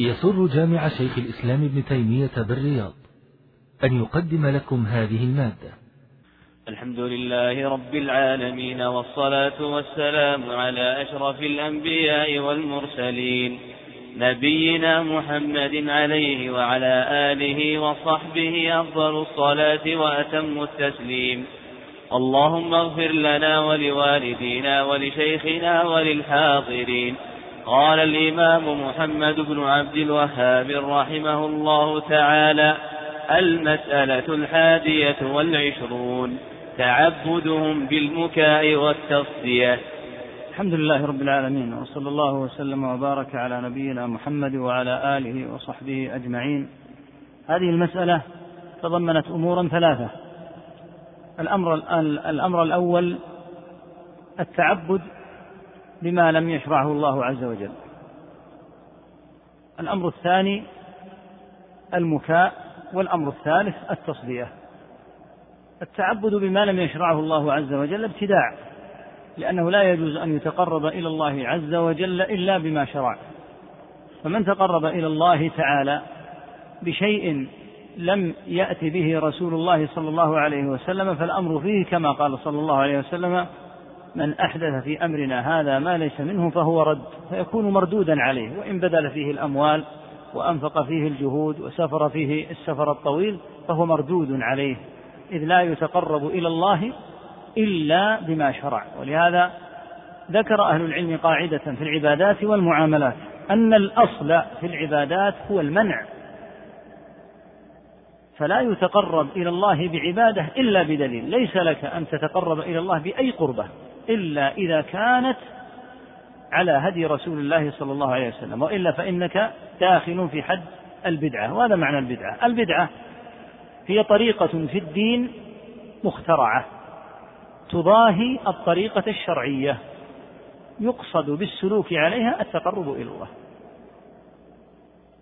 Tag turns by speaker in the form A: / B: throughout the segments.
A: يسر جامع شيخ الإسلام ابن تيمية بالرياض أن يقدم لكم هذه المادة.
B: الحمد لله رب العالمين والصلاة والسلام على أشرف الأنبياء والمرسلين نبينا محمد عليه وعلى آله وصحبه أفضل الصلاة وأتم التسليم. اللهم اغفر لنا ولوالدينا ولشيخنا وللحاضرين. قال الإمام محمد بن عبد الوهاب رحمه الله تعالى المسألة الحادية والعشرون تعبدهم بالمكاء والتصدية
C: الحمد لله رب العالمين وصلى الله وسلم وبارك على نبينا محمد وعلى آله وصحبه أجمعين. هذه المسألة تضمنت أمورا ثلاثة. الأمر, الأمر الأول التعبد بما لم يشرعه الله عز وجل. الأمر الثاني المكاء والأمر الثالث التصدية. التعبد بما لم يشرعه الله عز وجل ابتداع لأنه لا يجوز أن يتقرب إلى الله عز وجل إلا بما شرع. فمن تقرب إلى الله تعالى بشيء لم يأت به رسول الله صلى الله عليه وسلم فالأمر فيه كما قال صلى الله عليه وسلم من أحدث في أمرنا هذا ما ليس منه فهو رد فيكون مردودا عليه وإن بذل فيه الأموال وأنفق فيه الجهود وسافر فيه السفر الطويل فهو مردود عليه إذ لا يتقرب إلى الله إلا بما شرع. ولهذا ذكر أهل العلم قاعدة في العبادات والمعاملات أن الأصل في العبادات هو المنع. فلا يتقرب إلى الله بعبادة إلا بدليل ليس لك أن تتقرب إلى الله بأي قربة. إلا إذا كانت على هدي رسول الله صلى الله عليه وسلم وإلا فإنك داخل في حد البدعة. وهذا معنى البدعة. البدعة هي طريقة في الدين مخترعة. تضاهي الطريقة الشرعية. يقصد بالسلوك عليها التقرب إلى الله.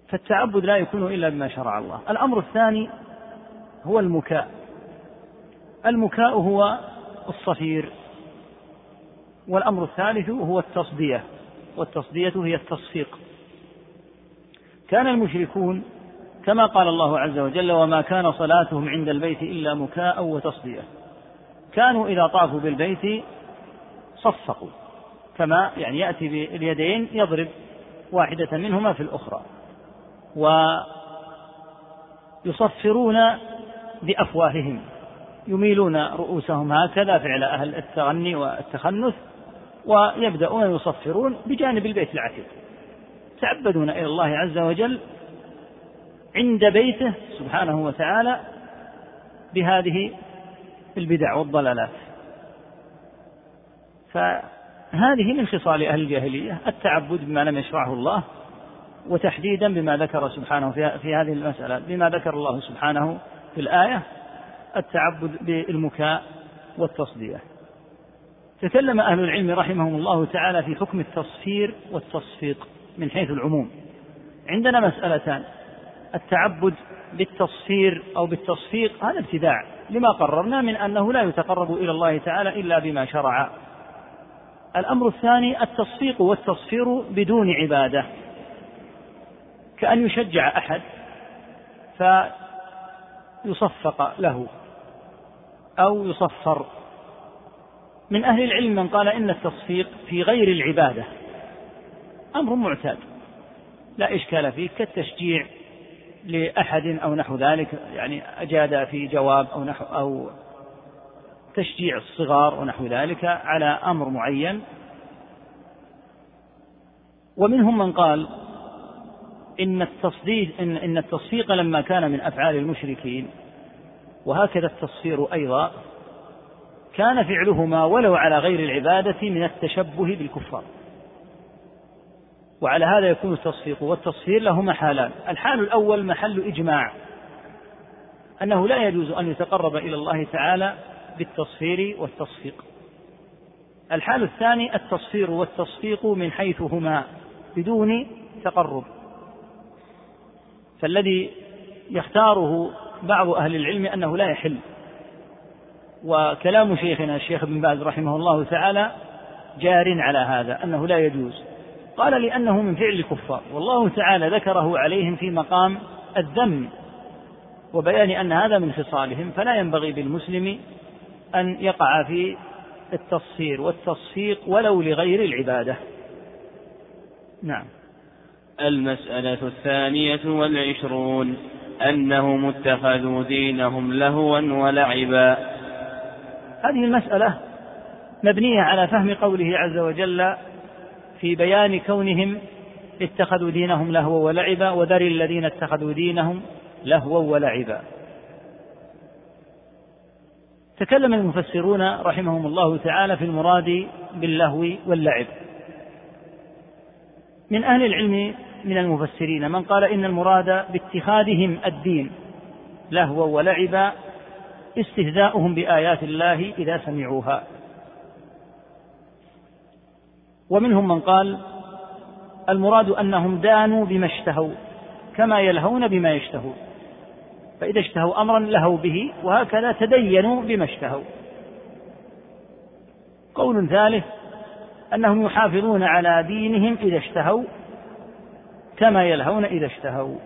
C: فالتعبد لا يكون إلا بما شرع الله. الأمر الثاني هو المكاء. المكاء هو الصفير. والأمر الثالث هو التصدية والتصدية هي التصفيق. كان المشركون كما قال الله عز وجل وما كان صلاتهم عند البيت إلا مكاء وتصدية. كانوا إذا طافوا بالبيت صفقوا كما يعني يأتي باليدين يضرب واحدة منهما في الأخرى ويصفرون بأفواههم يميلون رؤوسهم هكذا فعل أهل التغني والتخنث ويبدأون يصفرون بجانب البيت العتيق. تعبدون إلى الله عز وجل عند بيته سبحانه وتعالى بهذه البدع والضلالات. فهذه من خصال أهل الجاهلية التعبد بما لم يشرعه الله وتحديدا بما ذكر سبحانه في هذه المسألة بما ذكر الله سبحانه في الآية التعبد بالمكاء والتصدية. تكلم أهل العلم رحمهم الله تعالى في حكم التصفير والتصفيق من حيث العموم. عندنا مسألتان. التعبد بالتصفير أو بالتصفيق هذا ابتداع. لما قررنا من أنه لا يتقرب إلى الله تعالى إلا بما شرع. الأمر الثاني التصفيق والتصفير بدون عبادة. كأن يشجع أحد فيصفق له أو يصفر. من أهل العلم من قال إن التصفيق في غير العبادة أمر معتاد. لا إشكال فيه كالتشجيع لأحد أو نحو ذلك يعني أجاد في جواب أو نحو أو تشجيع الصغار ونحو ذلك على أمر معين. ومنهم من قال إن التصديق إن, إن التصفيق لما كان من أفعال المشركين وهكذا التصفير أيضا كان فعلهما ولو على غير العبادة من التشبه بالكفار. وعلى هذا يكون التصفيق والتصفير له محالان. الحال الأول محل إجماع أنه لا يجوز أن يتقرب إلى الله تعالى بالتصفير والتصفيق. الحال الثاني التصفير والتصفيق من حيث هما بدون تقرب. فالذي يختاره بعض أهل العلم أنه لا يحل. وكلام شيخنا الشيخ ابن باز رحمه الله تعالى جار على هذا أنه لا يجوز. قال لأنه من فعل الكفار والله تعالى ذكره عليهم في مقام الذم وبيان أن هذا من خصالهم فلا ينبغي بالمسلم أن يقع في التصفير والتصفيق ولو لغير العبادة. نعم.
B: المسألة الثانية والعشرون أنهم اتخذوا دينهم لهوا ولعبا.
C: هذه المسألة مبنية على فهم قوله عز وجل في بيان كونهم اتخذوا دينهم لهوا ولعبا وذر الذين اتخذوا دينهم لهوا ولعبا. تكلم المفسرون رحمهم الله تعالى في المراد باللهو واللعب. من أهل العلم من المفسرين من قال إن المراد باتخاذهم الدين لهوا ولعبا استهزاؤهم بآيات الله إذا سمعوها. ومنهم من قال المراد أنهم دانوا بما اشتهوا كما يلهون بما يشتهون فإذا اشتهوا أمرا لهوا به وهكذا تدينوا بما اشتهوا. قول ثالث أنهم يحافظون على دينهم إذا اشتهوا كما يلهون إذا اشتهوا.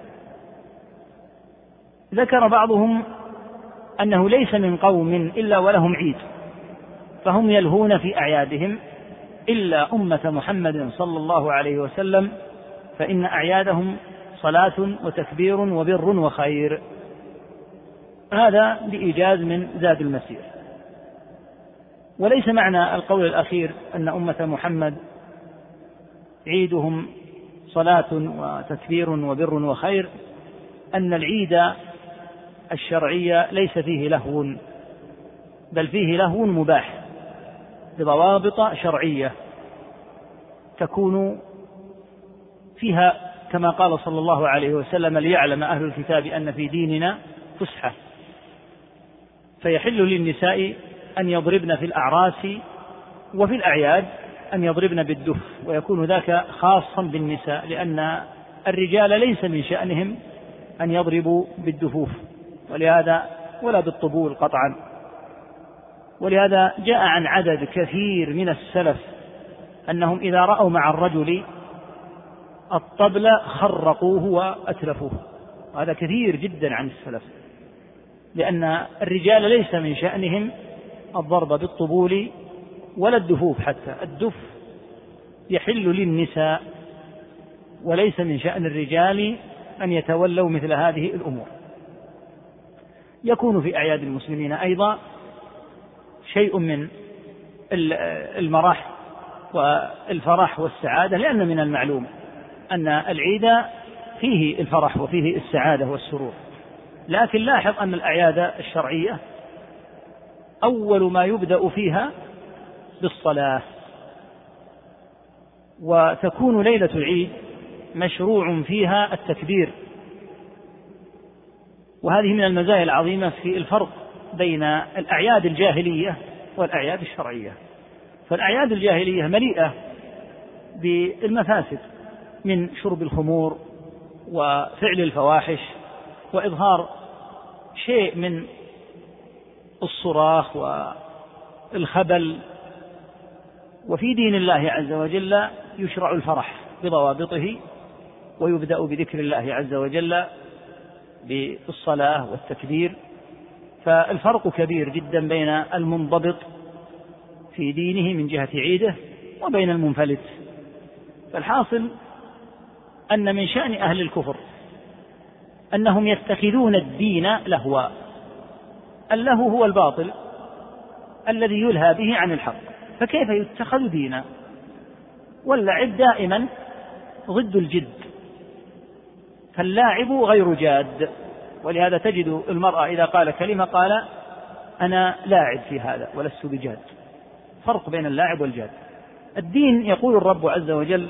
C: ذكر بعضهم أنه ليس من قوم إلا ولهم عيد فهم يلهون في أعيادهم إلا أمة محمد صلى الله عليه وسلم فإن أعيادهم صلاة وتكبير وبر وخير. هذا بإيجاز من زاد المسير. وليس معنى القول الأخير أن أمة محمد عيدهم صلاة وتكبير وبر وخير أن العيد الشرعي ليس فيه لهو بل فيه لهو مباح بضوابط شرعية تكون فيها كما قال صلى الله عليه وسلم ليعلم أهل الكتاب أن في ديننا فسحة. فيحل للنساء أن يضربن في الأعراس وفي الأعياد أن يضربن بالدف ويكون ذاك خاصا بالنساء لأن الرجال ليس من شأنهم أن يضربوا بالدفوف. ولهذا ولا بالطبول قطعا. ولهذا جاء عن عدد كثير من السلف أنهم إذا رأوا مع الرجل الطبل خرقوه وأتلفوه. هذا كثير جدا عن السلف لأن الرجال ليس من شأنهم الضرب بالطبول ولا الدفوف حتى. الدف يحل للنساء وليس من شأن الرجال أن يتولوا مثل هذه الأمور. يكون في أعياد المسلمين أيضا شيء من المراح والفرح والسعادة لأن من المعلوم أن العيد فيه الفرح وفيه السعادة والسرور. لكن لاحظ أن الأعياد الشرعية أول ما يبدأ فيها بالصلاة. وتكون ليلة العيد مشروع فيها التكبير. وهذه من المزايا العظيمة في الفرق بين الأعياد الجاهلية والأعياد الشرعية. فالأعياد الجاهلية مليئة بالمفاسد من شرب الخمور وفعل الفواحش وإظهار شيء من الصراخ والخبل. وفي دين الله عز وجل يشرع الفرح بضوابطه ويبدأ بذكر الله عز وجل بالصلاة والتكبير فالفرق كبير جدا بين المنضبط في دينه من جهة عيده وبين المنفلت. فالحاصل أن من شأن أهل الكفر أنهم يتخذون الدين لهوا اللهو هو الباطل الذي يلهى به عن الحق. فكيف يتخذ دينا؟ واللعب دائما ضد الجد. فاللاعب غير جاد. ولهذا تجد المرأة إذا قال كلمة قال أنا لاعب في هذا ولست بجاد. فرق بين اللاعب والجاد. الدين يقول الرب عز وجل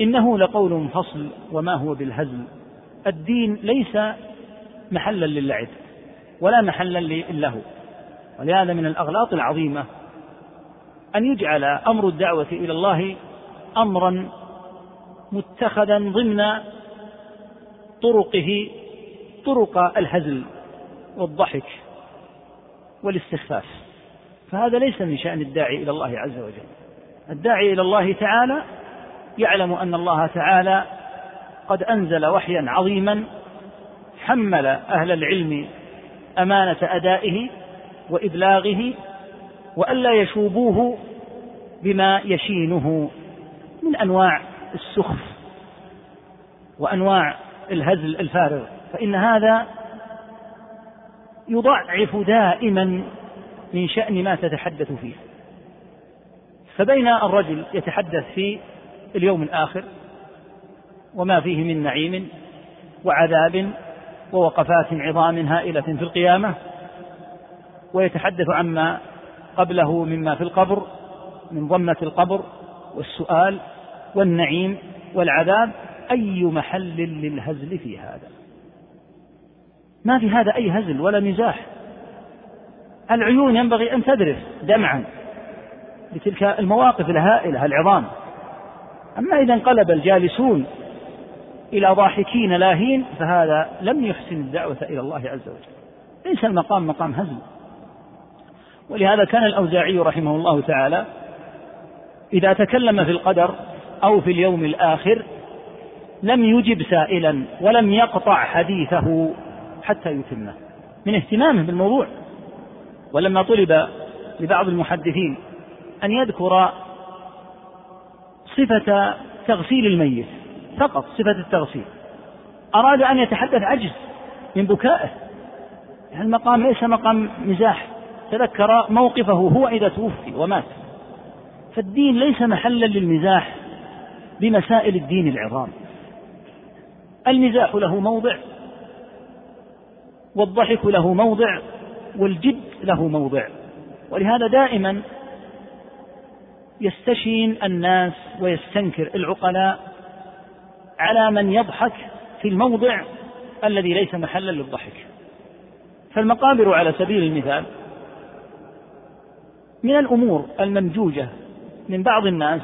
C: إنه لقول فصل وما هو بالهزل. الدين ليس محلا للعب ولا محلا للهو ولهذا من الأغلاط العظيمة أن يجعل أمر الدعوة إلى الله أمرا متخذا ضمن طرقه طرق الهزل والضحك والاستخفاف. فهذا ليس من شأن الداعي إلى الله عز وجل. الداعي إلى الله تعالى يعلم أن الله تعالى قد أنزل وحيا عظيما حمل أهل العلم أمانة أدائه وإبلاغه وألا يشوبوه بما يشينه من أنواع السخف وأنواع الهزل الفارغ فإن هذا يضعف دائما من شأن ما تتحدث فيه. فبين الرجل يتحدث في اليوم الآخر وما فيه من نعيم وعذاب ووقفات عظام هائلة في القيامة ويتحدث عما قبله مما في القبر من ضمة القبر والسؤال والنعيم والعذاب أي محل للهزل في هذا؟ ما في هذا أي هزل ولا مزاح العيون ينبغي أن تذرف دمعا لتلك المواقف الهائلة العظام. أما إذا انقلب الجالسون إلى ضاحكين لاهين فهذا لم يحسن الدعوة إلى الله عز وجل. ليس المقام مقام هزل. ولهذا كان الأوزاعي رحمه الله تعالى إذا تكلم في القدر أو في اليوم الآخر لم يجب سائلا ولم يقطع حديثه حتى يتمه. من اهتمامه بالموضوع. ولما طلب لبعض المحدثين أن يذكر صفة تغسيل الميت فقط صفة التغسيل أراد أن يتحدث عجز من بكائه. المقام ليس مقام مزاح؟ تذكر موقفه هو إذا توفي ومات. فالدين ليس محلا للمزاح. بمسائل الدين العظام. المزاح له موضع والضحك له موضع والجد له موضع. ولهذا دائما يستشين الناس ويستنكر العقلاء على من يضحك في الموضع الذي ليس محلا للضحك. فالمقابر على سبيل المثال من الأمور الممجوجة من بعض الناس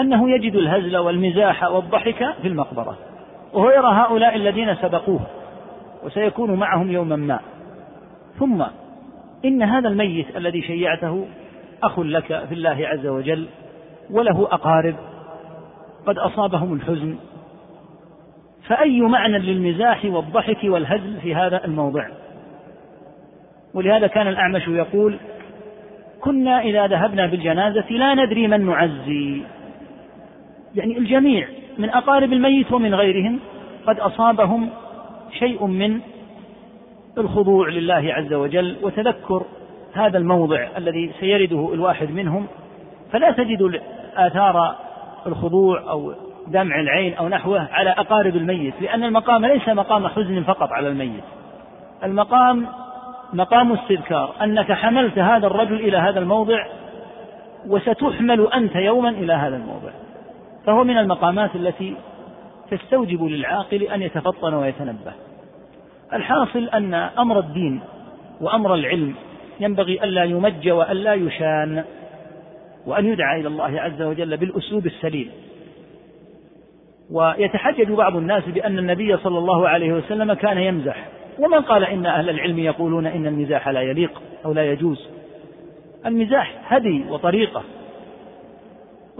C: أنه يجد الهزل والمزاح والضحك في المقبرة. وهو يرى هؤلاء الذين سبقوه وسيكون معهم يوما ما. ثم إن هذا الميت الذي شيعته أخ لك في الله عز وجل وله أقارب قد أصابهم الحزن. فأي معنى للمزاح والضحك والهزل في هذا الموضع؟ ولهذا كان الأعمش يقول كنا إذا ذهبنا بالجنازة لا ندري من نعزي. يعني الجميع من أقارب الميت ومن غيرهم قد أصابهم شيء من الخضوع لله عز وجل وتذكر هذا الموضع الذي سيرده الواحد منهم. فلا تجد آثار الخضوع أو دمع العين أو نحوه على أقارب الميت لأن المقام ليس مقام حزن فقط على الميت. المقام مقام استذكار. أنك حملت هذا الرجل إلى هذا الموضع وستحمل أنت يوما إلى هذا الموضع. فهو من المقامات التي تستوجب للعاقل أن يتفطن ويتنبه. الحاصل أن أمر الدين وأمر العلم ينبغي ألا يمج وألا يشان وأن يدعى إلى الله عز وجل بالأسلوب السليم. ويتحجج بعض الناس بأن النبي صلى الله عليه وسلم كان يمزح. ومن قال إن أهل العلم يقولون إن المزاح لا يليق أو لا يجوز؟ المزاح هدي وطريقة.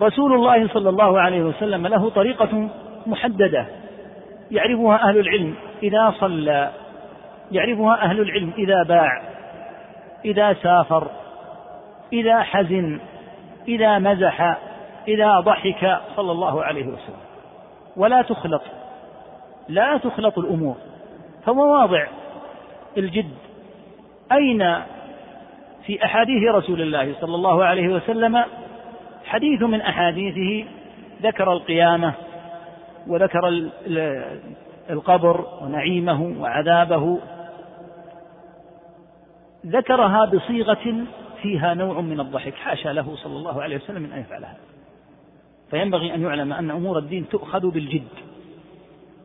C: رسول الله صلى الله عليه وسلم له طريقة محددة يعرفها أهل العلم إذا صلى يعرفها أهل العلم إذا باع إذا سافر إذا حزن إذا مزح إذا ضحك صلى الله عليه وسلم. ولا تخلط لا تخلط الأمور. فمواضع الجد. أين في أحاديث رسول الله صلى الله عليه وسلم حديث من أحاديثه ذكر القيامة وذكر القبر ونعيمه وعذابه. ذكرها بصيغة فيها نوع من الضحك. حاشا له صلى الله عليه وسلم من أن يفعلها. فينبغي أن يعلم أن أمور الدين تؤخذ بالجد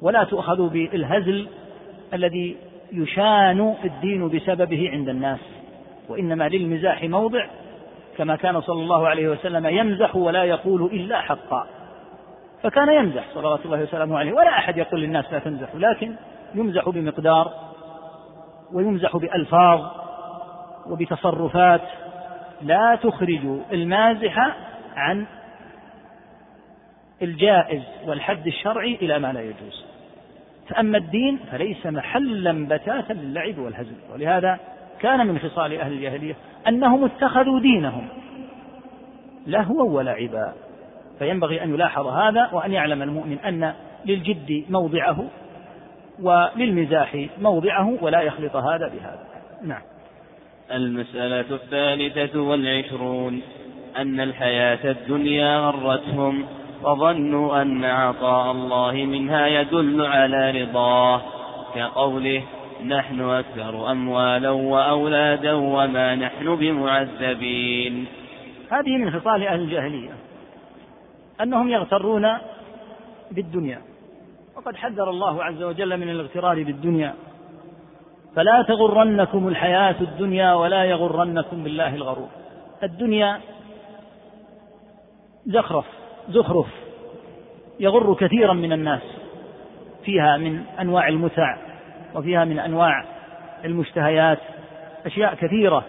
C: ولا تؤخذ بالهزل الذي يشان الدين بسببه عند الناس. وإنما للمزاح موضع كما كان صلى الله عليه وسلم يمزح ولا يقول إلا حقا. فكان يمزح صلوات الله وسلامه عليه ولا أحد يقول للناس لا تمزحوا لكن يمزح بمقدار ويمزح بألفاظ وبتصرفات لا تخرج المازح عن الجائز والحد الشرعي إلى ما لا يجوز. فأما الدين فليس محلا بتاتا للعب والهزل ولهذا كان من خصال أهل الجاهلية أنهم اتخذوا دينهم لهوا ولعبا فينبغي أن يلاحظ هذا وأن يعلم المؤمن أن للجد موضعه وللمزاح موضعه ولا يخلط هذا بهذا. نعم.
B: المسألة الثالثة والعشرون. أن الحياة الدنيا غرتهم وظنوا أن عطاء الله منها يدل على رضاه كقوله نحن أكثر أموالا وأولادا وما نحن بمعذبين.
C: هذه من خصال أهل الجاهلية أنهم يغترون بالدنيا. وقد حذر الله عز وجل من الاغترار بالدنيا. فلا تغرنكم الحياة الدنيا ولا يغرنكم بالله الغرور. الدنيا زخرف زخرف يغر كثيرا من الناس فيها من أنواع المتع. وفيها من أنواع المشتهيات أشياء كثيرة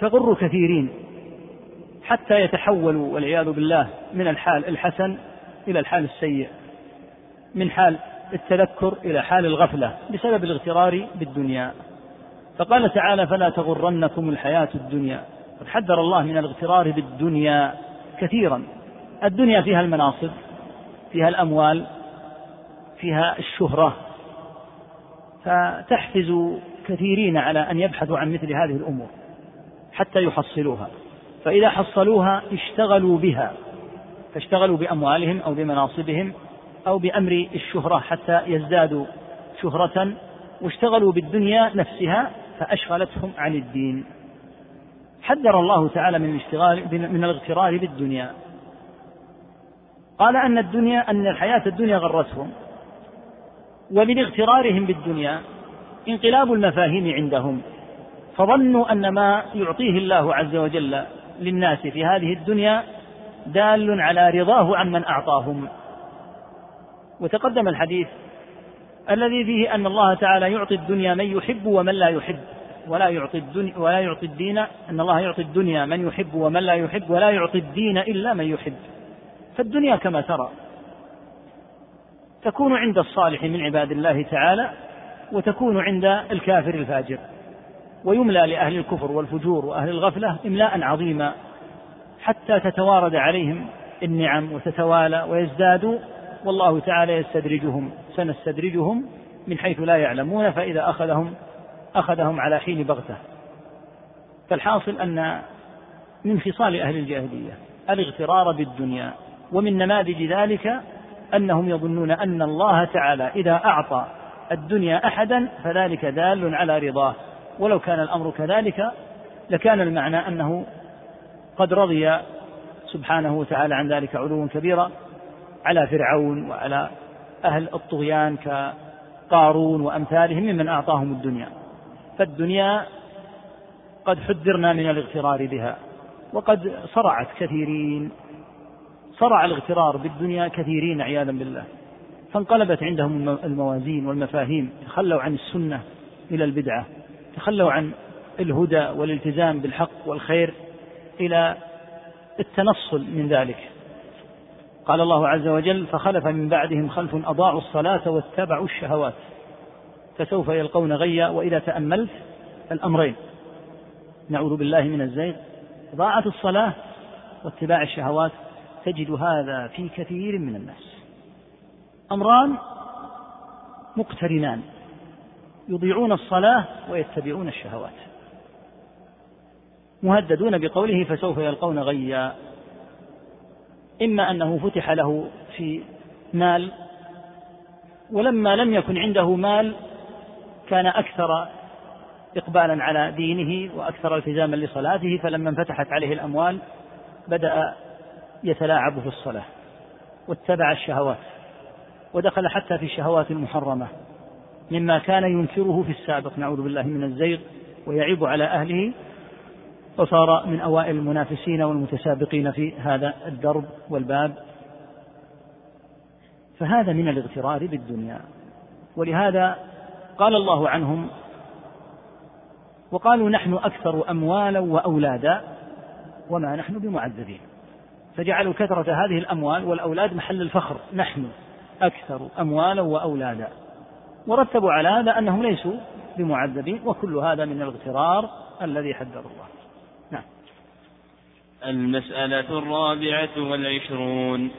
C: تغر كثيرين حتى يتحولوا والعياذ بالله من الحال الحسن إلى الحال السيء من حال التذكر إلى حال الغفلة بسبب الاغترار بالدنيا. فقال تعالى فلا تغرنكم الحياة الدنيا. قد حذر الله من الاغترار بالدنيا كثيرا. الدنيا فيها المناصب فيها الأموال فيها الشهرة فتحفز كثيرين على أن يبحثوا عن مثل هذه الأمور حتى يحصلوها. فإذا حصلوها اشتغلوا بها فاشتغلوا بأموالهم أو بمناصبهم أو بأمر الشهرة حتى يزدادوا شهرة واشتغلوا بالدنيا نفسها فأشغلتهم عن الدين. حذر الله تعالى من الاشتغال من الاغترار بالدنيا. قال أن الدنيا أن الحياة الدنيا غرتهم. ومن اغترارهم بالدنيا انقلاب المفاهيم عندهم فظنوا أن ما يعطيه الله عز وجل للناس في هذه الدنيا دال على رضاه عمن أعطاهم. وتقدم الحديث الذي فيه أن الله تعالى يعطي الدنيا من يحب ومن لا يحب ولا يعطي الدنيا ولا يعطي الدين أن الله يعطي الدنيا من يحب ومن لا يحب ولا يعطي الدين إلا من يحب. فالدنيا كما ترى. تكون عند الصالح من عباد الله تعالى وتكون عند الكافر الفاجر. ويملى لأهل الكفر والفجور وأهل الغفلة إملاء عظيما حتى تتوارد عليهم النعم وتتوالى ويزدادوا والله تعالى يستدرجهم سنستدرجهم من حيث لا يعلمون فإذا أخذهم أخذهم على حين بغتة. فالحاصل أن من خصال أهل الجاهلية الاغترار بالدنيا ومن نماذج ذلك أنهم يظنون أن الله تعالى إذا أعطى الدنيا أحدا فذلك دال على رضاه. ولو كان الأمر كذلك لكان المعنى أنه قد رضي سبحانه وتعالى عن ذلك علوا كبيرا على فرعون وعلى أهل الطغيان كقارون وأمثالهم ممن أعطاهم الدنيا. فالدنيا قد حذرنا من الاغترار بها وقد صرعت كثيرين. صرع الاغترار بالدنيا كثيرين عياذا بالله. فانقلبت عندهم الموازين والمفاهيم تخلوا عن السنة إلى البدعة تخلوا عن الهدى والالتزام بالحق والخير إلى التنصل من ذلك. قال الله عز وجل فخلف من بعدهم خلف أضاعوا الصلاة واتبعوا الشهوات فسوف يلقون غيا وإذا تأملت الأمرين. نعوذ بالله من الزيغ. ضاعت الصلاة واتباع الشهوات تجد هذا في كثير من الناس. أمران مقترنان يضيعون الصلاة ويتبعون الشهوات. مهددون بقوله فسوف يلقون غيا. إما أنه فتح له في مال ولما لم يكن عنده مال كان أكثر إقبالا على دينه وأكثر التزاما لصلاته فلما انفتحت عليه الأموال بدأ يتلاعب في الصلاة واتبع الشهوات ودخل حتى في الشهوات المحرمة مما كان ينكره في السابق. نعوذ بالله من الزيغ ويعيب على أهله وصار من أوائل المنافسين والمتسابقين في هذا الدرب والباب. فهذا من الاغترار بالدنيا. ولهذا قال الله عنهم وقالوا نحن أكثر أموالا وأولادا وما نحن بمعذبين. فجعلوا كثرة هذه الأموال والأولاد محل الفخر. نحن أكثر أموالا وأولادا. ورتبوا على هذا أنهم ليسوا بمعذبين وكل هذا من الاغترار الذي حذر الله. نعم.
B: المسألة الرابعة والعشرون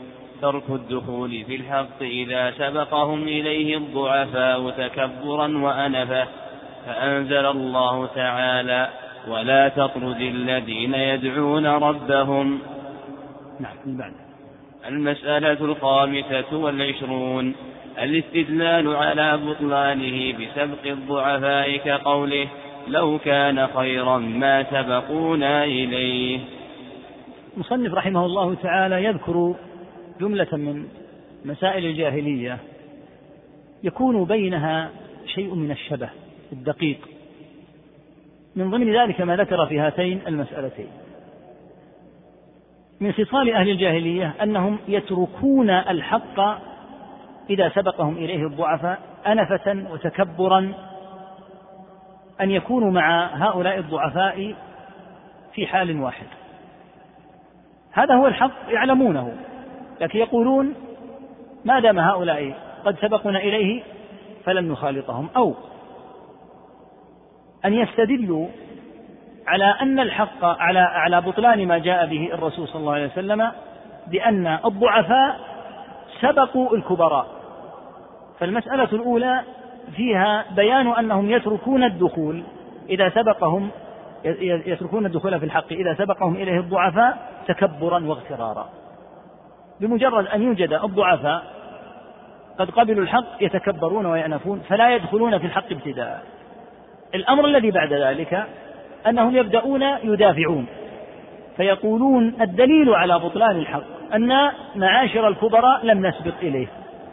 B: ترك الدخول في الحق إذا سبقهم إليه الضعفاء تكبرا وأنفا. فأنزل الله تعالى ولا تطرد الذين يدعون ربهم
C: نعم البعد
B: المسألة الخامسة والعشرون الاستدلال على بطلانه بسبق الضعفاء كقوله لو كان خيرا ما سبقونا إليه.
C: مصنف رحمه الله تعالى يذكر جملة من مسائل الجاهلية يكون بينها شيء من الشبه الدقيق. من ضمن ذلك ما ذكر في هاتين المسألتين. من خصال أهل الجاهلية أنهم يتركون الحق إذا سبقهم إليه الضعفاء أنفة وتكبرا أن يكونوا مع هؤلاء الضعفاء في حال واحد. هذا هو الحق يعلمونه لكن يقولون ما دام هؤلاء قد سبقنا إليه فلن نخالطهم أو أن يستدلوا على أن الحق على على بطلان ما جاء به الرسول صلى الله عليه وسلم بأن الضعفاء سبقوا الكبراء. فالمسألة الأولى فيها بيان أنهم يتركون الدخول إذا سبقهم يتركون الدخول في الحق إذا سبقهم إليه الضعفاء تكبرا واغترارا. بمجرد أن يوجد الضعفاء قد قبلوا الحق يتكبرون ويأنفون فلا يدخلون في الحق ابتداء. الأمر الذي بعد ذلك أنهم يبدأون يدافعون. فيقولون الدليل على بطلان الحق أن معاشر الكبراء لم نسبق إليه.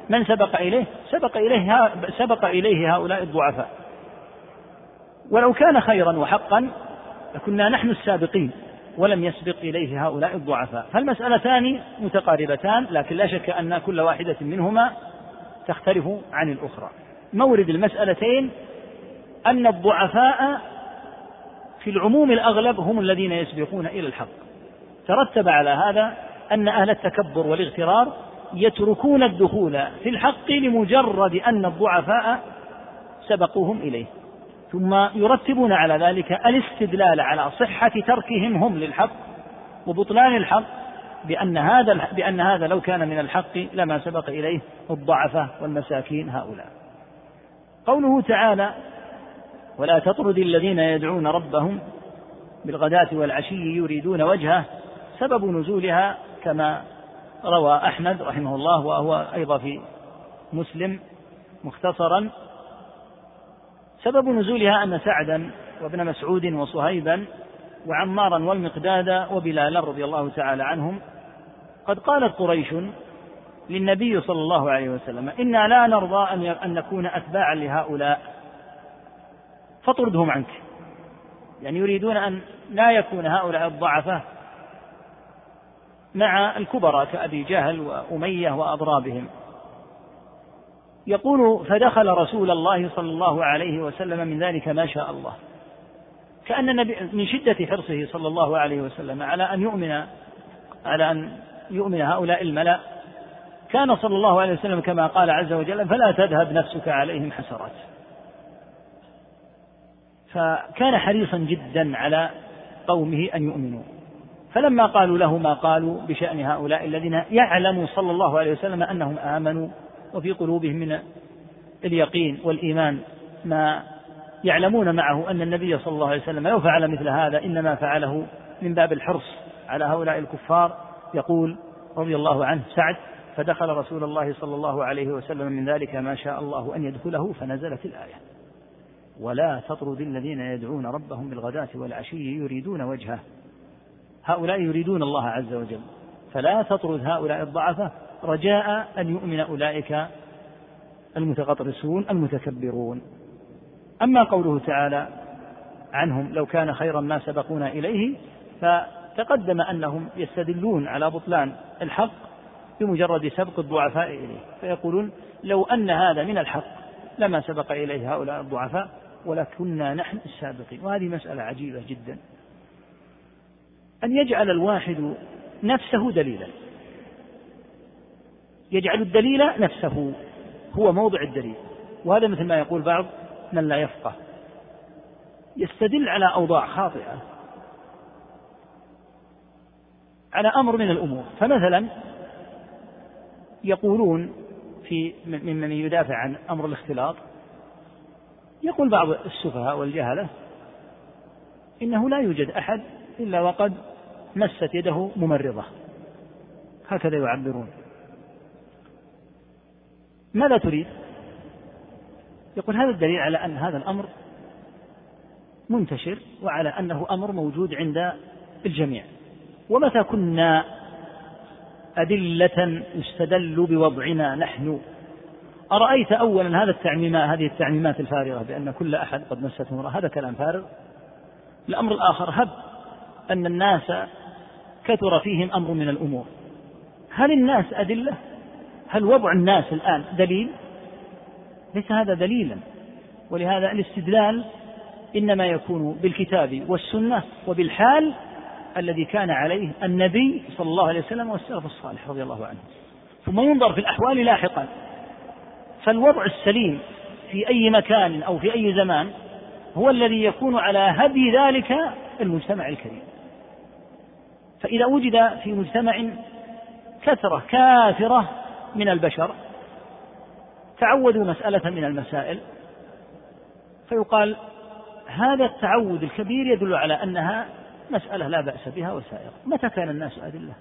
C: من سبق إليه؟ سبق إليه سبق إليه هؤلاء الضعفاء. ولو كان خيرا وحقا لكنا نحن السابقين ولم يسبق إليه هؤلاء الضعفاء. فالمسألتان متقاربتان لكن لا شك أن كل واحدة منهما تختلف عن الأخرى. مورد المسألتين أن الضعفاء في العموم الأغلب هم الذين يسبقون إلى الحق ترتب على هذا أن أهل التكبر والاغترار يتركون الدخول في الحق لمجرد أن الضعفاء سبقوهم إليه ثم يرتبون على ذلك الاستدلال على صحة تركهم هم للحق وبطلان الحق بأن هذا بأن هذا لو كان من الحق لما سبق إليه الضعفاء والمساكين هؤلاء. قوله تعالى: ولا تطرد الذين يدعون ربهم بالغداة والعشي يريدون وجهه سبب نزولها كما روى أحمد رحمه الله وهو أيضا في مسلم مختصرا. سبب نزولها أن سعدا وابن مسعود وصهيبا وعمارا والمقداد وبلالا رضي الله تعالى عنهم قد قالت قريش للنبي صلى الله عليه وسلم إنا لا نرضى أن نكون أتباعا لهؤلاء. فاطردهم عنك. يعني يريدون أن لا يكون هؤلاء الضعفاء مع الكبراء كأبي جهل وأمية وأضرابهم. يقول فدخل رسول الله صلى الله عليه وسلم من ذلك ما شاء الله. كأن النبي من شدة حرصه صلى الله عليه وسلم على أن يؤمن على أن يؤمن هؤلاء الملأ. كان صلى الله عليه وسلم كما قال عز وجل فلا تذهب نفسك عليهم حسرات. فكان حريصا جدا على قومه أن يؤمنوا. فلما قالوا له ما قالوا بشأن هؤلاء الذين يعلم صلى الله عليه وسلم أنهم آمنوا وفي قلوبهم من اليقين والإيمان ما يعلمون معه أن النبي صلى الله عليه وسلم لو فعل مثل هذا إنما فعله من باب الحرص على هؤلاء الكفار. يقول رضي الله عنه سعد فدخل رسول الله صلى الله عليه وسلم من ذلك ما شاء الله أن يدخله فنزلت الآية. ولا تطرد الذين يدعون ربهم بالغداة والعشي يريدون وجهه. هؤلاء يريدون الله عز وجل. فلا تطرد هؤلاء الضعفاء رجاء أن يؤمن أولئك المتغطرسون المتكبرون. أما قوله تعالى عنهم لو كان خيرا ما سبقونا إليه فتقدم أنهم يستدلون على بطلان الحق بمجرد سبق الضعفاء إليه. فيقولون لو أن هذا من الحق لما سبق إليه هؤلاء الضعفاء ولكنا نحن السابقين. وهذه مسألة عجيبة جدا. أن يجعل الواحد نفسه دليلا. يجعل الدليل نفسه هو موضع الدليل. وهذا مثل ما يقول بعض من لا يفقه. يستدل على أوضاع خاطئة. على أمر من الأمور. فمثلا يقولون في ممن يدافع عن أمر الاختلاط. يقول بعض السفهاء والجهلة إنه لا يوجد أحد إلا وقد مست يده ممرضة. هكذا يعبرون. ماذا تريد؟ يقول هذا الدليل على أن هذا الأمر منتشر وعلى أنه أمر موجود عند الجميع. ومتى كنا أدلة يستدل بوضعنا نحن أرأيت أولا هذا التعميمات هذه التعميمات الفارغة بأن كل أحد قد مسته امرأة هذا كلام فارغ. الأمر الآخر هب أن الناس كثر فيهم أمر من الأمور. هل الناس أدلة؟ هل وضع الناس الآن دليل؟ ليس هذا دليلا. ولهذا الاستدلال إنما يكون بالكتاب والسنة وبالحال الذي كان عليه النبي صلى الله عليه وسلم والسلف الصالح رضي الله عنه. ثم ينظر في الأحوال لاحقا. فالوضع السليم في أي مكان أو في أي زمان هو الذي يكون على هدي ذلك المجتمع الكريم. فإذا وجد في مجتمع كثرة كافرة من البشر تعودوا مسألة من المسائل فيقال هذا التعود الكبير يدل على أنها مسألة لا بأس بها وسائر متى كان الناس أدلة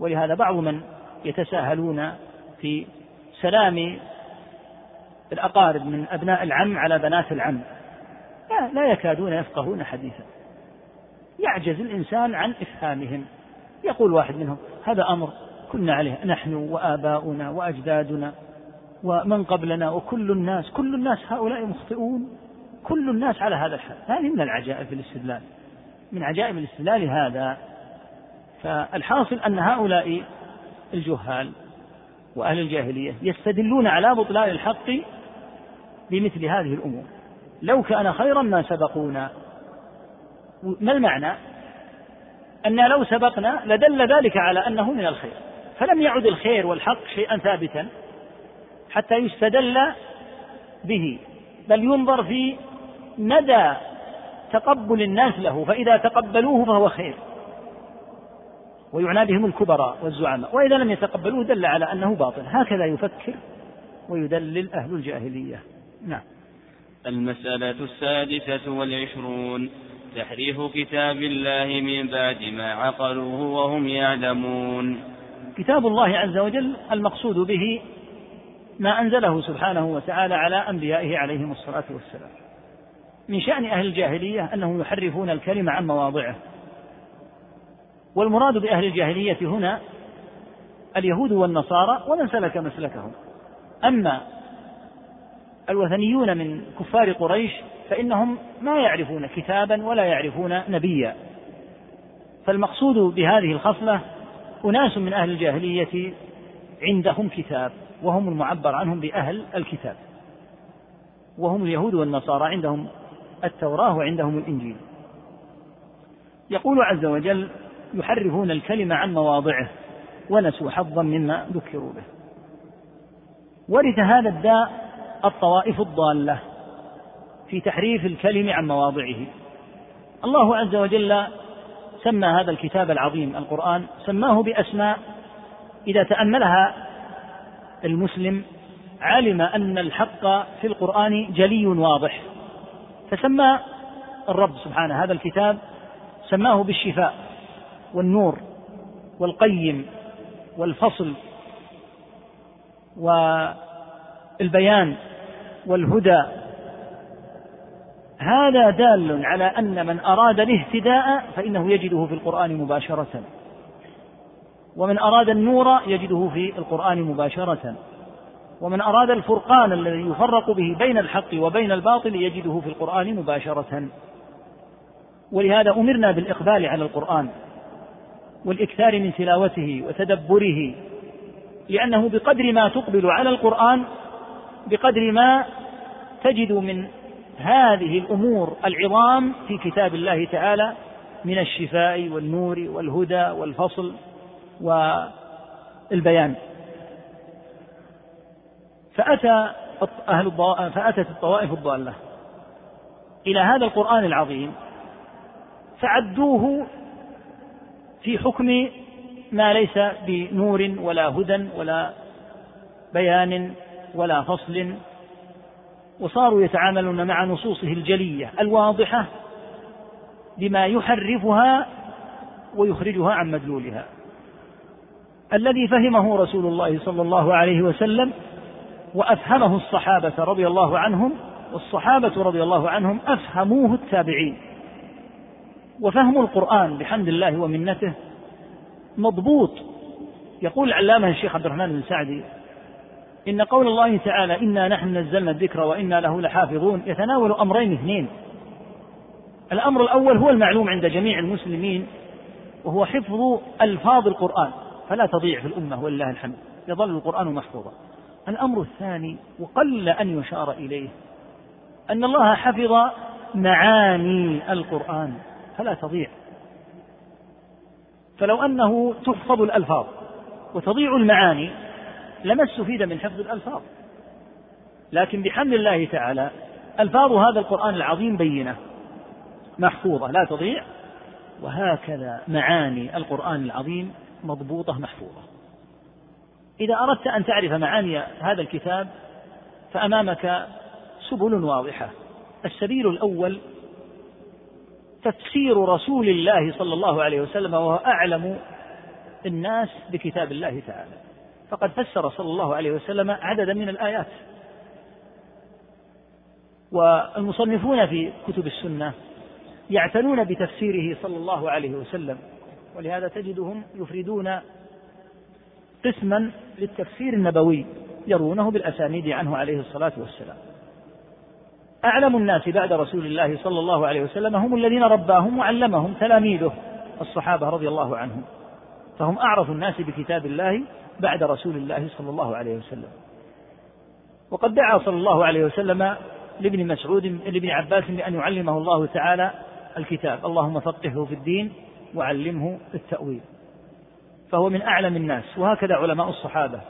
C: ولهذا بعض من يتساهلون في سلام الأقارب من أبناء العم على بنات العم. لا, لا يكادون يفقهون حديثا. يعجز الإنسان عن إفهامهم. يقول واحد منهم هذا أمر كنا عليه نحن وآباؤنا وأجدادنا ومن قبلنا وكل الناس كل الناس هؤلاء مخطئون كل الناس على هذا الحال. هذه من العجائب في الاستدلال. من عجائب الاستدلال هذا. فالحاصل أن هؤلاء الجهال وأهل الجاهلية يستدلون على بطلان الحق بمثل هذه الأمور. لو كان خيرا ما سبقونا. ما المعنى؟ أن لو سبقنا لدل ذلك على أنه من الخير. فلم يعد الخير والحق شيئا ثابتا حتى يستدل به. بل ينظر في مدى تقبل الناس له. فإذا تقبلوه فهو خير. ويعنى بهم الكبراء والزعماء. وإذا لم يتقبلوه دل على أنه باطل. هكذا يفكر ويدلل أهل الجاهلية. نعم.
B: المسألة السادسة والعشرون تحريف كتاب الله من بعد ما عقلوه وهم يعلمون.
C: كتاب الله عز وجل المقصود به ما أنزله سبحانه وتعالى على أنبيائه عليهم الصلاة والسلام. من شأن أهل الجاهلية أنهم يحرفون الكلمة عن مواضعه. والمراد بأهل الجاهلية هنا اليهود والنصارى ومن سلك مسلكهم. أما الوثنيون من كفار قريش فإنهم ما يعرفون كتابا ولا يعرفون نبيا. فالمقصود بهذه الخصلة أناس من أهل الجاهلية عندهم كتاب وهم المعبر عنهم بأهل الكتاب. وهم اليهود والنصارى عندهم التوراة وعندهم الإنجيل. يقول عز وجل يحرفون الكلمة عن مواضعه ونسوا حظا مما ذكروا به. ورث هذا الداء الطوائف الضالة في تحريف الكلم عن مواضعه. الله عز وجل سمى هذا الكتاب العظيم القرآن سماه بأسماء إذا تأملها المسلم علم أن الحق في القرآن جلي واضح. فسمى الرب سبحانه هذا الكتاب سماه بالشفاء والنور والقيم والفصل والبيان والهدى. هذا دال على أن من أراد الاهتداء فإنه يجده في القرآن مباشرة. ومن أراد النور يجده في القرآن مباشرة. ومن أراد الفرقان الذي يفرق به بين الحق وبين الباطل يجده في القرآن مباشرة. ولهذا أمرنا بالإقبال على القرآن والإكثار من تلاوته وتدبره لأنه بقدر ما تقبل على القرآن بقدر ما تجد من هذه الأمور العظام في كتاب الله تعالى من الشفاء والنور والهدى والفصل والبيان. فأتى أهل فأتت الطوائف الضالة إلى هذا القرآن العظيم فعدوه في حكم ما ليس بنور ولا هدى ولا بيان ولا فصل وصاروا يتعاملون مع نصوصه الجلية الواضحة بما يحرفها ويخرجها عن مدلولها. الذي فهمه رسول الله صلى الله عليه وسلم وأفهمه الصحابة رضي الله عنهم والصحابة رضي الله عنهم أفهموه التابعين. وفهم القرآن بحمد الله ومنته مضبوط. يقول العلامة الشيخ عبد الرحمن بن سعدي إن قول الله تعالى إنا نحن نزلنا الذكر وإنا له لحافظون يتناول أمرين اثنين. الأمر الأول هو المعلوم عند جميع المسلمين وهو حفظ ألفاظ القرآن فلا تضيع في الأمة ولله الحمد. يظل القرآن محفوظا. الأمر الثاني وقل أن يشار إليه أن الله حفظ معاني القرآن فلا تضيع. فلو أنه تحفظ الألفاظ وتضيع المعاني لما استفيد من حفظ الألفاظ. لكن بحمد الله تعالى ألفاظ هذا القرآن العظيم بينة محفوظة لا تضيع. وهكذا معاني القرآن العظيم مضبوطة محفوظة. إذا أردت أن تعرف معاني هذا الكتاب فأمامك سبل واضحة. السبيل الأول تفسير رسول الله صلى الله عليه وسلم وهو أعلم الناس بكتاب الله تعالى. فقد فسر صلى الله عليه وسلم عددا من الآيات. والمصنفون في كتب السنة يعتنون بتفسيره صلى الله عليه وسلم ولهذا تجدهم يفردون قسما للتفسير النبوي يرونه بالأسانيد عنه عليه الصلاة والسلام. أعلم الناس بعد رسول الله صلى الله عليه وسلم هم الذين رباهم وعلمهم تلاميذه الصحابة رضي الله عنهم فهم أعرف الناس بكتاب الله بعد رسول الله صلى الله عليه وسلم. وقد دعا صلى الله عليه وسلم لابن مسعود لابن عباس بأن يعلمه الله تعالى الكتاب. اللهم فقهه في الدين وعلمه التأويل. فهو من أعلم الناس. وهكذا علماء الصحابة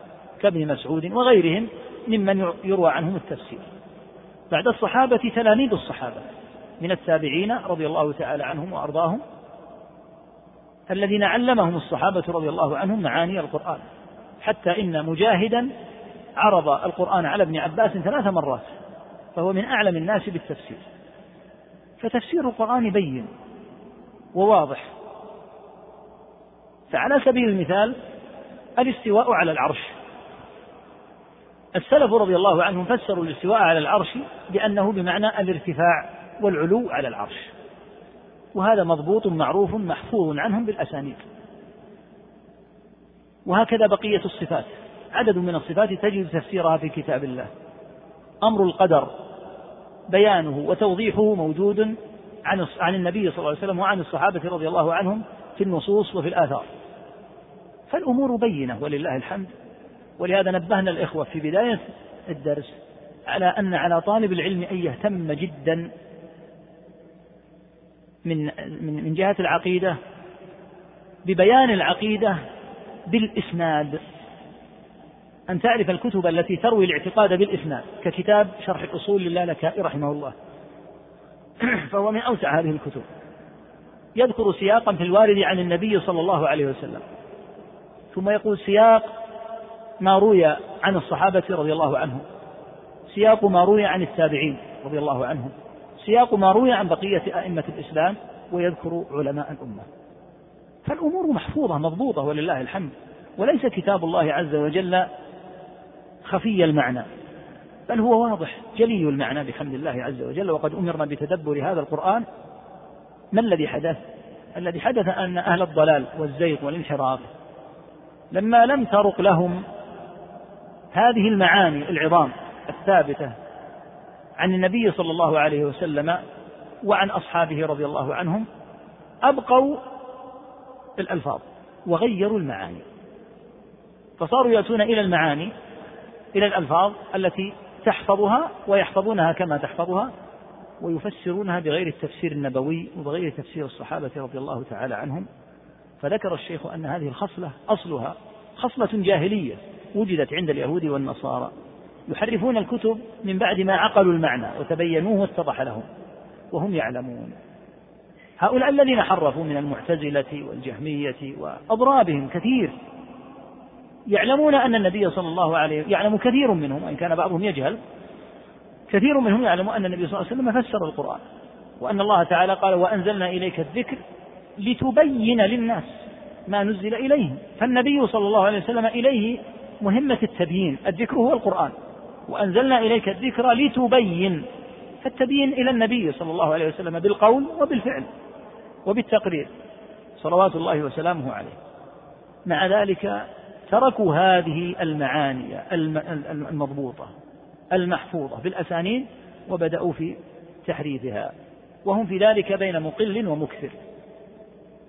C: كابن مسعود وغيرهم ممن يروى عنهم التفسير. بعد الصحابة تلاميذ الصحابة من التابعين رضي الله تعالى عنهم وأرضاهم الذين علمهم الصحابة رضي الله عنهم معاني القرآن. حتى إن مجاهدا عرض القرآن على ابن عباس ثلاث مرات فهو من أعلم الناس بالتفسير. فتفسير القرآن بين وواضح. فعلى سبيل المثال الاستواء على العرش. السلف رضي الله عنهم فسروا الاستواء على العرش بأنه بمعنى الارتفاع والعلو على العرش. وهذا مضبوط معروف محفوظ عنهم بالأسانيد. وهكذا بقية الصفات. عدد من الصفات تجد تفسيرها في كتاب الله. أمر القدر بيانه وتوضيحه موجود عن عن النبي صلى الله عليه وسلم وعن الصحابة رضي الله عنهم في النصوص وفي الآثار. فالأمور بينة ولله الحمد. ولهذا نبهنا الإخوة في بداية الدرس على أن على طالب العلم أن يهتم جدا من من جهة العقيدة ببيان العقيدة بالإسناد. أن تعرف الكتب التي تروي الاعتقاد بالإسناد ككتاب شرح الأصول للالكائي رحمه الله. فهو من أوسع هذه الكتب. يذكر سياقا في الوارد عن النبي صلى الله عليه وسلم. ثم يقول سياق ما روي عن الصحابة رضي الله عنهم. سياق ما روي عن التابعين رضي الله عنهم. سياق ما روي عن بقية أئمة الإسلام ويذكر علماء الأمة. فالأمور محفوظة مضبوطة ولله الحمد. وليس كتاب الله عز وجل خفي المعنى بل هو واضح جلي المعنى بحمد الله عز وجل. وقد أمرنا بتدبر هذا القرآن. ما الذي حدث؟ الذي حدث أن أهل الضلال والزيغ والانحراف لما لم ترق لهم هذه المعاني العظام الثابتة عن النبي صلى الله عليه وسلم وعن أصحابه رضي الله عنهم أبقوا الألفاظ وغيروا المعاني. فصاروا يأتون إلى المعاني إلى الألفاظ التي تحفظها ويحفظونها كما تحفظها ويفسرونها بغير التفسير النبوي وبغير تفسير الصحابة رضي الله تعالى عنهم. فذكر الشيخ أن هذه الخصلة أصلها خصلة جاهلية وجدت عند اليهود والنصارى. يحرفون الكتب من بعد ما عقلوا المعنى وتبينوه واتضح لهم وهم يعلمون. هؤلاء الذين حرفوا من المعتزلة والجهمية وأضرابهم كثير. يعلمون أن النبي صلى الله عليه يعلم كثير منهم وإن كان بعضهم يجهل كثير منهم يعلم أن النبي صلى الله عليه وسلم فسر القرآن وأن الله تعالى قال وأنزلنا إليك الذكر لتبين للناس ما نزل إليهم. فالنبي صلى الله عليه وسلم إليه مهمة التبيين الذكر هو القرآن. وأنزلنا إليك الذكر لتبين. فالتبيين إلى النبي صلى الله عليه وسلم بالقول وبالفعل. وبالتقرير صلوات الله وسلامه عليه. مع ذلك تركوا هذه المعاني المضبوطة المحفوظة بالأسانيد وبدأوا في تحريفها. وهم في ذلك بين مقل ومكثر.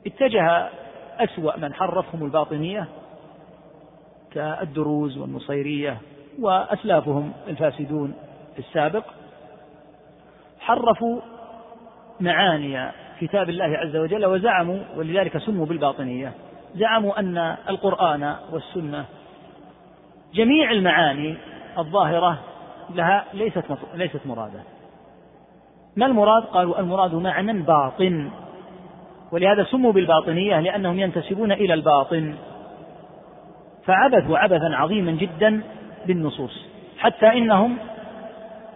C: اتجه أسوأ من حرفهم الباطنية كالدروز والنصيرية وأسلافهم الفاسدون في السابق حرفوا معاني كتاب الله عز وجل وزعموا ولذلك سموا بالباطنية زعموا أن القرآن والسنة جميع المعاني الظاهرة لها ليست ليست مرادة. ما المراد؟ قالوا المراد معنى باطن. ولهذا سموا بالباطنية لأنهم ينتسبون إلى الباطن. فعبثوا عبثا عظيما جدا بالنصوص. حتى إنهم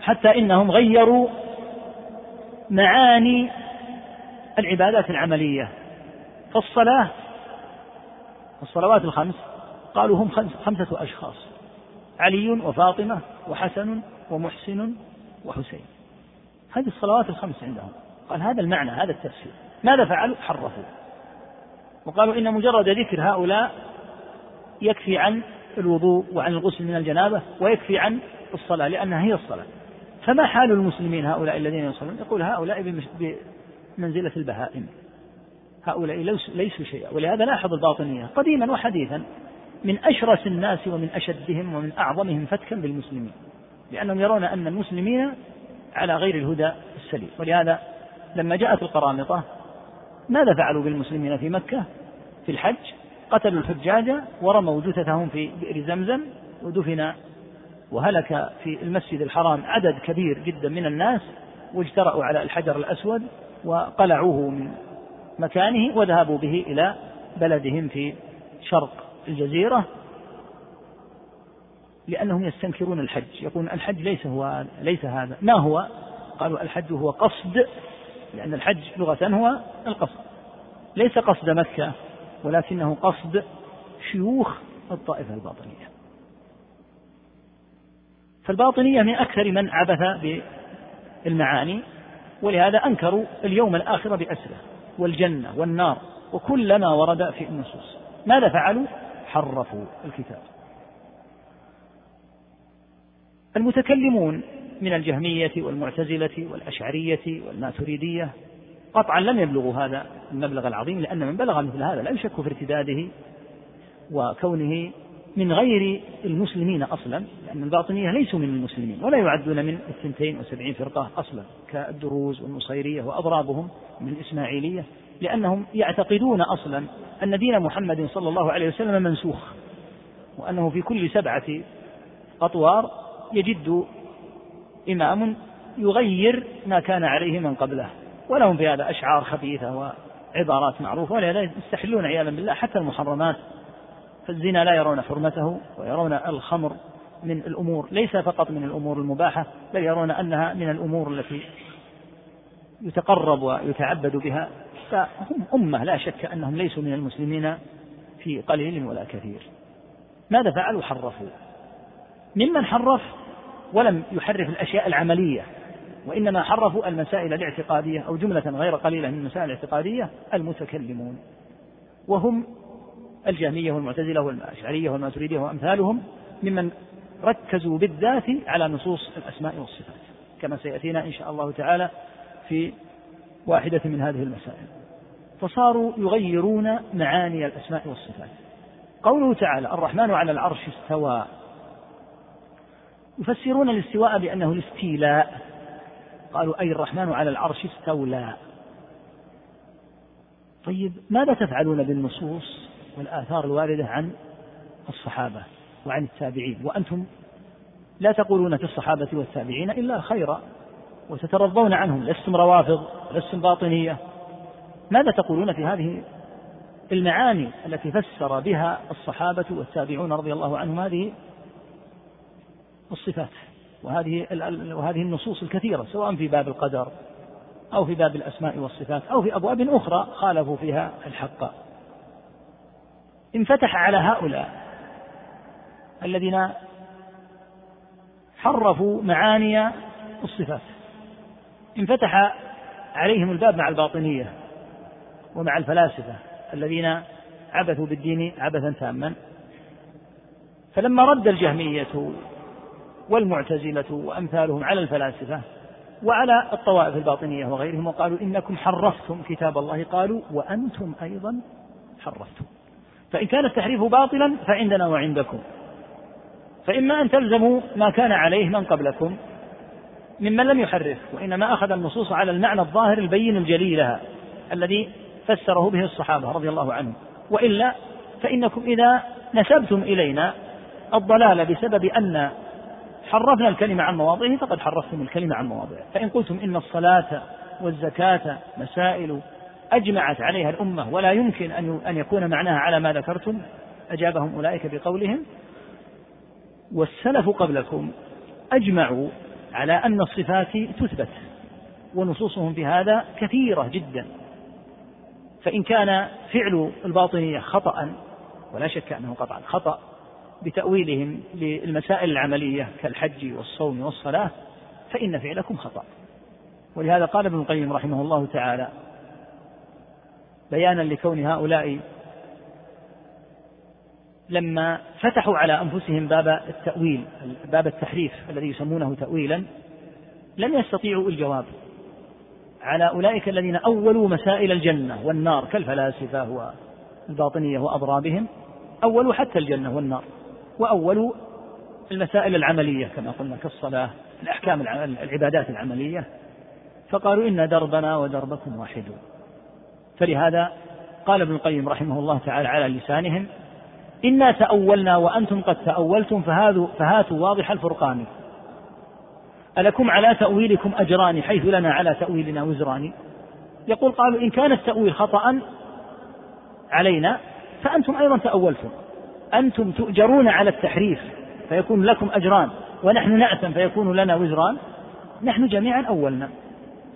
C: حتى إنهم غيروا معاني العبادات العملية فالصلاة الصلوات الخمس قالوا هم خمسة أشخاص علي وفاطمة وحسن ومحسن وحسين. هذه الصلوات الخمس عندهم. قال هذا المعنى هذا التفسير. ماذا فعلوا؟ حرفوا. وقالوا إن مجرد ذكر هؤلاء يكفي عن الوضوء وعن الغسل من الجنابة ويكفي عن الصلاة لأنها هي الصلاة. فما حال المسلمين هؤلاء الذين يصلون؟ يقول هؤلاء بمنزلة البهائم. هؤلاء ليسوا شيئا. ولهذا لاحظ الباطنية قديما وحديثا. من أشرس الناس ومن أشدهم ومن أعظمهم فتكا بالمسلمين. لأنهم يرون أن المسلمين على غير الهدى السليم. ولهذا لما جاءت القرامطة ماذا فعلوا بالمسلمين في مكة؟ في الحج قتلوا الحجاج ورموا جثثهم في بئر زمزم ودفن. وهلك في المسجد الحرام عدد كبير جدا من الناس واجترأوا على الحجر الأسود وقلعوه من مكانه وذهبوا به إلى بلدهم في شرق الجزيرة لأنهم يستنكرون الحج. يقولون الحج ليس هو ليس هذا. ما هو؟ قالوا الحج هو قصد لأن الحج لغة هو القصد. ليس قصد مكة ولكنه قصد شيوخ الطائفة الباطنية. فالباطنية من أكثر من عبث بالمعاني. ولهذا أنكروا اليوم الآخر بأسره والجنة والنار وكل ما ورد في النصوص ماذا فعلوا؟ حرفوا الكتاب المتكلمون من الجهمية والمعتزلة والأشعرية والماتريدية قطعا لم يبلغوا هذا المبلغ العظيم لأن من بلغ مثل هذا لا يشك في ارتداده وكونه من غير المسلمين أصلا لأن الباطنية ليسوا من المسلمين ولا يعدون من الثنتين وسبعين فرقة أصلا كالدروز والنصيرية وأضرابهم من الإسماعيلية لأنهم يعتقدون أصلا أن دين محمد صلى الله عليه وسلم منسوخ وأنه في كل سبعة أطوار يجد إمام يغير ما كان عليه من قبله. ولهم في هذا أشعار خبيثة وعبارات معروفة ولهذا يستحلون عياذا بالله حتى المحرمات. فالزنا لا يرون حرمته ويرون الخمر من الأمور ليس فقط من الأمور المباحة بل يرون أنها من الأمور التي يتقرب ويتعبد بها فهم أمة لا شك أنهم ليسوا من المسلمين في قليل ولا كثير. ماذا فعلوا؟ حرفوا. ممن حرف ولم يحرف الأشياء العملية وإنما حرفوا المسائل الاعتقادية أو جملة غير قليلة من المسائل الاعتقادية المتكلمون. وهم الجهمية والمعتزلة والأشعرية والماتريدية وأمثالهم ممن ركزوا بالذات على نصوص الأسماء والصفات كما سيأتينا إن شاء الله تعالى في واحدة من هذه المسائل. فصاروا يغيرون معاني الأسماء والصفات. قوله تعالى الرحمن على العرش استوى يفسرون الاستواء بأنه الاستيلاء. قالوا أي الرحمن على العرش استولى طيب ماذا تفعلون بالنصوص؟ والآثار الواردة عن الصحابة وعن التابعين. وأنتم لا تقولون في الصحابة والتابعين إلا خيرا وتترضون عنهم. لستم روافض لستم باطنية. ماذا تقولون في هذه المعاني التي فسر بها الصحابة والتابعون رضي الله عنهم؟ هذه الصفات وهذه وهذه النصوص الكثيرة سواء في باب القدر أو في باب الأسماء والصفات أو في أبواب أخرى خالفوا فيها الحق. انفتح على هؤلاء الذين حرفوا معاني الصفات. انفتح عليهم الباب مع الباطنية ومع الفلاسفة الذين عبثوا بالدين عبثا تاما. فلما رد الجهمية والمعتزلة وأمثالهم على الفلاسفة وعلى الطوائف الباطنية وغيرهم وقالوا إنكم حرفتم كتاب الله قالوا وأنتم أيضا حرفتم. فإن كان التحريف باطلا فعندنا وعندكم. فإما أن تلزموا ما كان عليه من قبلكم ممن لم يحرف وإنما أخذ النصوص على المعنى الظاهر البين الجلي لها الذي فسره به الصحابة رضي الله عنهم. وإلا فإنكم إذا نسبتم إلينا الضلال بسبب أن حرفنا الكلمة عن مواضعه فقد حرفتم الكلمة عن مواضعه. فإن قلتم إن الصلاة والزكاة مسائل أجمعت عليها الأمة ولا يمكن أن يكون معناها على ما ذكرتم. أجابهم أولئك بقولهم والسلف قبلكم أجمعوا على أن الصفات تثبت ونصوصهم في هذا كثيرة جدا. فإن كان فعل الباطنية خطأ ولا شك أنه قطعا خطأ بتأويلهم للمسائل العملية كالحج والصوم والصلاة فإن فعلكم خطأ. ولهذا قال ابن القيم رحمه الله تعالى بيانا لكون هؤلاء لما فتحوا على أنفسهم باب التأويل باب التحريف الذي يسمونه تأويلا لم يستطيعوا الجواب. على أولئك الذين أولوا مسائل الجنة والنار كالفلاسفة والباطنية وأضرابهم أولوا حتى الجنة والنار وأولوا المسائل العملية كما قلنا كالصلاة الأحكام العبادات العملية. فقالوا إن دربنا ودربكم واحد. فلهذا قال ابن القيم رحمه الله تعالى على لسانهم إنا تأولنا وأنتم قد تأولتم فهاتوا واضح الفرقان. ألكم على تأويلكم أجران حيث لنا على تأويلنا وزران؟ يقول قالوا إن كان التأويل خطأ علينا فأنتم أيضا تأولتم. أنتم تؤجرون على التحريف فيكون لكم أجران ونحن نأثم فيكون لنا وزران. نحن جميعا أولنا.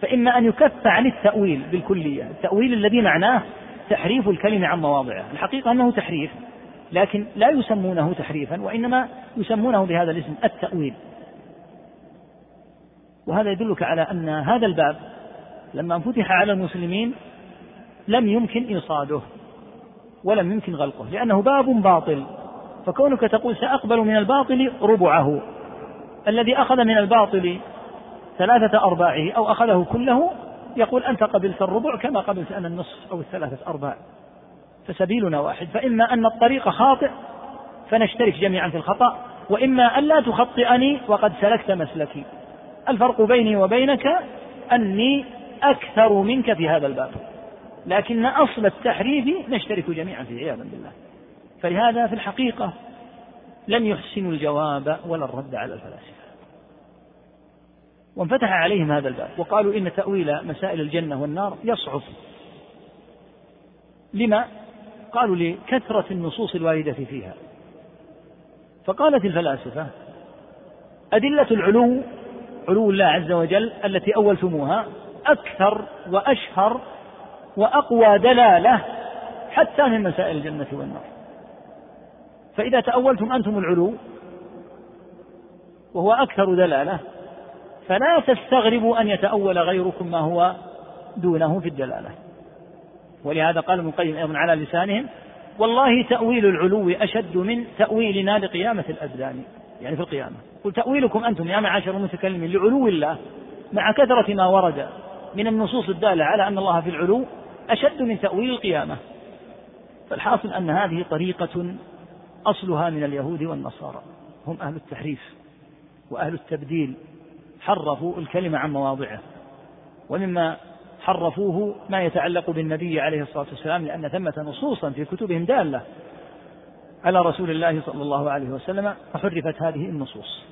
C: فإما أن يكف عن التأويل بالكلية. التأويل الذي معناه تحريف الكلمة عن مواضعه. الحقيقة أنه تحريف لكن لا يسمونه تحريفا وإنما يسمونه بهذا الاسم التأويل. وهذا يدلك على أن هذا الباب لما فتح على المسلمين لم يمكن إيصاده ولم يمكن غلقه لأنه باب باطل. فكونك تقول سأقبل من الباطل ربعه. الذي أخذ من الباطل ثلاثة أرباعه أو أخذه كله يقول أنت قبلت الربع كما قبلت أنا النصف أو الثلاثة أرباع. فسبيلنا واحد. فإما أن الطريق خاطئ فنشترك جميعا في الخطأ وإما أن لا تخطئني وقد سلكت مسلكي. الفرق بيني وبينك أني أكثر منك في هذا الباب. لكن أصل التحريف نشترك جميعا فيه عياذا بالله. فلهذا في الحقيقة لم يحسنوا الجواب ولا الرد على الفلاسفة. وانفتح عليهم هذا الباب. وقالوا إن تأويل مسائل الجنة والنار يصعب. لما؟ قالوا لكثرة النصوص الواردة فيها. فقالت الفلاسفة أدلة العلو علو الله عز وجل التي أولتموها أكثر وأشهر وأقوى دلالة حتى من مسائل الجنة والنار. فإذا تأولتم أنتم العلو وهو أكثر دلالة فلا تستغربوا أن يتأول غيركم ما هو دونه في الدلالة. ولهذا قال ابن القيم أيضا على لسانهم والله تأويل العلو أشد من تأويلنا لقيامة الأبدان يعني في القيامة. قل تأويلكم أنتم يا معاشر المتكلمين لعلو الله مع كثرة ما ورد من النصوص الدالة على أن الله في العلو أشد من تأويل القيامة. فالحاصل أن هذه طريقة أصلها من اليهود والنصارى. هم أهل التحريف وأهل التبديل. حرفوا الكلمة عن مواضعه. ومما حرفوه ما يتعلق بالنبي عليه الصلاة والسلام لأن ثمة نصوصا في كتبهم دالة على رسول الله صلى الله عليه وسلم فحرفت هذه النصوص.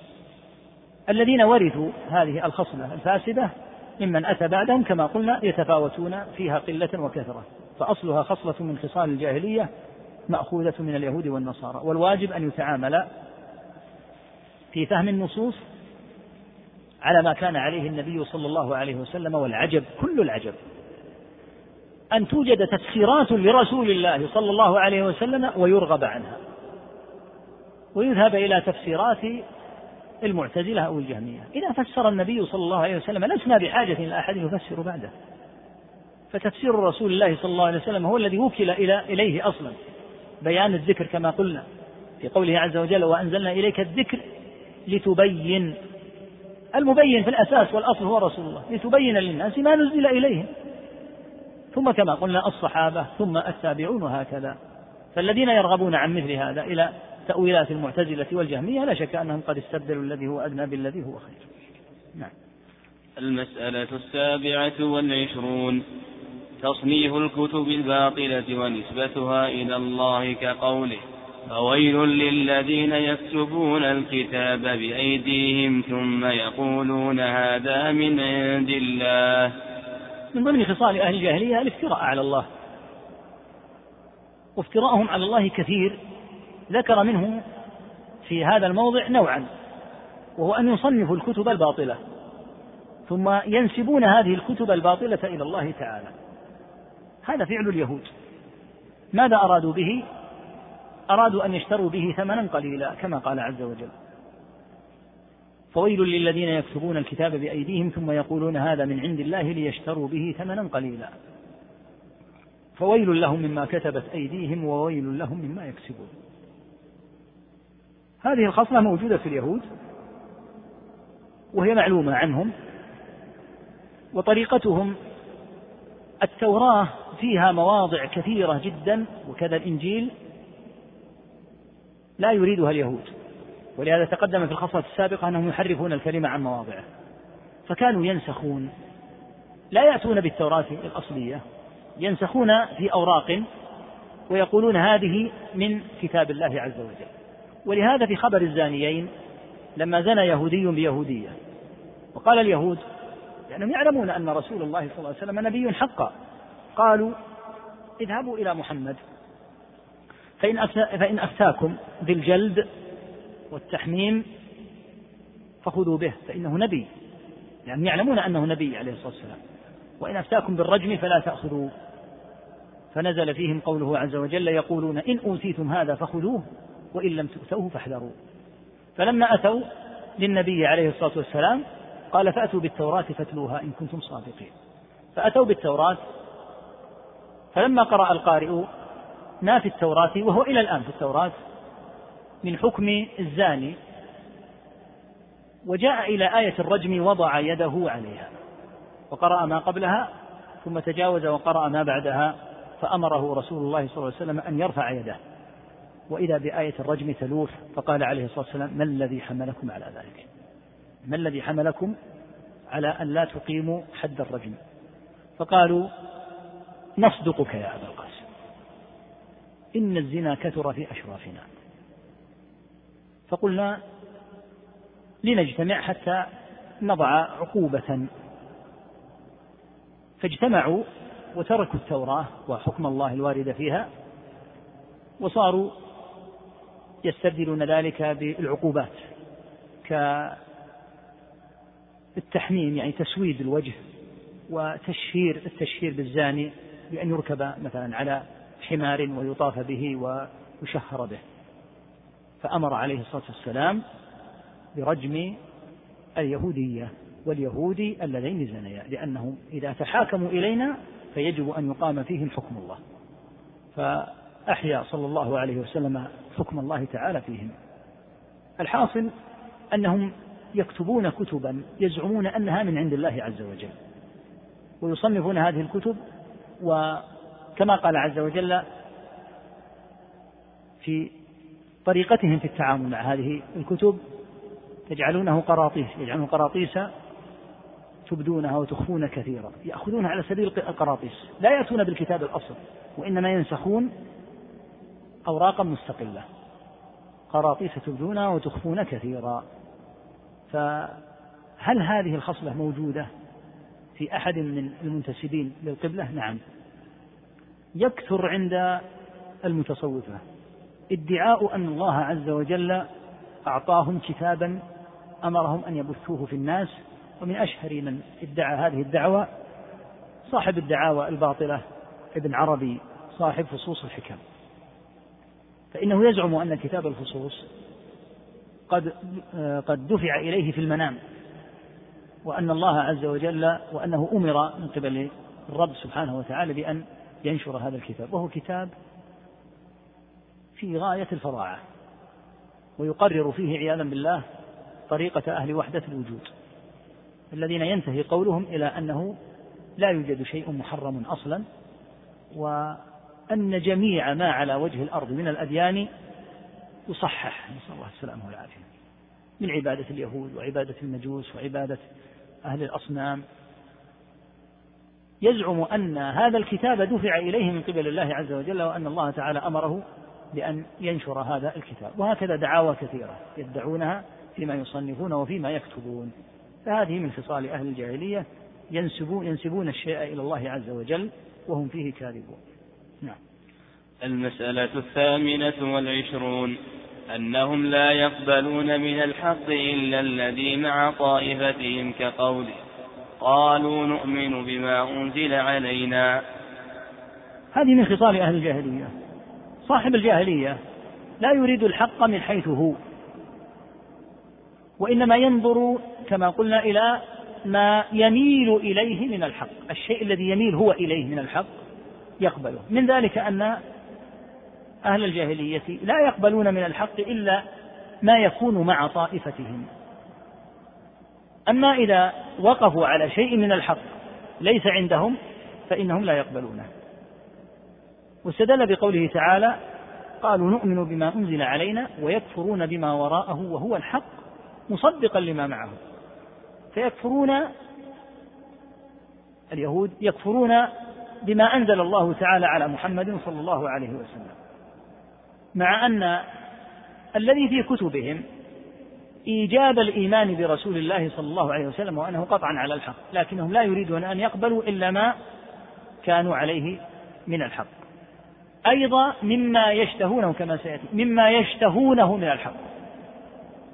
C: الذين ورثوا هذه الخصلة الفاسدة ممن أتى بعدهم كما قلنا يتفاوتون فيها قلة وكثرة. فأصلها خصلة من خصال الجاهلية مأخوذة من اليهود والنصارى. والواجب أن يتعامل في فهم النصوص على ما كان عليه النبي صلى الله عليه وسلم والعجب كل العجب. أن توجد تفسيرات لرسول الله صلى الله عليه وسلم ويرغب عنها. ويذهب إلى تفسيرات المعتزلة أو الجهمية. إذا فسر النبي صلى الله عليه وسلم لسنا بحاجة إلى أحد يفسر بعده. فتفسير رسول الله صلى الله عليه وسلم هو الذي وكل إلى إليه أصلا. بيان الذكر كما قلنا في قوله عز وجل وأنزلنا إليك الذكر لتبين المبين في الأساس والأصل هو رسول الله. لتبين للناس ما نزل إليهم. ثم كما قلنا الصحابة ثم التابعون وهكذا. فالذين يرغبون عن مثل هذا إلى تأويلات المعتزلة والجهمية لا شك أنهم قد استبدلوا الذي هو أدنى بالذي هو خير. نعم.
B: المسألة السابعة والعشرون. تصنيف الكتب الباطلة ونسبتها إلى الله كقوله. فويل للذين يكتبون الكتاب بأيديهم ثم يقولون هذا من عند الله.
C: من ضمن خصال أهل الجاهلية الافتراء على الله. وافتراءهم على الله كثير. ذكر منه في هذا الموضع نوعا وهو أن يصنفوا الكتب الباطلة ثم ينسبون هذه الكتب الباطلة إلى الله تعالى. هذا فعل اليهود. ماذا أرادوا به؟ أرادوا أن يشتروا به ثمنا قليلا كما قال عز وجل. فويل للذين يكتبون الكتاب بأيديهم ثم يقولون هذا من عند الله ليشتروا به ثمنا قليلا. فويل لهم مما كتبت أيديهم وويل لهم مما يكسبون. هذه الخصلة موجودة في اليهود وهي معلومة عنهم وطريقتهم التوراة فيها مواضع كثيرة جدا وكذا الإنجيل لا يريدها اليهود. ولهذا تقدم في الخصلة السابقة أنهم يحرفون الكلمة عن مواضعه. فكانوا ينسخون. لا يأتون بالتوراة الأصلية. ينسخون في أوراق ويقولون هذه من كتاب الله عز وجل. ولهذا في خبر الزانيين لما زنى يهودي بيهودية وقال اليهود لأنهم يعلمون أن رسول الله صلى الله عليه وسلم نبي حقا. قالوا اذهبوا إلى محمد. فإن فإن أفتاكم بالجلد والتحميم فخذوا به فإنه نبي لأنهم يعلمون أنه نبي عليه الصلاة والسلام. وإن أفتاكم بالرجم فلا تأخذوا فنزل فيهم قوله عز وجل يقولون إن أوتيتم هذا فخذوه وإن لم تؤتوه فاحذروا. فلما أتوا للنبي عليه الصلاة والسلام قال فأتوا بالتوراة فاتلوها إن كنتم صادقين. فأتوا بالتوراة فلما قرأ القارئ ما في التوراة وهو إلى الآن في التوراة من حكم الزاني. وجاء إلى آية الرجم وضع يده عليها وقرأ ما قبلها ثم تجاوز وقرأ ما بعدها فأمره رسول الله صلى الله عليه وسلم أن يرفع يده. وإذا بآية الرجم تلوح فقال عليه الصلاة والسلام ما الذي حملكم على ذلك؟ ما الذي حملكم على أن لا تقيموا حد الرجم؟ فقالوا نصدقك يا أبا القاسم. إن الزنا كثر في أشرافنا. فقلنا لنجتمع حتى نضع عقوبة. فاجتمعوا وتركوا التوراة وحكم الله الوارد فيها وصاروا يستبدلون ذلك بالعقوبات كالتحميم يعني تسويد الوجه وتشهير التشهير بالزاني بأن يركب مثلا على حمار ويطاف به ويشهر به. فأمر عليه الصلاة والسلام برجم اليهودية واليهودي اللذين زنيا لأنهم إذا تحاكموا إلينا فيجب أن يقام فيهم حكم الله. فأحيا صلى الله عليه وسلم حكم الله تعالى فيهم. الحاصل أنهم يكتبون كتبا يزعمون أنها من عند الله عز وجل ويصنفون هذه الكتب وكما قال عز وجل في طريقتهم في التعامل مع هذه الكتب يجعلونه قراطيس يجعلونه قراطيس تبدونها وتخفون كثيرا يأخذونها على سبيل القراطيس لا يأتون بالكتاب الأصل وإنما ينسخون أوراقا مستقلة. قراطيس تبدونها وتخفون كثيرا. فهل هذه الخصلة موجودة في أحد من المنتسبين للقبلة؟ نعم. يكثر عند المتصوفة. ادعاء أن الله عز وجل أعطاهم كتابا أمرهم أن يبثوه في الناس. ومن أشهر من ادعى هذه الدعوة صاحب الدعاوى الباطلة ابن عربي صاحب فصوص الحكم. فإنه يزعم أن كتاب الفصوص قد قد دفع إليه في المنام. وأن الله عز وجل وأنه أمر من قبل الرب سبحانه وتعالى بأن ينشر هذا الكتاب وهو كتاب في غاية الفظاعة ويقرر فيه عياذا بالله طريقة أهل وحدة الوجود الذين ينتهي قولهم إلى أنه لا يوجد شيء محرم أصلا وأن جميع ما على وجه الأرض من الأديان يصحح. نسأل الله السلامة والعافية. من عبادة اليهود وعبادة المجوس وعبادة أهل الأصنام يزعم أن هذا الكتاب دفع إليه من قبل الله عز وجل وأن الله تعالى أمره بأن ينشر هذا الكتاب. وهكذا دعاوى كثيرة يدعونها فيما يصنفون وفيما يكتبون. فهذه من خصال أهل الجاهلية ينسبون, ينسبون الشيء إلى الله عز وجل وهم فيه كاذبون. نعم.
B: المسألة الثامنة والعشرون. أنهم لا يقبلون من الحق إلا الذي مع طائفتهم كقوله. قالوا نؤمن بما أنزل علينا.
C: هذه من خصال أهل الجاهلية. صاحب الجاهلية لا يريد الحق من حيث هو. وإنما ينظر كما قلنا إلى ما يميل إليه من الحق. الشيء الذي يميل هو إليه من الحق يقبله. من ذلك أن أهل الجاهلية لا يقبلون من الحق إلا ما يكون مع طائفتهم. أما إذا وقفوا على شيء من الحق ليس عندهم فإنهم لا يقبلونه. واستدل بقوله تعالى قالوا نؤمن بما أنزل علينا ويكفرون بما وراءه وهو الحق مصدقا لما معه. فيكفرون اليهود يكفرون بما أنزل الله تعالى على محمد صلى الله عليه وسلم مع أن الذي في كتبهم إيجاب الإيمان برسول الله صلى الله عليه وسلم وأنه قطعا على الحق لكنهم لا يريدون أن يقبلوا إلا ما كانوا عليه من الحق. أيضا مما يشتهونه كما سيأتي مما يشتهونه من الحق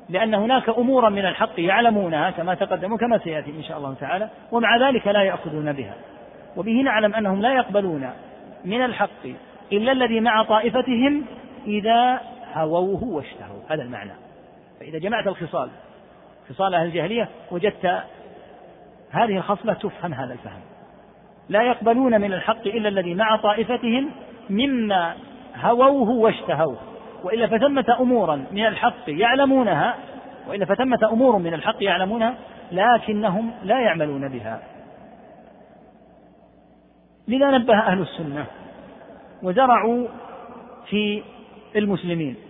C: لأن هناك أمورا من الحق يعلمونها كما تقدم كما سيأتي إن شاء الله تعالى ومع ذلك لا يأخذون بها. وبه نعلم أنهم لا يقبلون من الحق إلا الذي مع طائفتهم إذا هووه واشتهوا. هذا المعنى. فإذا جمعت الخصال خصال أهل الجاهلية وجدت هذه الخصلة تفهم هذا الفهم. لا يقبلون من الحق إلا الذي مع طائفتهم مما هووه واشتهوه. وإلا فثمة أمورا من الحق يعلمونها وإلا فثمة أمور من الحق يعلمونها لكنهم لا يعملون بها. لذا نبه أهل السنة وزرعوا في المسلمين.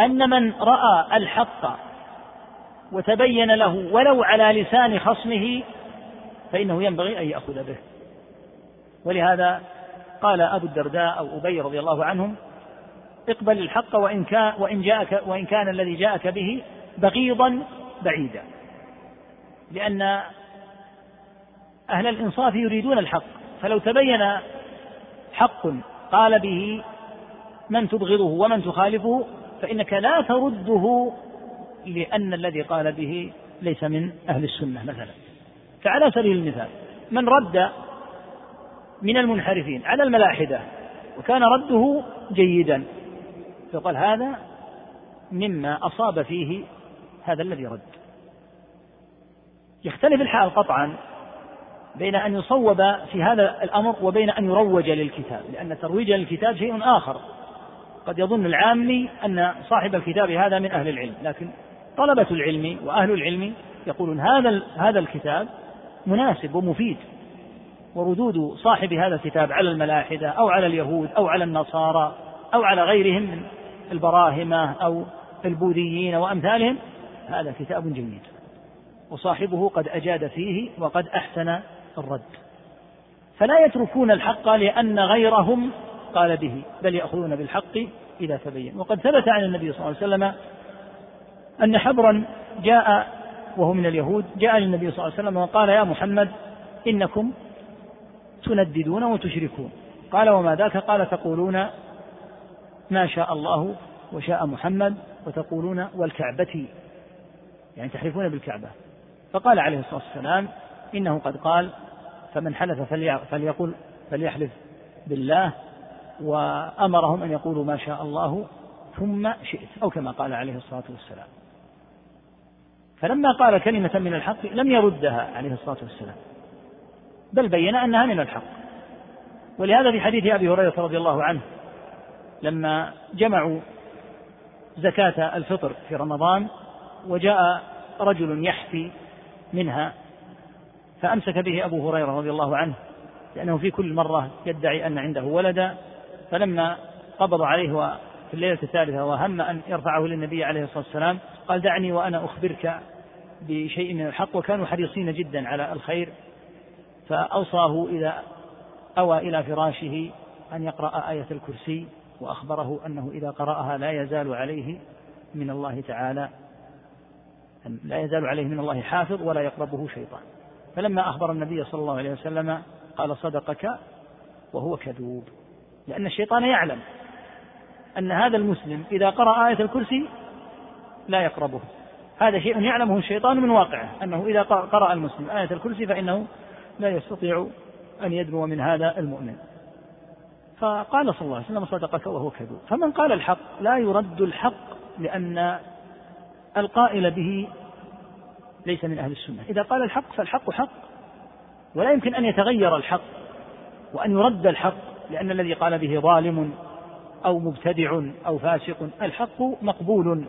C: أن من رأى الحق وتبين له ولو على لسان خصمه فإنه ينبغي أن يأخذ به. ولهذا قال أبو الدرداء أو أبي رضي الله عنهم اقبل الحق وإن كان وإن جاءك وإن كان الذي جاءك به بغيضا بعيدا. لأن أهل الإنصاف يريدون الحق فلو تبين حق قال به من تبغضه ومن تخالفه فإنك لا ترده لأن الذي قال به ليس من أهل السنة مثلا. فعلى سبيل المثال من رد من المنحرفين على الملاحدة وكان رده جيدا فقال هذا مما أصاب فيه هذا الذي رد. يختلف الحال قطعا بين أن يصوب في هذا الأمر وبين أن يروج للكتاب لأن ترويج للكتاب شيء آخر. قد يظن العامي أن صاحب الكتاب هذا من أهل العلم لكن طلبة العلم وأهل العلم يقولون هذا هذا الكتاب مناسب ومفيد وردود صاحب هذا الكتاب على الملاحدة أو على اليهود أو على النصارى أو على غيرهم من البراهمة أو البوذيين وأمثالهم هذا كتاب جيد وصاحبه قد أجاد فيه وقد أحسن الرد. فلا يتركون الحق لأن غيرهم قال به بل يأخذون بالحق إذا تبين. وقد ثبت عن النبي صلى الله عليه وسلم أن حبرا جاء وهو من اليهود جاء للنبي صلى الله عليه وسلم وقال يا محمد إنكم تنددون وتشركون. قال وما ذاك؟ قال تقولون ما شاء الله وشاء محمد وتقولون والكعبة. يعني تحلفون بالكعبة. فقال عليه الصلاة والسلام إنه قد قال فمن حلف فليقول فليحلف بالله وأمرهم أن يقولوا ما شاء الله ثم شئت أو كما قال عليه الصلاة والسلام. فلما قال كلمة من الحق لم يردها عليه الصلاة والسلام بل بين أنها من الحق. ولهذا في حديث أبي هريرة رضي الله عنه لما جمعوا زكاة الفطر في رمضان وجاء رجل يحفي منها فأمسك به أبو هريرة رضي الله عنه لأنه في كل مرة يدعي أن عنده ولدا فلما قبض عليه في الليلة الثالثة وهم أن يرفعه للنبي عليه الصلاة والسلام قال دعني وأنا أخبرك بشيء من الحق. وكانوا حريصين جدا على الخير فأوصاه إذا أوى إلى فراشه أن يقرأ آية الكرسي وأخبره أنه إذا قرأها لا يزال عليه من الله تعالى لا يزال عليه من الله حافظ ولا يقربه شيطان. فلما أخبر النبي صلى الله عليه وسلم قال صدقك وهو كذوب. لأن الشيطان يعلم أن هذا المسلم إذا قرأ آية الكرسي لا يقربه. هذا شيء يعلمه الشيطان من واقعه أنه إذا قرأ المسلم آية الكرسي فإنه لا يستطيع أن يدنو من هذا المؤمن. فقال صلى الله عليه وسلم صدقك وهو كذوب فمن قال الحق لا يرد الحق لأن القائل به ليس من أهل السنة. إذا قال الحق فالحق حق ولا يمكن أن يتغير الحق وأن يرد الحق. لأن الذي قال به ظالم أو مبتدع أو فاسق الحق مقبول.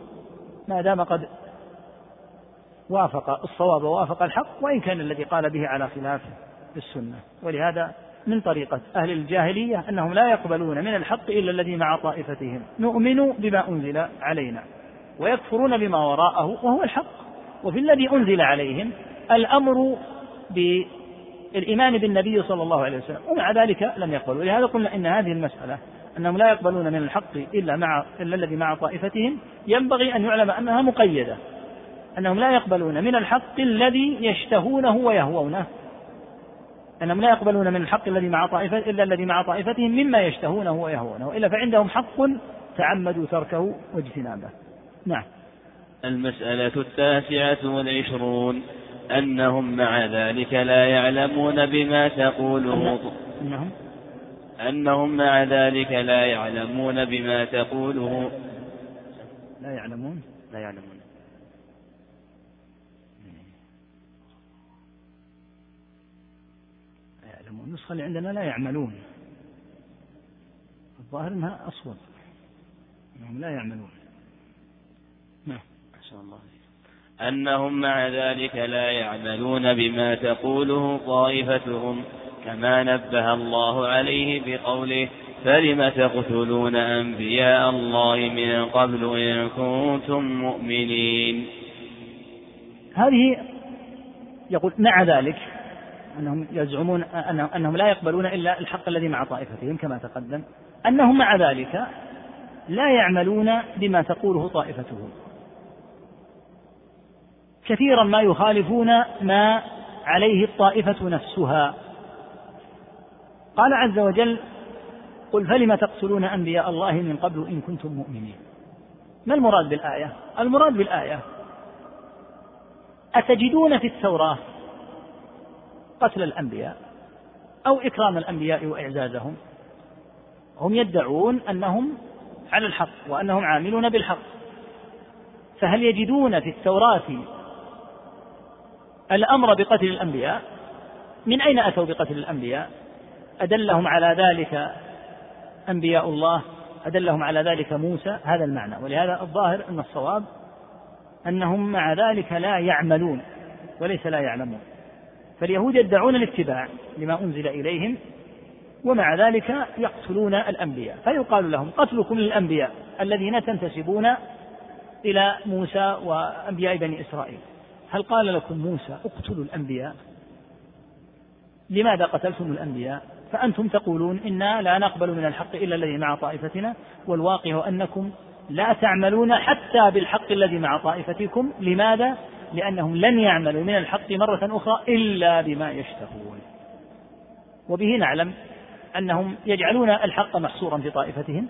C: ما دام قد وافق الصواب ووافق الحق وإن كان الذي قال به على خلاف السنة. ولهذا من طريقة أهل الجاهلية أنهم لا يقبلون من الحق إلا الذي مع طائفتهم. نؤمن بما أنزل علينا ويكفرون بما وراءه وهو الحق. وفي الذي أنزل عليهم الأمر بالإيمان بالنبي صلى الله عليه وسلم ومع ذلك لم يقبلوا. ولهذا قلنا إن هذه المسألة أنهم لا يقبلون من الحق إلا مع إلا الذي مع طائفتهم ينبغي أن يعلم أنها مقيدة. أنهم لا يقبلون من الحق الذي يشتهونه ويهوونه. أنهم لا يقبلون من الحق الذي مع طائفة إلا الذي مع طائفتهم مما يشتهونه ويهوونه. وإلا فعندهم حق تعمدوا تركه واجتنابه. نعم.
B: المسألة التاسعة والعشرون. أنهم مع ذلك لا يعلمون بما تقوله أنهم؟ أنهم مع ذلك لا يعلمون بما تقوله
C: لا يعلمون.
B: لا يعلمون.
C: لا يعلمون. النسخة اللي عندنا لا يعملون. الظاهر إنها اصوب إنهم لا يعملون.
B: نعم. أحسن الله. أنهم مع ذلك لا يعملون بما تقوله طائفتهم كما نبه الله عليه بقوله فلم تقتلون أنبياء الله من قبل إن كنتم مؤمنين؟
C: هذه يقول مع ذلك أنهم يزعمون أنهم لا يقبلون إلا الحق الذي مع طائفتهم كما تقدم. أنهم مع ذلك لا يعملون بما تقوله طائفتهم. كثيرا ما يخالفون ما عليه الطائفة نفسها. قال عز وجل قل فلم تقتلون أنبياء الله من قبل إن كنتم مؤمنين؟ ما المراد بالآية؟ المراد بالآية أتجدون في التوراة قتل الأنبياء أو إكرام الأنبياء وإعزازهم؟ هم يدعون أنهم على الحق وأنهم عاملون بالحق. فهل يجدون في التوراة الأمر بقتل الأنبياء. من أين أتوا بقتل الأنبياء؟ أدلهم على ذلك أنبياء الله أدلهم على ذلك موسى هذا المعنى. ولهذا الظاهر أن الصواب أنهم مع ذلك لا يعملون وليس لا يعلمون. فاليهود يدعون الاتباع لما أنزل إليهم ومع ذلك يقتلون الأنبياء. فيقال لهم قتلكم للأنبياء الذين تنتسبون إلى موسى وأنبياء بني إسرائيل. هل قال لكم موسى اقتلوا الأنبياء؟ لماذا قتلتم الأنبياء؟ فأنتم تقولون إنا لا نقبل من الحق إلا الذي مع طائفتنا والواقع أنكم لا تعملون حتى بالحق الذي مع طائفتكم. لماذا؟ لأنهم لن يعملوا من الحق مرة أخرى إلا بما يشتهون. وبه نعلم أنهم يجعلون الحق محصورا في طائفتهم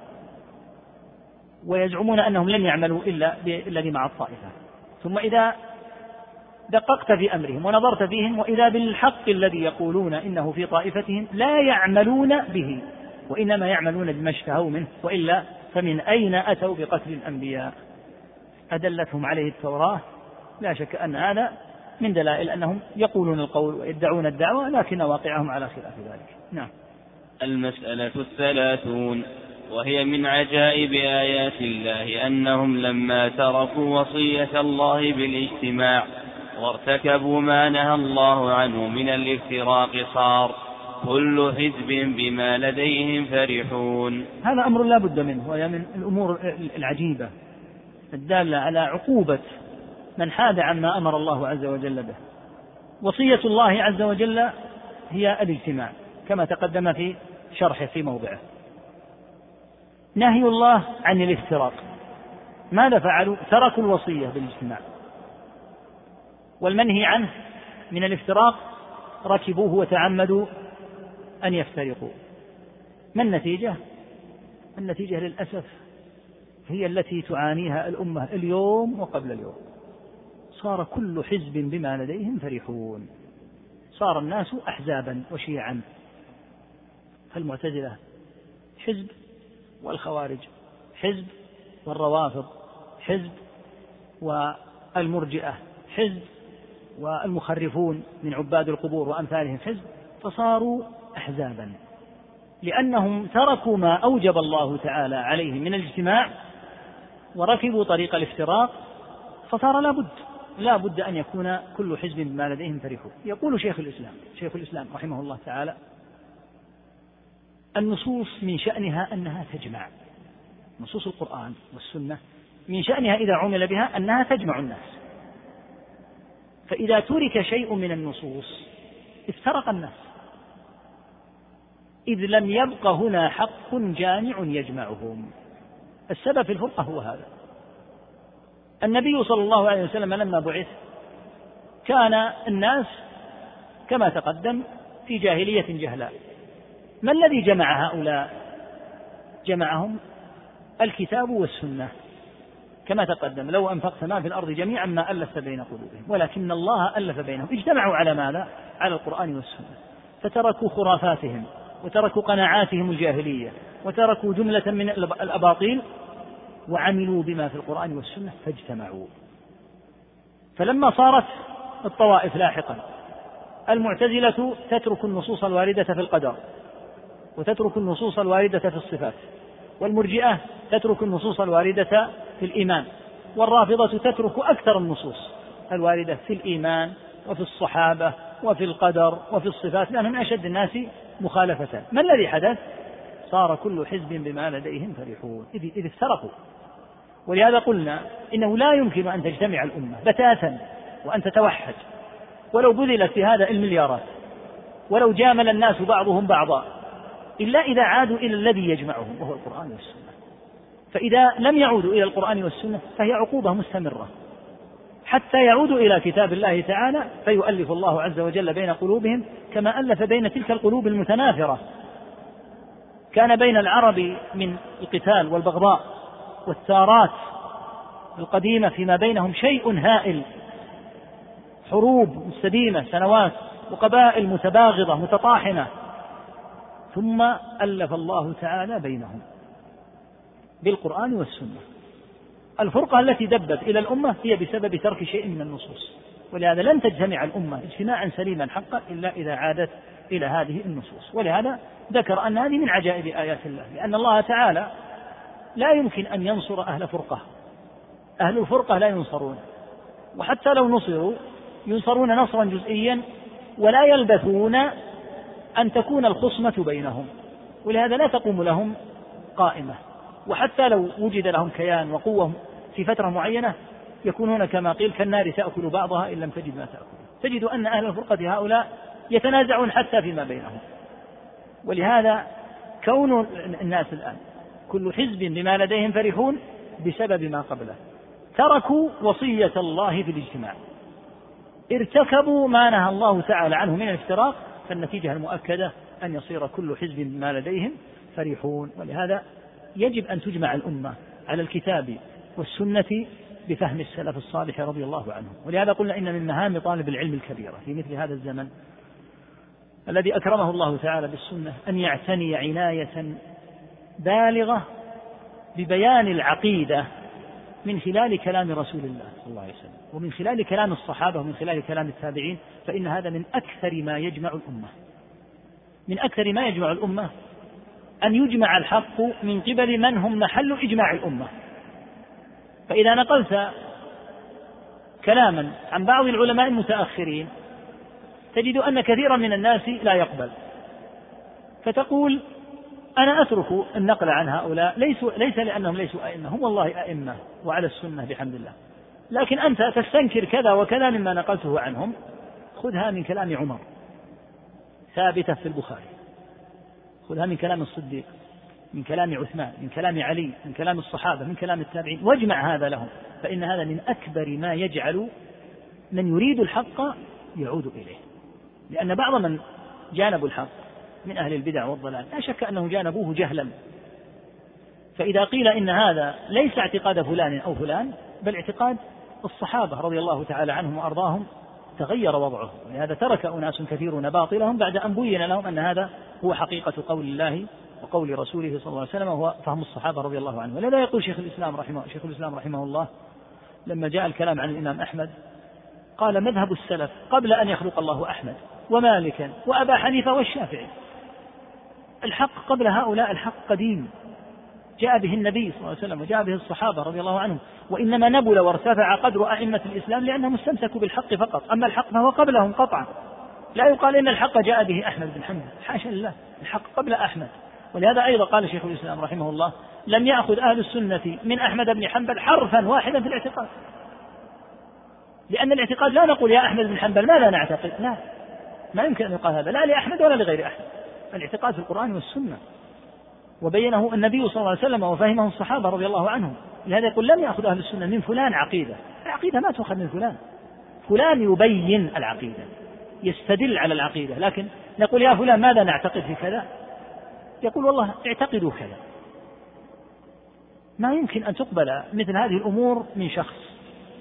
C: ويزعمون أنهم لن يعملوا إلا بالذي مع الطائفة. ثم إذا دققت في أمرهم ونظرت فيهم وإذا بالحق الذي يقولون إنه في طائفتهم لا يعملون به وإنما يعملون بما اشتهوا منه وإلا فمن أين أتوا بقتل الأنبياء؟ أدلتهم عليه التوراة. لا شك أن هذا من دلائل أنهم يقولون القول ويدعون الدعوة لكن واقعهم على خلاف ذلك. نعم.
B: المسألة الثلاثون وهي من عجائب آيات الله أنهم لما تركوا وصية الله بالاجتماع وارتكبوا ما نهى الله عنه من الافتراق صار. كل حزب بما لديهم فرحون.
C: هذا أمر لا بد منه وهي من الأمور العجيبة الدالة على عقوبة من حاد عما أمر الله عز وجل به. وصية الله عز وجل هي الاجتماع كما تقدم في شرحه في موضعه. نهي الله عن الافتراق. ماذا فعلوا؟ تركوا الوصية بالاجتماع. والمنهي عنه من الافتراق ركبوه وتعمدوا أن يفترقوا. ما النتيجة؟ النتيجة للأسف هي التي تعانيها الأمة اليوم وقبل اليوم. صار كل حزب بما لديهم فرحون. صار الناس أحزابا وشيعا. فالمعتزلة حزب والخوارج حزب والروافض حزب والمرجئة حزب والمخرفون من عباد القبور وأمثالهم حزب فصاروا أحزابا. لأنهم تركوا ما أوجب الله تعالى عليهم من الاجتماع وركبوا طريق الافتراق فصار لا بد لا بد أن يكون كل حزب بما لديهم فرحون. يقول شيخ الإسلام شيخ الإسلام رحمه الله تعالى النصوص من شأنها أنها تجمع. نصوص القرآن والسنة من شأنها إذا عمل بها أنها تجمع الناس. فإذا ترك شيء من النصوص افترق الناس. إذ لم يبق هنا حق جامع يجمعهم. السبب في الفرقة هو هذا. النبي صلى الله عليه وسلم لما بعث كان الناس كما تقدم في جاهلية جهلاء. ما الذي جمع هؤلاء؟ جمعهم الكتاب والسنة. كما تقدم لو أنفقت ما في الأرض جميعا ما ألفت بين قلوبهم ولكن الله ألف بينهم. اجتمعوا على ماذا؟ على القرآن والسنة. فتركوا خرافاتهم وتركوا قناعاتهم الجاهلية وتركوا جملة من الأباطيل وعملوا بما في القرآن والسنة فاجتمعوا. فلما صارت الطوائف لاحقا المعتزلة تترك النصوص الواردة في القدر وتترك النصوص الواردة في الصفات والمرجئة تترك النصوص الواردة في الإيمان والرافضة تترك أكثر النصوص الواردة في الإيمان وفي الصحابة وفي القدر وفي الصفات لأنهم من أشد الناس مخالفة ما الذي حدث؟ صار كل حزب بما لديهم فرحون إذ افترقوا. ولهذا قلنا إنه لا يمكن أن تجتمع الأمة بتاتا وأن تتوحد. ولو بذلت في هذا المليارات ولو جامل الناس بعضهم بعضا إلا إذا عادوا إلى الذي يجمعهم وهو القرآن والسنة. فإذا لم يعودوا إلى القرآن والسنة فهي عقوبة مستمرة. حتى يعودوا إلى كتاب الله تعالى فيؤلف الله عز وجل بين قلوبهم كما ألف بين تلك القلوب المتنافرة. كان بين العرب من القتال والبغضاء والثارات القديمة فيما بينهم شيء هائل. حروب مستديمة سنوات وقبائل متباغضة متطاحنة. ثم ألف الله تعالى بينهم. بالقرآن والسنة. الفرقة التي دبت إلى الأمة هي بسبب ترك شيء من النصوص. ولهذا لن تجتمع الأمة اجتماعا سليما حقا إلا إذا عادت إلى هذه النصوص. ولهذا ذكر أن هذه من عجائب آيات الله لأن الله تعالى لا يمكن أن ينصر أهل فرقة. أهل الفرقة لا ينصرون. وحتى لو نصروا ينصرون نصرا جزئيا ولا يلبثون أن تكون الخصمة بينهم. ولهذا لا تقوم لهم قائمة. وحتى لو وجد لهم كيان وقوة في فترة معينة يكونون كما قيل كالنار تأكل بعضها إن لم تجد ما تأكل. تجد أن أهل الفرقة هؤلاء يتنازعون حتى فيما بينهم. ولهذا كون الناس الآن كل حزب بما لديهم فرحون بسبب ما قبله. تركوا وصية الله في الاجتماع. ارتكبوا ما نهى الله تعالى عنه من الافتراق فالنتيجة المؤكدة أن يصير كل حزب بما لديهم فرحون. ولهذا يجب أن تجمع الأمة على الكتاب والسنة بفهم السلف الصالح رضي الله عنهم. ولهذا قلنا إن من مهام طالب العلم الكبيرة في مثل هذا الزمن الذي أكرمه الله تعالى بالسنة أن يعتني عناية بالغة ببيان العقيدة من خلال كلام رسول الله صلى الله عليه وسلم ومن خلال كلام الصحابة ومن خلال كلام التابعين فإن هذا من أكثر ما يجمع الأمة. من أكثر ما يجمع الأمة أن يجمع الحق من قبل من هم محل إجماع الأمة. فإذا نقلت كلاما عن بعض العلماء المتأخرين تجد أن كثيرا من الناس لا يقبل. فتقول أنا أترك النقل عن هؤلاء ليسوا ليس لأنهم ليسوا أئمة هم والله أئمة وعلى السنة بحمد الله. لكن أنت تستنكر كذا وكذا مما نقلته عنهم خذها من كلام عمر ثابتة في البخاري. خذها من كلام الصديق من كلام عثمان من كلام علي من كلام الصحابة من كلام التابعين. واجمع هذا لهم فإن هذا من أكبر ما يجعل من يريد الحق يعود إليه. لأن بعض من جانبوا الحق من أهل البدع والضلال لا شك أنهم جانبوه جهلا. فإذا قيل إن هذا ليس اعتقاد فلان أو فلان بل اعتقاد الصحابة رضي الله تعالى عنهم وأرضاهم تغير وضعه. ولهذا ترك أناس كثيرون باطلهم بعد أن بين لهم أن هذا هو حقيقة قول الله وقول رسوله صلى الله عليه وسلم وهو فهم الصحابة رضي الله عنهم. ولذا يقول شيخ الإسلام رحمه شيخ الإسلام رحمه الله لما جاء الكلام عن الإمام أحمد قال مذهب السلف قبل أن يخلق الله أحمد ومالكا وأبا حنيفة والشافعي. الحق قبل هؤلاء الحق قديم. جاء به النبي صلى الله عليه وسلم وجاء به الصحابة رضي الله عنهم وإنما نبل وارتفع قدر أئمة الإسلام لأنهم استمسكوا بالحق فقط أما الحق فهو قبلهم قطعا. لا يقال إن الحق جاء به أحمد بن حنبل حاشا لله الحق قبل أحمد. ولهذا أيضا قال شيخ الإسلام رحمه الله لم يأخذ أهل السنة من أحمد بن حنبل حرفا واحدا في الاعتقاد. لأن الاعتقاد لا نقول يا أحمد بن حنبل ماذا نعتقد؟ لا ما يمكن أن يقال هذا لا لأحمد ولا لغير أحمد. الاعتقاد في القرآن والسنة. وبينه النبي صلى الله عليه وسلم وفهمه الصحابة رضي الله عنهم. لهذا يقول لم يأخذ أهل السنة من فلان عقيدة. العقيدة ما تؤخذ من فلان. فلان يبين العقيدة يستدل على العقيدة. لكن نقول يا فلان ماذا نعتقد في كذا؟ يقول والله اعتقدوا كذا. ما يمكن أن تقبل مثل هذه الأمور من شخص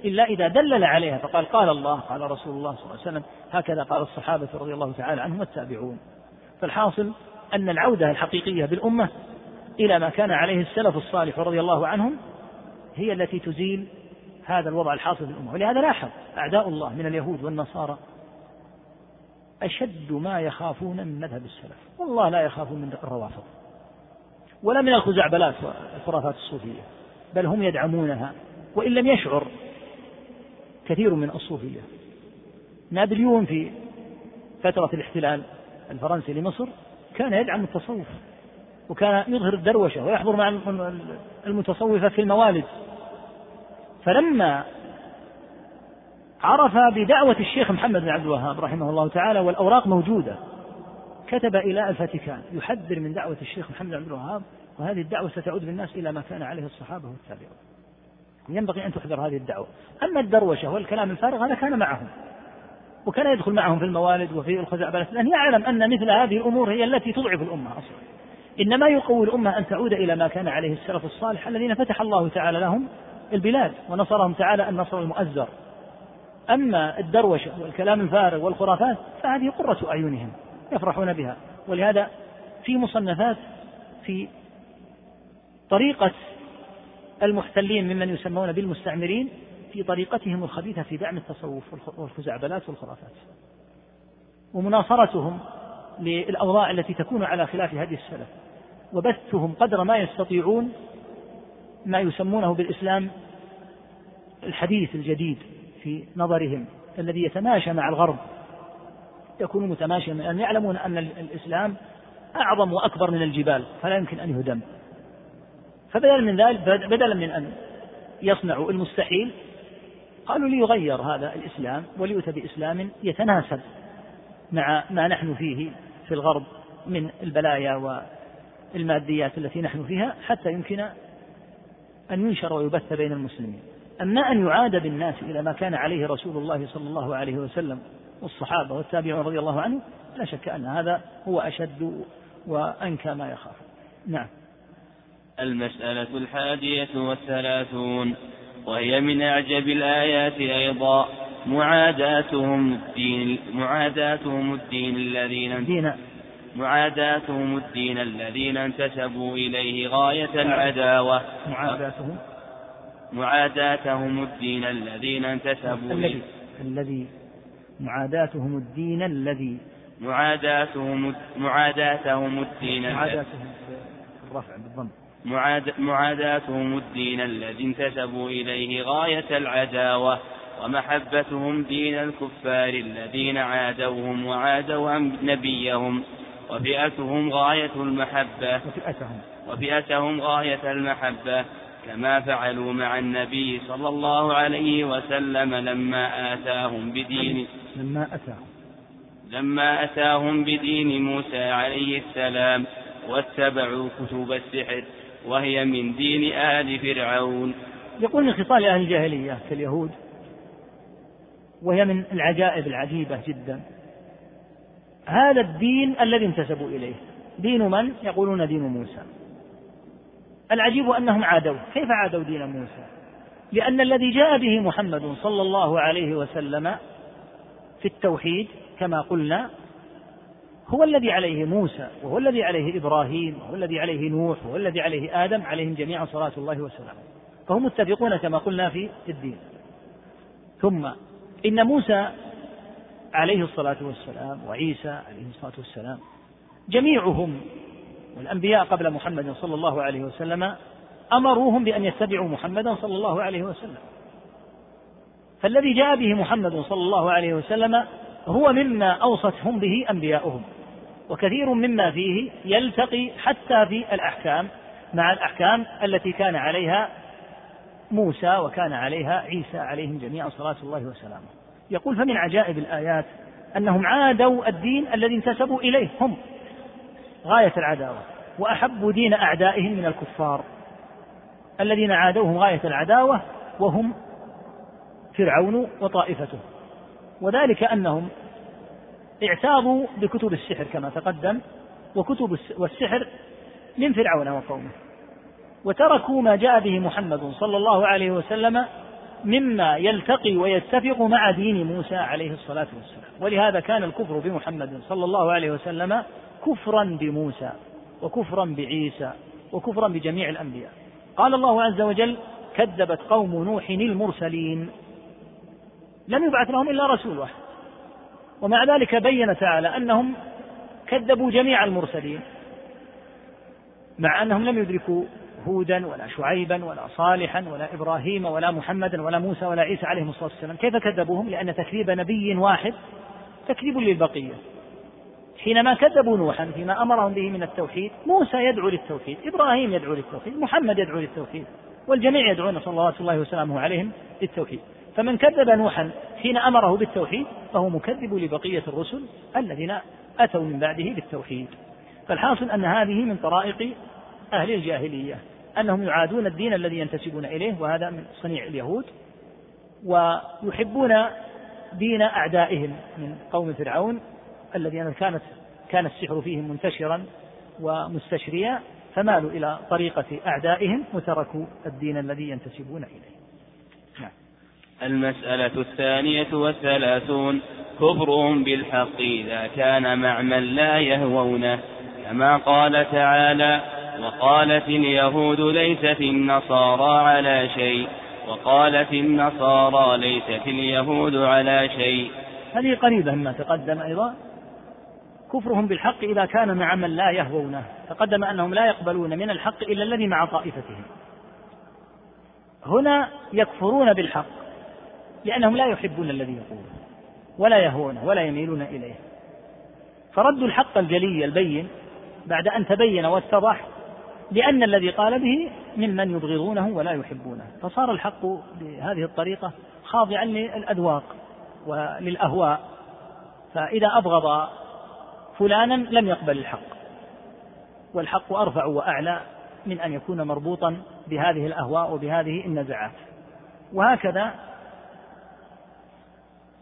C: إلا إذا دلل عليها. فقال قال الله قال رسول الله صلى الله عليه وسلم هكذا قال الصحابة رضي الله تعالى عنهم والتابعون. فالحاصل أن العودة الحقيقية بالأمة إلى ما كان عليه السلف الصالح رضي الله عنهم هي التي تزيل هذا الوضع الحاصل في الأمة ولهذا لاحظ أعداء الله من اليهود والنصارى أشد ما يخافون من مذهب السلف. والله لا يخافون من الروافض ولا من الخزعبلات والخرافات الصوفية بل هم يدعمونها وإن لم يشعر كثير من الصوفية. نابليون في فترة الاحتلال الفرنسي لمصر كان يدعم التصوف وكان يظهر الدروشة ويحضر مع المتصوفة في الموالد. فلما عرف بدعوة الشيخ محمد بن عبد الوهاب رحمه الله تعالى والأوراق موجودة كتب إلى الفاتيكان يحذر من دعوة الشيخ محمد بن عبد الوهاب وهذه الدعوة ستعود بالناس إلى ما كان عليه الصحابة والتابعون. ينبغي أن تحذر هذه الدعوة. أما الدروشة والكلام الفارغ هذا كان معهم. وكان يدخل معهم في الموالد وفي الخزعبلات لأن يعلم أن مثل هذه الأمور هي التي تضعف الأمة أصلا. إنما يقوي الأمة أن تعود إلى ما كان عليه السلف الصالح الذين فتح الله تعالى لهم البلاد ونصرهم تعالى النصر المؤزر. أما الدروشة والكلام الفارغ والخرافات فهذه قرة أعينهم يفرحون بها. ولهذا في مصنفات في طريقة المحتلين ممن يسمون بالمستعمرين في طريقتهم الخبيثة في دعم التصوف والخزعبلات والخرافات. ومناصرتهم للأوضاع التي تكون على خلاف هدي السلف. وبثهم قدر ما يستطيعون ما يسمونه بالإسلام الحديث الجديد في نظرهم الذي يتماشى مع الغرب. يكون متماشيا لأن يعلمون أن الإسلام أعظم وأكبر من الجبال فلا يمكن أن يهدم. فبدلا من ذلك بدلا من أن يصنعوا المستحيل قالوا ليغير هذا الإسلام وليؤتى بإسلام يتناسب مع ما نحن فيه في الغرب من البلايا والماديات التي نحن فيها حتى يمكن أن ينشر ويبث بين المسلمين. أما أن يعاد بالناس إلى ما كان عليه رسول الله صلى الله عليه وسلم والصحابة والتابعون رضي الله عنهم لا شك أن هذا هو أشد وأنكى ما يخاف. نعم.
B: المسألة الحادية والثلاثون. وهي من أعجب الآيات أيضا. معاداتهم الدين معاداتهم الدين الذين
C: الدين
B: معاداتهم الدين الذين انتسبوا إليه غاية العداوة.
C: معاداتهم.
B: معاداتهم الدين الذين انتسبوا
C: الذي الذي معاداتهم الدين الذي
B: معاداتهم معاداتهم الدين
C: معاداتهم الرفع بالضم.
B: معاداتهم الدين الذي انتسبوا إليه غاية العداوة ومحبتهم دين الكفار الذين عادوهم وعادوا نبيهم وفئتهم غاية المحبة وفئتهم غاية المحبة كما فعلوا مع النبي صلى الله عليه وسلم لما آتاهم بدين
C: لما أتاهم.
B: لما أتاهم بدين موسى عليه السلام واتبعوا كتب السحر وهي من دين آل فرعون.
C: يقول من خصال أهل الجاهلية كاليهود وهي من العجائب العجيبة جدا. هذا الدين الذي انتسبوا إليه. دين من؟ يقولون دين موسى. العجيب أنهم عادوا. كيف عادوا دين موسى؟ لأن الذي جاء به محمد صلى الله عليه وسلم في التوحيد كما قلنا هو الذي عليه موسى وهو الذي عليه إبراهيم وهو الذي عليه نوح وهو الذي عليه آدم عليهم جميعا صلاة الله وسلامه. فهم متفقون كما قلنا في الدين. ثم إن موسى عليه الصلاة والسلام وعيسى عليه الصلاة والسلام جميعهم والأنبياء قبل محمد صلى الله عليه وسلم أمروهم بأن يتبعوا محمدا صلى الله عليه وسلم. فالذي جاء به محمد صلى الله عليه وسلم هو مما أوصتهم به أنبياؤهم. وكثير مما فيه يلتقي حتى في الأحكام مع الأحكام التي كان عليها موسى وكان عليها عيسى عليهم جميعا صلاة الله وسلامه. يقول فمن عجائب الآيات أنهم عادوا الدين الذي انتسبوا إليه هم غاية العداوة وأحبوا دين أعدائهم من الكفار. الذين عادوهم غاية العداوة وهم فرعون وطائفته. وذلك أنهم اعتاضوا بكتب السحر كما تقدم وكتب والسحر من فرعون وقومه. وتركوا ما جاء به محمد صلى الله عليه وسلم مما يلتقي ويتفق مع دين موسى عليه الصلاة والسلام. ولهذا كان الكفر بمحمد صلى الله عليه وسلم كفرا بموسى وكفرا بعيسى وكفرا بجميع الأنبياء. قال الله عز وجل كذبت قوم نوح المرسلين. لم يبعث لهم إلا رسول واحد. ومع ذلك بين تعالى أنهم كذبوا جميع المرسلين مع أنهم لم يدركوا هودا ولا شعيبا ولا صالحا ولا إبراهيم ولا محمدا ولا موسى ولا عيسى عليهم الصلاة والسلام. كيف كذبوهم؟ لأن تكذيب نبي واحد تكذيب للبقية. حينما كذبوا نوحا فيما أمرهم به من التوحيد موسى يدعو للتوحيد إبراهيم يدعو للتوحيد محمد يدعو للتوحيد والجميع يدعون صلى الله وسلامه عليهم للتوحيد. فمن كذب نوحا حين أمره بالتوحيد فهو مكذب لبقية الرسل الذين أتوا من بعده بالتوحيد. فالحاصل أن هذه من طرائق أهل الجاهلية أنهم يعادون الدين الذي ينتسبون إليه وهذا من صنيع اليهود ويحبون دين أعدائهم من قوم فرعون الذين كانت كان السحر فيهم منتشرا ومستشريا فمالوا إلى طريقة أعدائهم وتركوا الدين الذي ينتسبون إليه.
B: المسألة الثانية والثلاثون كفرهم بالحق إذا كان مع من لا يهوونه كما قال تعالى وقالت اليهود ليست النصارى على شيء وقالت النصارى ليست اليهود على شيء.
C: هذه قريبة مما تقدم أيضا. كفرهم بالحق إذا كان مع من لا يهوونه تقدم أنهم لا يقبلون من الحق إلا الذي مع طائفتهم. هنا يكفرون بالحق. لأنهم لا يحبون الذي يقوله ولا يهونه ولا يميلون إليه. فردوا الحق الجلي البين بعد أن تبين واتضح لأن الذي قال به ممن يبغضونه ولا يحبونه. فصار الحق بهذه الطريقة خاضعا للأذواق وللأهواء. فإذا أبغض فلانا لم يقبل الحق والحق أرفع وأعلى من أن يكون مربوطا بهذه الأهواء وبهذه النزعات. وهكذا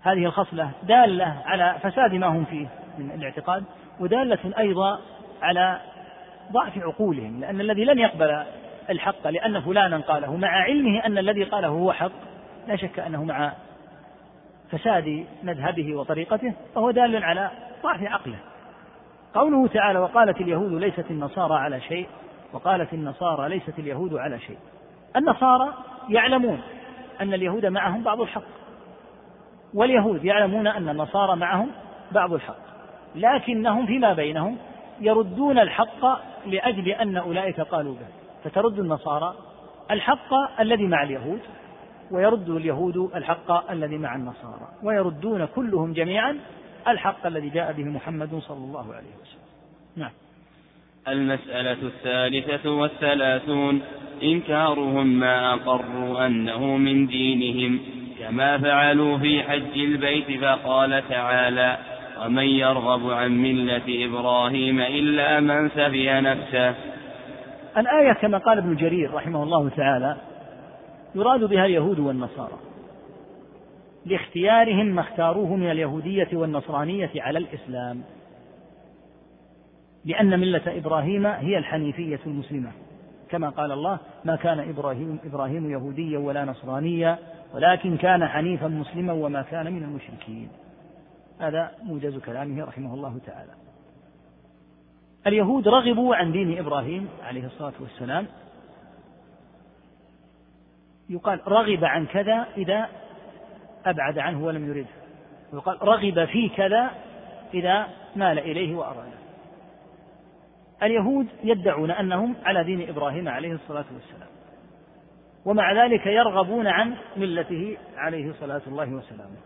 C: هذه الخصلة دالة على فساد ما هم فيه من الاعتقاد ودالة أيضا على ضعف عقولهم لأن الذي لم يقبل الحق لأن فلانا قاله مع علمه أن الذي قاله هو حق لا شك أنه مع فساد مذهبه وطريقته فهو دال على ضعف عقله. قوله تعالى وقالت اليهود ليست النصارى على شيء وقالت النصارى ليست اليهود على شيء النصارى يعلمون أن اليهود معهم بعض الحق واليهود يعلمون أن النصارى معهم بعض الحق لكنهم فيما بينهم يردون الحق لأجل أن أولئك قالوا به فترد النصارى الحق الذي مع اليهود ويرد اليهود الحق الذي مع النصارى ويردون كلهم جميعا الحق الذي جاء به محمد صلى الله عليه وسلم. نعم.
B: المسألة الثالثة والثلاثون إنكارهم ما أقروا أنه من دينهم. كما فعلوا في حج البيت فقال تعالى ومن يرغب عن ملة إبراهيم إلا من سفي نفسه.
C: الآية كما قال ابن جرير رحمه الله تعالى يراد بها اليهود والنصارى لاختيارهم ما اختاروه من اليهودية والنصرانية على الإسلام لأن ملة إبراهيم هي الحنيفية المسلمة. كما قال الله ما كان إبراهيم إبراهيم يهوديا ولا نصرانيا ولكن كان حنيفا مسلما وما كان من المشركين. هذا موجز كلامه رحمه الله تعالى. اليهود رغبوا عن دين إبراهيم عليه الصلاة والسلام. يقال رغب عن كذا إذا أبعد عنه ولم يرده. ويقال رغب في كذا إذا مال إليه وأراده. اليهود يدعون أنهم على دين إبراهيم عليه الصلاة والسلام. ومع ذلك يرغبون عن ملته عليه صلاة الله وسلامه.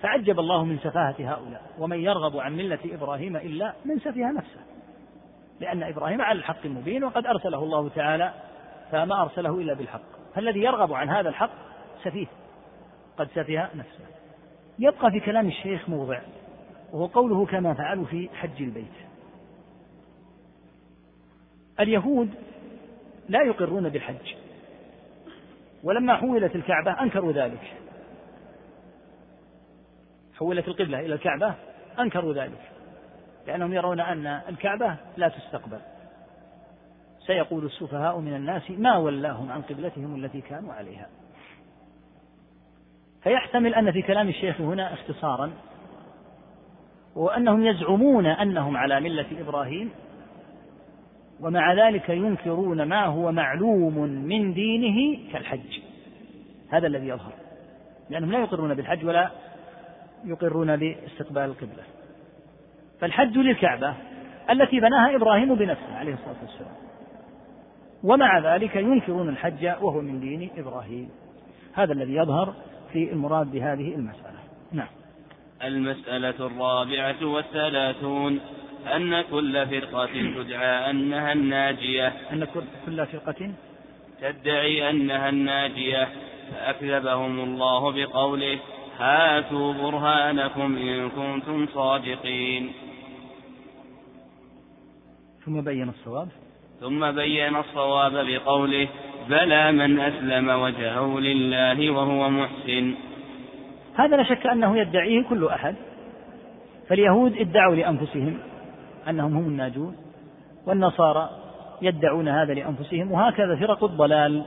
C: فعجب الله من سفاهة هؤلاء ومن يرغب عن ملة إبراهيم إلا من سفه نفسه. لأن إبراهيم على الحق المبين وقد أرسله الله تعالى فما أرسله إلا بالحق. فالذي يرغب عن هذا الحق سفيه قد سفه نفسه. يبقى في كلام الشيخ موضع وهو قوله كما فعلوا في حج البيت. اليهود لا يقرون بالحج. ولما حولت الكعبة أنكروا ذلك. حولت القبلة إلى الكعبة أنكروا ذلك. لأنهم يرون أن الكعبة لا تستقبل. سيقول السفهاء من الناس ما ولاهم عن قبلتهم التي كانوا عليها. فيحتمل أن في كلام الشيخ هنا اختصارا وأنهم يزعمون أنهم على ملة إبراهيم ومع ذلك ينكرون ما هو معلوم من دينه كالحج. هذا الذي يظهر. لأنهم لا يقرون بالحج ولا يقرون باستقبال القبلة. فالحج للكعبة التي بناها إبراهيم بنفسه عليه الصلاة والسلام. ومع ذلك ينكرون الحج وهو من دين إبراهيم. هذا الذي يظهر في المراد بهذه المسألة. نعم.
B: المسألة الرابعة والثلاثون. أن كل فرقة تدعى أنها الناجية.
C: أن كل فرقة
B: تدعي أنها الناجية. فأكذبهم الله بقوله هاتوا برهانكم إن كنتم صادقين.
C: ثم بين الصواب.
B: ثم بين الصواب بقوله بلى من أسلم وجهه لله وهو محسن.
C: هذا لا شك أنه يدعيه كل أحد. فاليهود ادعوا لأنفسهم. أنهم هم الناجون والنصارى يدعون هذا لأنفسهم وهكذا فرق الضلال.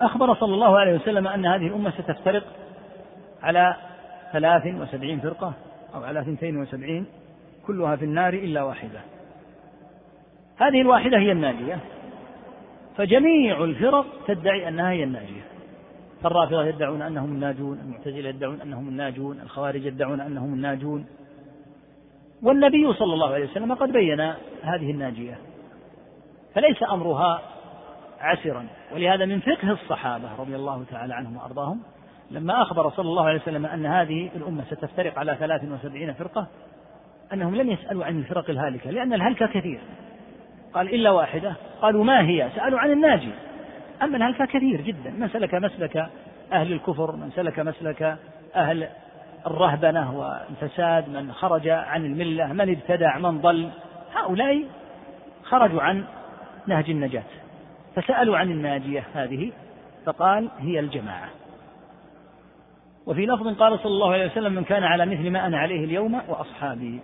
C: أخبر صلى الله عليه وسلم أن هذه الأمة ستفترق على ثلاث وسبعين فرقة أو على ثنتين وسبعين كلها في النار إلا واحدة. هذه الواحدة هي الناجية. فجميع الفرق تدعي أنها هي الناجية. فالرافضة يدعون أنهم الناجون المعتزلة يدعون أنهم الناجون الخوارج يدعون أنهم الناجون. والنبي صلى الله عليه وسلم قد بين هذه الناجية فليس أمرها عسرا. ولهذا من فقه الصحابة رضي الله تعالى عنهم وأرضاهم لما أخبر صلى الله عليه وسلم أن هذه الأمة ستفترق على ثلاث وسبعين فرقة أنهم لم يسألوا عن الفرق الهالكة لأن الهلكة كثير. قال إلا واحدة. قالوا ما هي؟ سألوا عن الناجي. أما الهلكة كثير جدا. من سلك مسلك أهل الكفر؟ من سلك مسلك أهل الرهبنة والفساد من خرج عن الملة من ابتدع من ضل. هؤلاء خرجوا عن نهج النجاة فسألوا عن الناجية هذه فقال هي الجماعة. وفي لفظ قال صلى الله عليه وسلم من كان على مثل ما أنا عليه اليوم وأصحابي.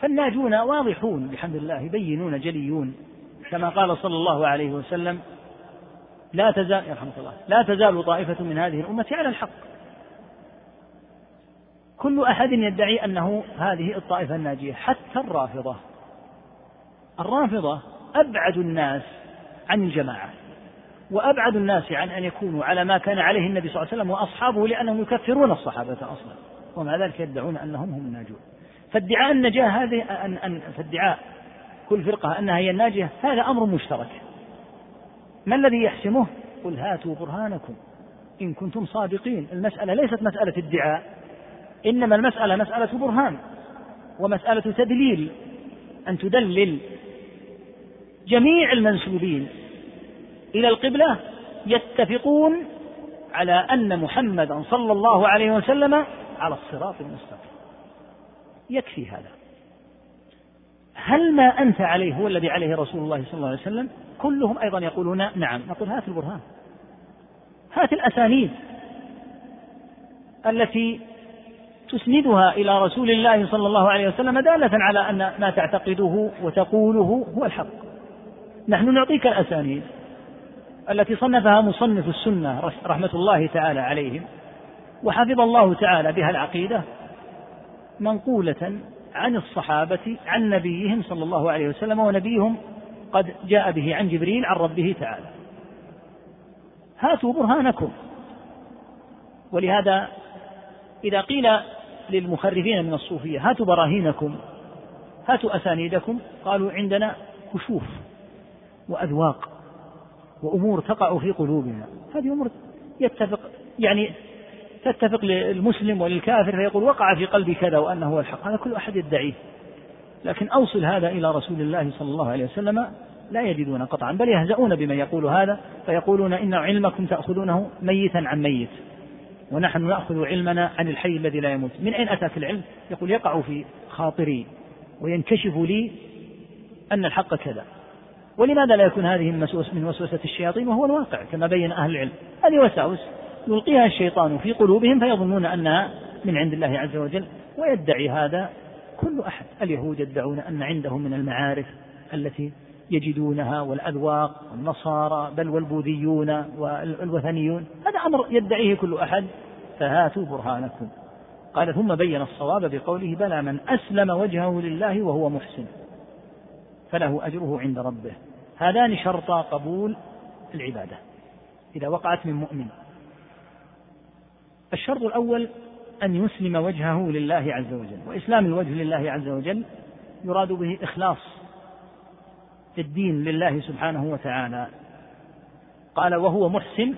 C: فالناجون واضحون بحمد الله بينون جليون. كما قال صلى الله عليه وسلم لا تزال يرحمك الله لا تزال طائفة من هذه الأمة على الحق. كل أحد يدعي أنه هذه الطائفة الناجية حتى الرافضة. الرافضة أبعد الناس عن الجماعة وأبعد الناس عن أن يكونوا على ما كان عليه النبي صلى الله عليه وسلم وأصحابه لأنهم يكفرون الصحابة أصلا ومع ذلك يدعون أنهم هم الناجون. فادعاء النجاة هذه أن أن فادعاء كل فرقة أنها هي الناجية هذا أمر مشترك. ما الذي يحسمه؟ قل هاتوا برهانكم إن كنتم صادقين. المسألة ليست مسألة ادعاء. إنما المسألة مسألة برهان ومسألة تدليل أن تدلل جميع المنسوبين إلى القبلة يتفقون على أن محمدا صلى الله عليه وسلم على الصراط المستقيم. يكفي هذا. هل ما أنت عليه هو الذي عليه رسول الله صلى الله عليه وسلم؟ كلهم أيضا يقولون نعم نقول هات البرهان هات الأسانيد التي تسندها إلى رسول الله صلى الله عليه وسلم دالة على أن ما تعتقده وتقوله هو الحق. نحن نعطيك الأسانيد التي صنفها مصنف السنة رحمة الله تعالى عليهم وحفظ الله تعالى بها العقيدة منقولة عن الصحابة عن نبيهم صلى الله عليه وسلم ونبيهم قد جاء به عن جبريل عن ربه تعالى. هاتوا برهانكم. ولهذا إذا قيل للمخرفين من الصوفية. هاتوا براهينكم هاتوا أسانيدكم. قالوا عندنا كشوف وأذواق وأمور تقع في قلوبنا. هذه أمور يتفق يعني تتفق للمسلم وللكافر فيقول وقع في قلبي كذا وأنه هو الحق. هذا كل أحد يدعيه لكن أوصل هذا إلى رسول الله صلى الله عليه وسلم لا يجدون قطعا بل يهزؤون بمن يقول هذا فيقولون إن علمكم تأخذونه ميتا عن ميت. ونحن نأخذ علمنا عن الحي الذي لا يموت. من أين أتاك العلم؟ يقول يقع في خاطري وينكشف لي أن الحق كذا. ولماذا لا يكون هذه من وسوسة الشياطين وهو الواقع؟ كما بين أهل العلم. هذه وساوس يلقيها الشيطان في قلوبهم فيظنون أنها من عند الله عز وجل ويدعي هذا كل أحد. اليهود يدعون أن عندهم من المعارف التي يجدونها والأذواق والنصارى بل والبوذيون والوثنيون. هذا أمر يدعيه كل أحد. فهاتوا برهانكم. قال ثم بين الصواب بقوله بلى من أسلم وجهه لله وهو محسن فله أجره عند ربه. هذان شرطا قبول العبادة إذا وقعت من مؤمن. الشرط الأول أن يسلم وجهه لله عز وجل وإسلام الوجه لله عز وجل يراد به إخلاص الدين لله سبحانه وتعالى. قال وهو محسن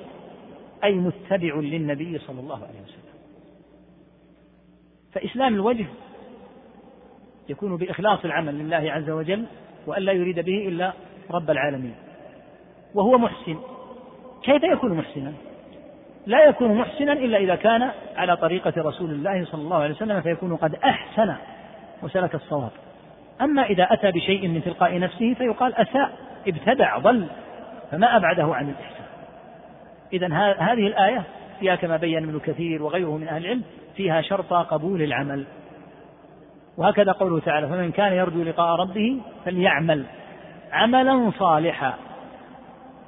C: أي متبع للنبي صلى الله عليه وسلم. فإسلام الوجه يكون بإخلاص العمل لله عز وجل وأن لا يريد به إلا رب العالمين. وهو محسن. كيف يكون محسنا؟ لا يكون محسنا إلا إذا كان على طريقة رسول الله صلى الله عليه وسلم فيكون قد أحسن وسلك الصواب. أما إذا أتى بشيء من تلقاء نفسه فيقال أساء ابتدع ضل فما أبعده عن الإحسان. إذا هذه الآية فيها كما بين ابن كثير وغيره من أهل العلم فيها شرط قبول العمل. وهكذا قوله تعالى فمن كان يرجو لقاء ربه فليعمل عملا صالحا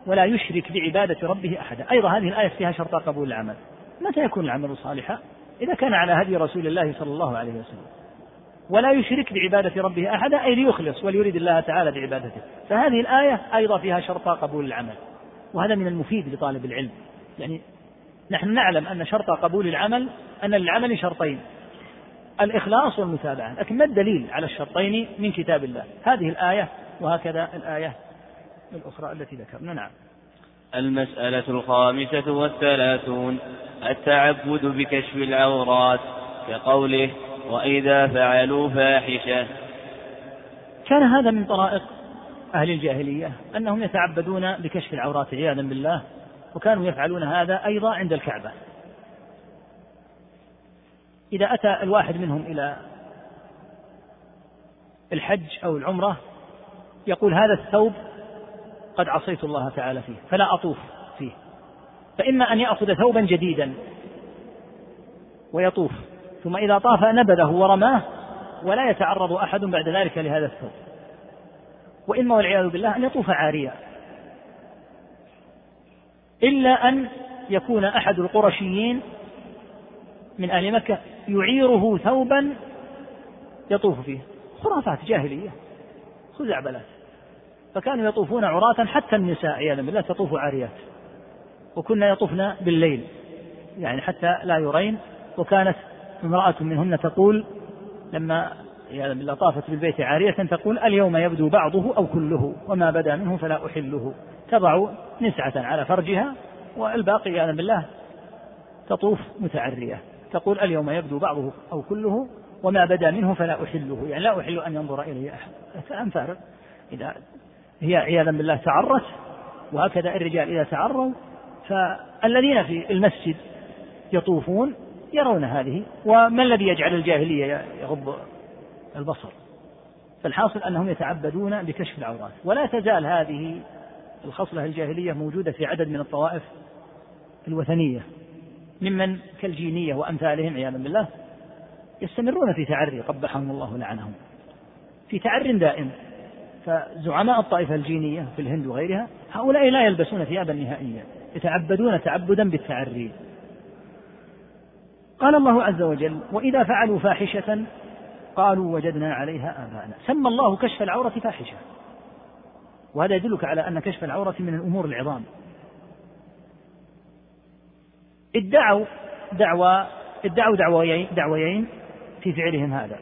C: ولا يشرك بعبادة ربه أحدا. أيضا هذه الآية فيها شرط قبول العمل. متى يكون العمل صالحا؟ إذا كان على هدي رسول الله صلى الله عليه وسلم. ولا يشرك بعبادة ربه أحدا أي ليخلص وليريد الله تعالى بعبادته. فهذه الآية أيضا فيها شرط قبول العمل. وهذا من المفيد لطالب العلم. يعني نحن نعلم أن شرط قبول العمل أن للعمل شرطين. الإخلاص والمتابعة. لكن ما الدليل على الشرطين من كتاب الله؟ هذه الآية وهكذا الآية الأخرى التي ذكرنا. نعم.
B: المسألة الخامسة والثلاثون. التعبد بكشف العورات كقوله وإذا فعلوا فاحشة.
C: كان هذا من طرائق أهل الجاهلية أنهم يتعبدون بكشف العورات عياذا بالله وكانوا يفعلون هذا أيضا عند الكعبة. إذا أتى الواحد منهم إلى الحج أو العمرة يقول هذا الثوب قد عصيت الله تعالى فيه فلا أطوف فيه. فإما أن يأخذ ثوبا جديدا ويطوف ثم إذا طاف نبذه ورماه ولا يتعرض أحد بعد ذلك لهذا الثوب. وإما والعياذ بالله أن يطوف عاريا. إلا أن يكون أحد القرشيين من أهل مكة يعيره ثوبا يطوف فيه. خرافات جاهلية. خزعبلات فكانوا يطوفون عراة حتى النساء عياذا بالله تطوف عاريات. وكنا يطوفن بالليل يعني حتى لا يرين. وكانت امرأة منهن تقول لما عياذا بالله طافت بالبيت عارية تقول اليوم يبدو بعضه أو كله وما بدا منه فلا أحله. تضع نسعة على فرجها والباقي عياذا بالله تطوف متعرية. تقول اليوم يبدو بعضه أو كله وما بدا منه فلا أحله. يعني لا أحل أن ينظر إلي أحد. فارغ. إذا هي عياذا بالله تعرت وهكذا الرجال إذا تعروا فالذين في المسجد يطوفون يرون هذه. وما الذي يجعل الجاهلية يغض البصر. فالحاصل أنهم يتعبدون بكشف العورات. ولا تزال هذه الخصلة الجاهلية موجودة في عدد من الطوائف الوثنية. ممن كالجينية وأمثالهم عياذا بالله يستمرون في تعري قبحهم الله ولعنهم في تعر دائم. فزعماء الطائفة الجينية في الهند وغيرها هؤلاء لا يلبسون ثيابا نهائيا. يتعبدون تعبدا بالتعري. قال الله عز وجل وإذا فعلوا فاحشة قالوا وجدنا عليها آباءنا. سمى الله كشف العورة فاحشة. وهذا يدلك على أن كشف العورة من الأمور العظام. ادعوا دعوى ادعوا دعويين دعويين في فعلهم هذا.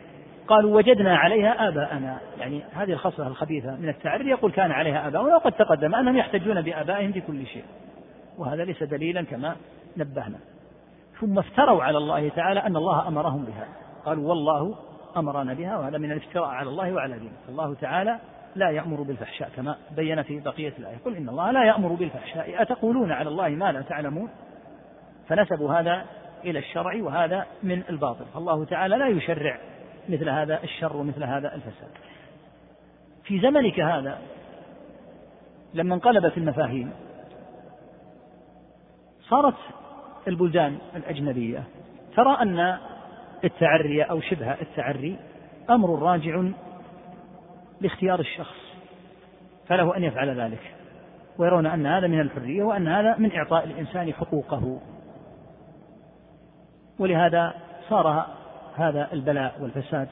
C: قالوا وجدنا عليها آباءنا. يعني هذه الخصلة الخبيثة من التعري يقول كان عليها آباؤنا وقد تقدم أنهم يحتجون بآبائهم في كل شيء. وهذا ليس دليلا كما نبهنا. ثم افتروا على الله تعالى أن الله أمرهم بها. قالوا والله أمرنا بها وهذا من الافتراء على الله وعلى دينه. الله تعالى لا يأمر بالفحشاء كما بين في بقية الآية. قل إن الله لا يأمر بالفحشاء. أتقولون على الله ما لا تعلمون؟ فنسبوا هذا إلى الشرع وهذا من الباطل. فالله تعالى لا يشرع مثل هذا الشر ومثل هذا الفساد. في زمنك هذا لما انقلبت المفاهيم صارت البلدان الأجنبية ترى أن التعري أو شبه التعري أمر راجع لاختيار الشخص فله أن يفعل ذلك ويرون أن هذا من الحرية وأن هذا من إعطاء الإنسان حقوقه. ولهذا صار هذا البلاء والفساد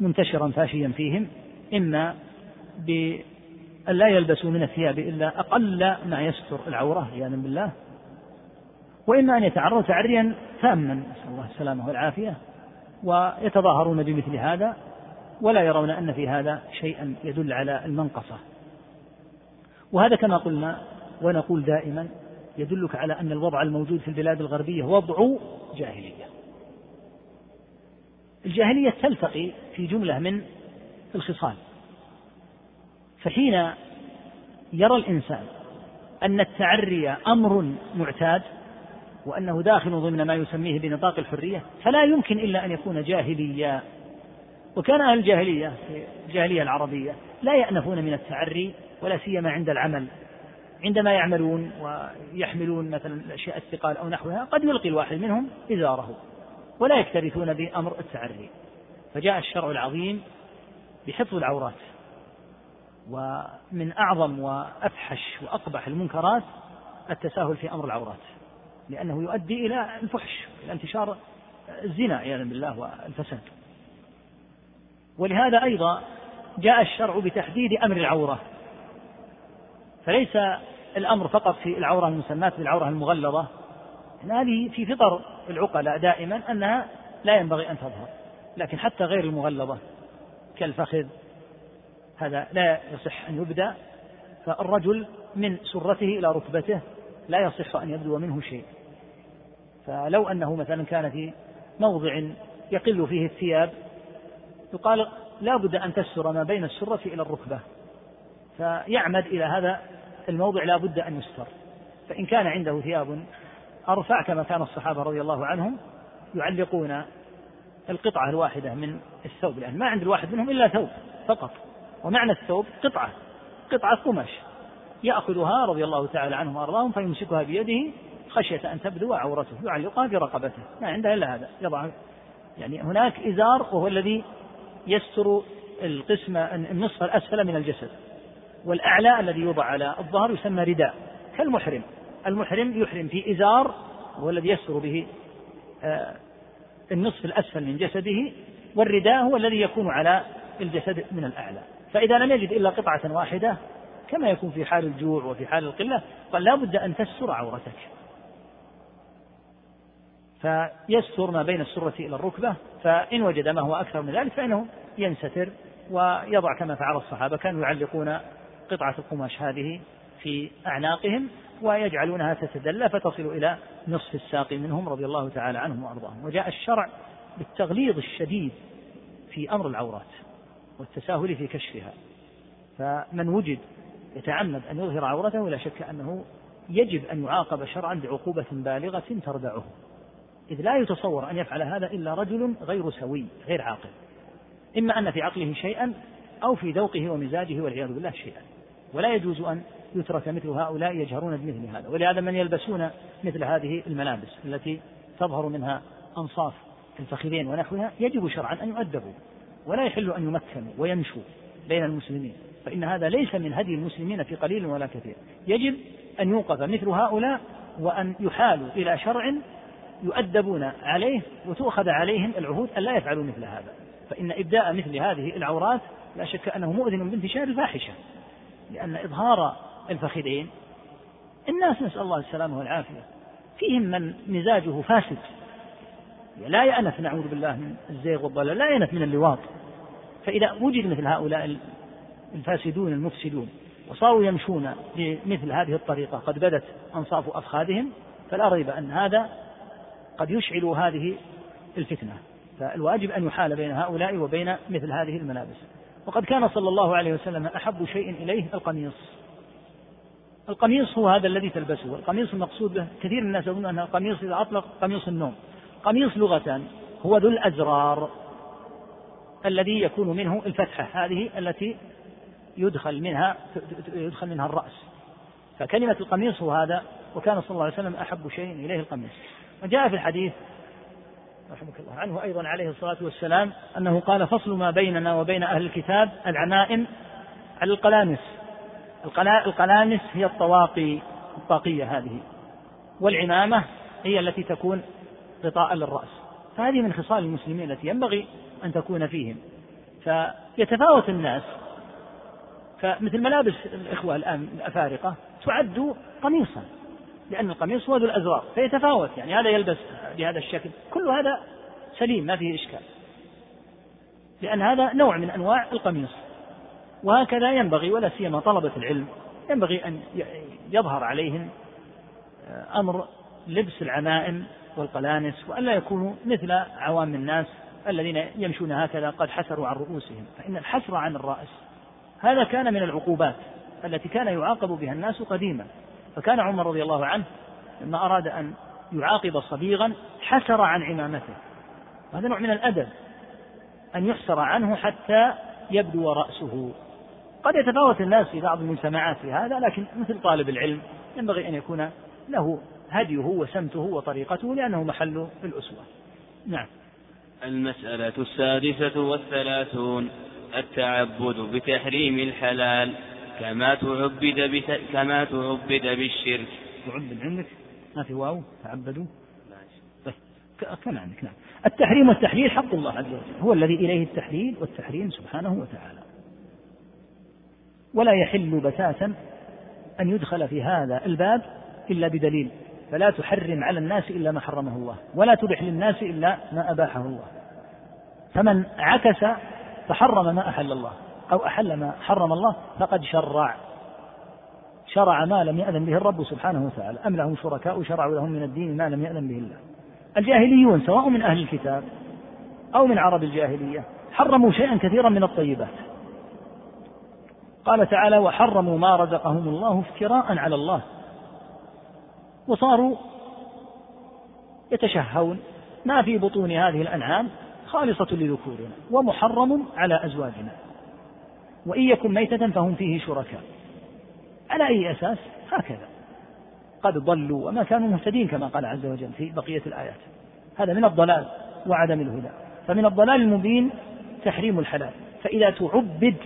C: منتشرا فاشيا فيهم إما بأن لا يلبسوا من الثياب إلا أقل ما يستر العورة عياذا بالله وإما أن يتعرضوا تعريا تاما. نسأل الله السلامة والعافية. ويتظاهرون بمثل هذا ولا يرون أن في هذا شيئا يدل على المنقصة. وهذا كما قلنا ونقول دائما يدلك على أن الوضع الموجود في البلاد الغربية وضع جاهلية. الجاهلية تلتقي في جملة من الخصال. فحين يرى الإنسان أن التعري أمر معتاد وأنه داخل ضمن ما يسميه بنطاق الحرية فلا يمكن إلا أن يكون جاهليا. وكان أهل الجاهلية في الجاهلية العربية لا يأنفون من التعري ولا سيما عند العمل. عندما يعملون ويحملون مثلا الأشياء الثقال أو نحوها قد يلقي الواحد منهم إزاره ولا يكترثون بأمر التعري. فجاء الشرع العظيم بحفظ العورات. ومن أعظم وأفحش وأقبح المنكرات التساهل في أمر العورات. لأنه يؤدي إلى الفحش إلى انتشار الزنا عياذا بالله والفساد. ولهذا أيضا جاء الشرع بتحديد أمر العورة. فليس الأمر فقط في العورة المسماة بالعورة المغلظة هذه في فطر العقلاء دائما أنها لا ينبغي أن تظهر. لكن حتى غير المغلظة كالفخذ هذا لا يصح أن يبدأ. فالرجل من سرته إلى ركبته لا يصح أن يبدو منه شيء. فلو أنه مثلا كان في موضع يقل فيه الثياب يقال لا بد أن تستر ما بين السرة إلى الركبة. فيعمد إلى هذا الموضع لا بد أن يستر. فإن كان عنده ثياب أرفع كما كان الصحابة رضي الله عنهم يعلقون القطعة الواحدة من الثوب لأن ما عند الواحد منهم إلا ثوب فقط. ومعنى الثوب قطعة قطعة قماش يأخذها رضي الله تعالى عنهم وأرضاهم فيمسكها بيده خشية أن تبدو عورته يعلقها في رقبته ما عنده إلا هذا يضع يعني هناك إزار وهو الذي يستر القسم النصف الأسفل من الجسد والأعلى الذي يوضع على الظهر يسمى رداء كالمحرم المحرم يحرم في إزار وهو الذي يستر به آه، النصف الأسفل من جسده والرداء هو الذي يكون على الجسد من الأعلى فإذا لم يجد إلا قطعة واحدة كما يكون في حال الجوع وفي حال القلة قال بد أن تستر عورتك. فيستر ما بين السرة إلى الركبة فإن وجد ما هو أكثر من ذلك فإنه ينستر ويضع كما فعل الصحابة كانوا يعلقون قطعة القماش هذه في أعناقهم ويجعلونها تتدلى فتصل إلى نصف الساق منهم رضي الله تعالى عنهم وأرضاهم. وجاء الشرع بالتغليظ الشديد في أمر العورات والتساهل في كشفها. فمن وجد يتعمد أن يظهر عورته لا شك أنه يجب أن يعاقب شرعا بعقوبة بالغة تردعه. إذ لا يتصور أن يفعل هذا إلا رجل غير سوي غير عاقل. إما أن في عقله شيئا أو في ذوقه ومزاجه والعياذ بالله شيئا. ولا يجوز أن يترك مثل هؤلاء يجهرون بمثل هذا. ولهذا من يلبسون مثل هذه الملابس التي تظهر منها أنصاف الفخذين ونحوها يجب شرعا أن يؤدبوا. ولا يحل أن يمكنوا ويمشوا بين المسلمين. فإن هذا ليس من هدي المسلمين في قليل ولا كثير. يجب أن يوقف مثل هؤلاء وأن يحالوا إلى شرع يؤدبون عليه وتؤخذ عليهم العهود أن لا يفعلوا مثل هذا. فإن إبداء مثل هذه العورات لا شك أنه مؤذن بانتشار الفاحشة لأن إظهار الفخذين الناس نسأل الله السلامة والعافية. فيهم من مزاجه فاسد. لا يأنف نعوذ بالله من الزيغ والضلال لا يأنف من اللواط. فإذا وجد مثل هؤلاء الفاسدون المفسدون وصاروا يمشون بمثل هذه الطريقة قد بدت أنصاف أفخاذهم فلا ريب أن هذا قد يشعل هذه الفتنة. فالواجب أن يحال بين هؤلاء وبين مثل هذه الملابس. وقد كان صلى الله عليه وسلم أحب شيء إليه القميص. القميص هو هذا الذي تلبسه. القميص المقصود به كثير من الناس يظنون أن القميص إذا أطلق قميص النوم. قميص لغة هو ذو الأزرار الذي يكون منه الفتحة هذه التي يدخل منها يدخل منها الرأس. فكلمة القميص هو هذا وكان صلى الله عليه وسلم أحب شيء إليه القميص. وجاء في الحديث رحمك الله عنه أيضا عليه الصلاة والسلام أنه قال فصل ما بيننا وبين أهل الكتاب العمائم على القلانس. القلانس هي الطواقي الطاقية هذه. والعمامة هي التي تكون غطاء للرأس. فهذه من خصال المسلمين التي ينبغي أن تكون فيهم. فيتفاوت الناس. فمثل ملابس الإخوة الآن الأفارقة تعد قميصا. لأن القميص هو ذو الأزرار فيتفاوت يعني هذا يلبس بهذا الشكل. كل هذا سليم ما فيه إشكال. لأن هذا نوع من أنواع القميص. وهكذا ينبغي ولا سيما طلبة العلم ينبغي أن يظهر عليهم آه، أمر لبس العمائم والقلانس وألا يكونوا مثل عوام الناس الذين يمشون هكذا قد حسروا عن رؤوسهم. فإن الحسر عن الرأس هذا كان من العقوبات التي كان يعاقب بها الناس قديما. فكان عمر رضي الله عنه لما أراد أن يعاقب صبيغا حسر عن عمامته. هذا نوع من الأدب أن يحسر عنه حتى يبدو رأسه. قد يتفاوت الناس في بعض المجتمعات في هذا لكن مثل طالب العلم ينبغي أن يكون له هديه وسمته وطريقته لأنه محل الأسوة. نعم.
B: المسألة السادسة والثلاثون التعبد بتحريم الحلال. كما تعبد بت... كما تعبد بالشرك.
C: تعبد عندك؟ ما في واو؟ تعبدوا؟ طيب كما عندك نعم. التحريم والتحليل حق الله عز وجل. هو الذي إليه التحليل والتحريم سبحانه وتعالى. ولا يحل بتاتا أن يدخل في هذا الباب إلا بدليل. فلا تحرم على الناس إلا ما حرمه الله. ولا تبح للناس إلا ما أباحه الله. فمن عكس فحرم ما أحل الله. أو أحل ما حرم الله فقد شرع. شرع ما لم يأذن به الرب سبحانه وتعالى. أم لهم شركاء شرعوا لهم من الدين ما لم يأذن به الله. الجاهليون سواء من أهل الكتاب أو من عرب الجاهلية حرموا شيئا كثيرا من الطيبات. قال تعالى وحرموا ما رزقهم الله افتراء على الله. وصاروا يتشهون. ما في بطون هذه الأنعام خالصة لذكورنا ومحرم على أزواجنا. وإن يكن ميتة فهم فيه شركاء. على أي أساس؟ هكذا. قد ضلوا وما كانوا مهتدين كما قال عز وجل في بقية الآيات. هذا من الضلال وعدم الهدى. فمن الضلال المبين تحريم الحلال. فإذا تعبد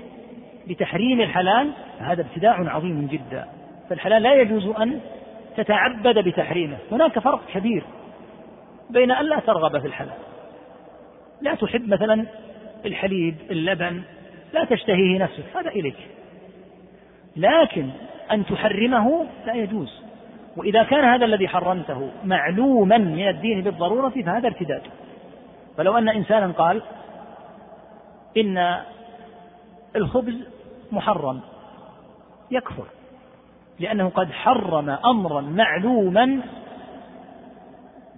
C: بتحريم الحلال هذا ابتداع عظيم جدا. فالحلال لا يجوز أن تتعبد بتحريمه. هناك فرق كبير بين أن لا ترغب في الحلال. لا تحب مثلا الحليب اللبن لا تشتهيه نفسك هذا إليك. لكن أن تحرمه لا يجوز. وإذا كان هذا الذي حرمته معلوما من الدين بالضرورة فهذا ارتداد. فلو أن إنسانا قال إن الخبز محرم يكفر. لأنه قد حرم أمرا معلوما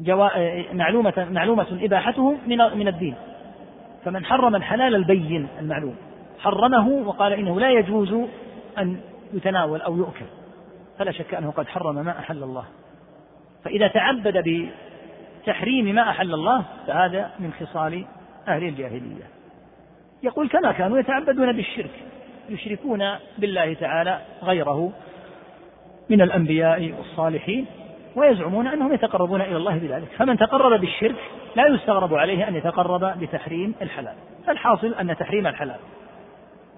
C: جوا... معلومة معلومة إباحته من من الدين. فمن حرم الحلال البين المعلوم. حرمه وقال إنه لا يجوز أن يتناول أو يؤكل. فلا شك أنه قد حرم ما أحل الله. فإذا تعبد بتحريم ما أحل الله فهذا من خصال أهل الجاهلية. يقول كما كانوا يتعبدون بالشرك يشركون بالله تعالى غيره من الأنبياء والصالحين ويزعمون أنهم يتقربون إلى الله بذلك. فمن تقرب بالشرك لا يستغرب عليه أن يتقرب بتحريم الحلال. فالحاصل أن تحريم الحلال.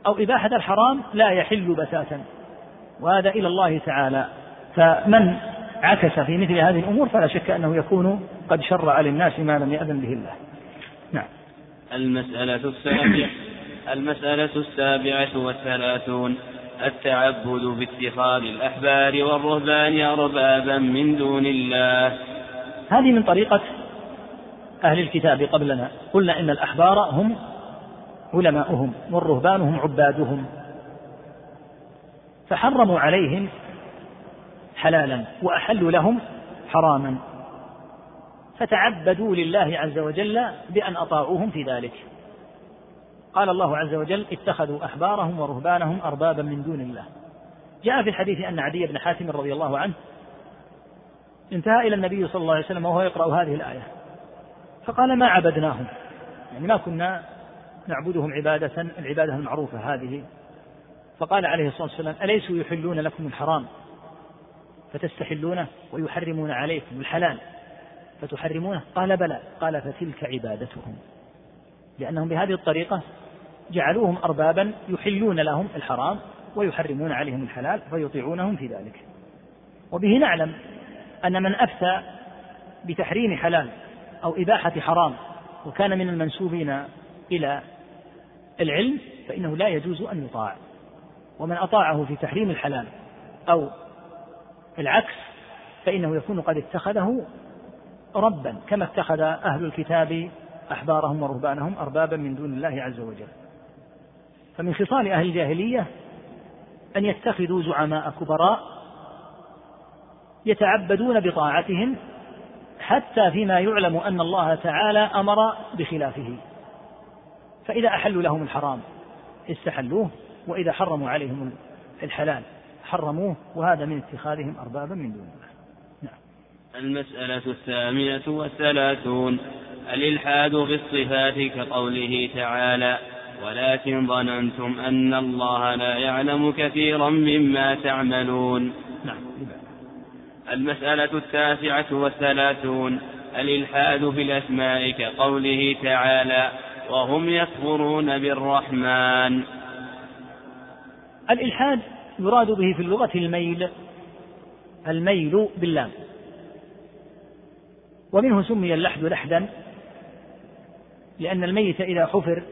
C: أو إباحة الحرام لا يحل بتاتا وهذا إلى الله تعالى. فمن عكس في مثل هذه الأمور فلا شك أنه يكون قد شرع للناس ما لم يأذن به الله. نعم.
B: المسألة السابعة. المسألة السابعة والثلاثون. التعبد باتخاذ الأحبار والرهبان أربابا من دون الله.
C: هذه من طريقة أهل الكتاب قبلنا. قلنا إن الأحبار هم علماؤهم والرهبان هم عبادهم فحرموا عليهم حلالا وأحلوا لهم حراما فتعبدوا لله عز وجل بأن أطاعوهم في ذلك قال الله عز وجل اتخذوا أحبارهم ورهبانهم أربابا من دون الله جاء في الحديث أن عدي بن حاتم رضي الله عنه انتهى إلى النبي صلى الله عليه وسلم وهو يقرأ هذه الآية فقال ما عبدناهم؟ يعني ما كنا نعبدهم عبادة العبادة المعروفة هذه. فقال عليه الصلاة والسلام أليسوا يحلون لكم الحرام؟ فتستحلونه ويحرمون عليكم الحلال. فتحرمونه؟ قال بلى. قال فتلك عبادتهم. لأنهم بهذه الطريقة جعلوهم أربابا يحلون لهم الحرام ويحرمون عليهم الحلال فيطيعونهم في ذلك. وبه نعلم أن من أفتى بتحريم حلال أو إباحة حرام وكان من المنسوبين إلى العلم فإنه لا يجوز أن يطاع. ومن أطاعه في تحريم الحلال أو العكس فإنه يكون قد اتخذه ربا كما اتخذ أهل الكتاب أحبارهم ورهبانهم أربابا من دون الله عز وجل. فمن خصال أهل الجاهلية أن يتخذوا زعماء كبراء يتعبدون بطاعتهم حتى فيما يعلم أن الله تعالى أمر بخلافه. فإذا أحلوا لهم الحرام استحلوه وإذا حرموا عليهم الحلال حرموه وهذا من اتخاذهم أربابا من دون الله. نعم.
B: المسألة الثامنة والثلاثون الإلحاد في الصفات كقوله تعالى ولكن ظننتم أن الله لا يعلم كثيرا مما تعملون
C: نعم.
B: المسألة التاسعة والثلاثون الإلحاد في الأسماء كقوله تعالى وهم يكفرون بالرحمن.
C: الإلحاد يراد به في اللغة الميل الميل باللام. ومنه سمي اللحد لحدا لأن الميت إذا حفر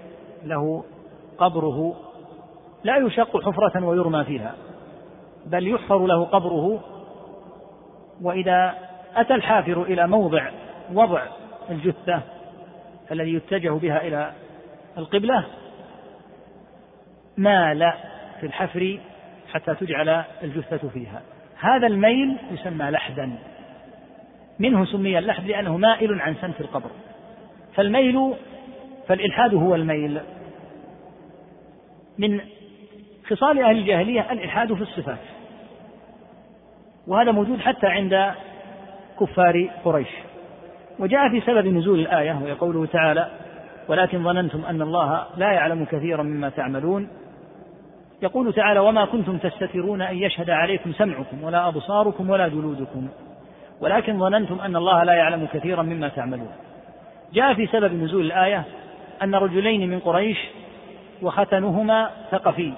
C: له قبره لا يشق حفرة ويرمى فيها بل يحفر له قبره. وإذا أتى الحافر إلى موضع وضع الجثة الذي يتجه بها إلى القبلة مال في الحفر حتى تجعل الجثة فيها. هذا الميل يسمى لحدا. منه سمي اللحد لأنه مائل عن سنف القبر. فالميل فالإلحاد هو الميل. من خصال أهل الجاهلية الإلحاد في الصفات. وهذا موجود حتى عند كفار قريش. وجاء في سبب نزول الآية وهي قوله تعالى ولكن ظننتم أن الله لا يعلم كثيرا مما تعملون. يقول تعالى وما كنتم تستترون أن يشهد عليكم سمعكم ولا أبصاركم ولا جلودكم. ولكن ظننتم أن الله لا يعلم كثيرا مما تعملون. جاء في سبب نزول الآية أن رجلين من قريش وختنهما ثقفي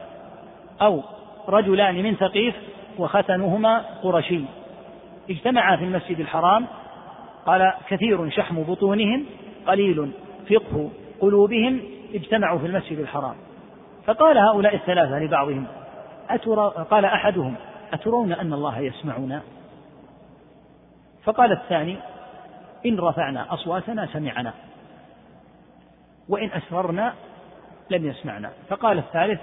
C: أو رجلان من ثقيف وختنهما قرشي. اجتمعا في المسجد الحرام قال كثير شحم بطونهم قليل فقه قلوبهم اجتمعوا في المسجد الحرام. فقال هؤلاء الثلاثة لبعضهم أترى قال أحدهم أترون أن الله يسمعنا؟ فقال الثاني إن رفعنا أصواتنا سمعنا وإن أسررنا لم يسمعنا. فقال الثالث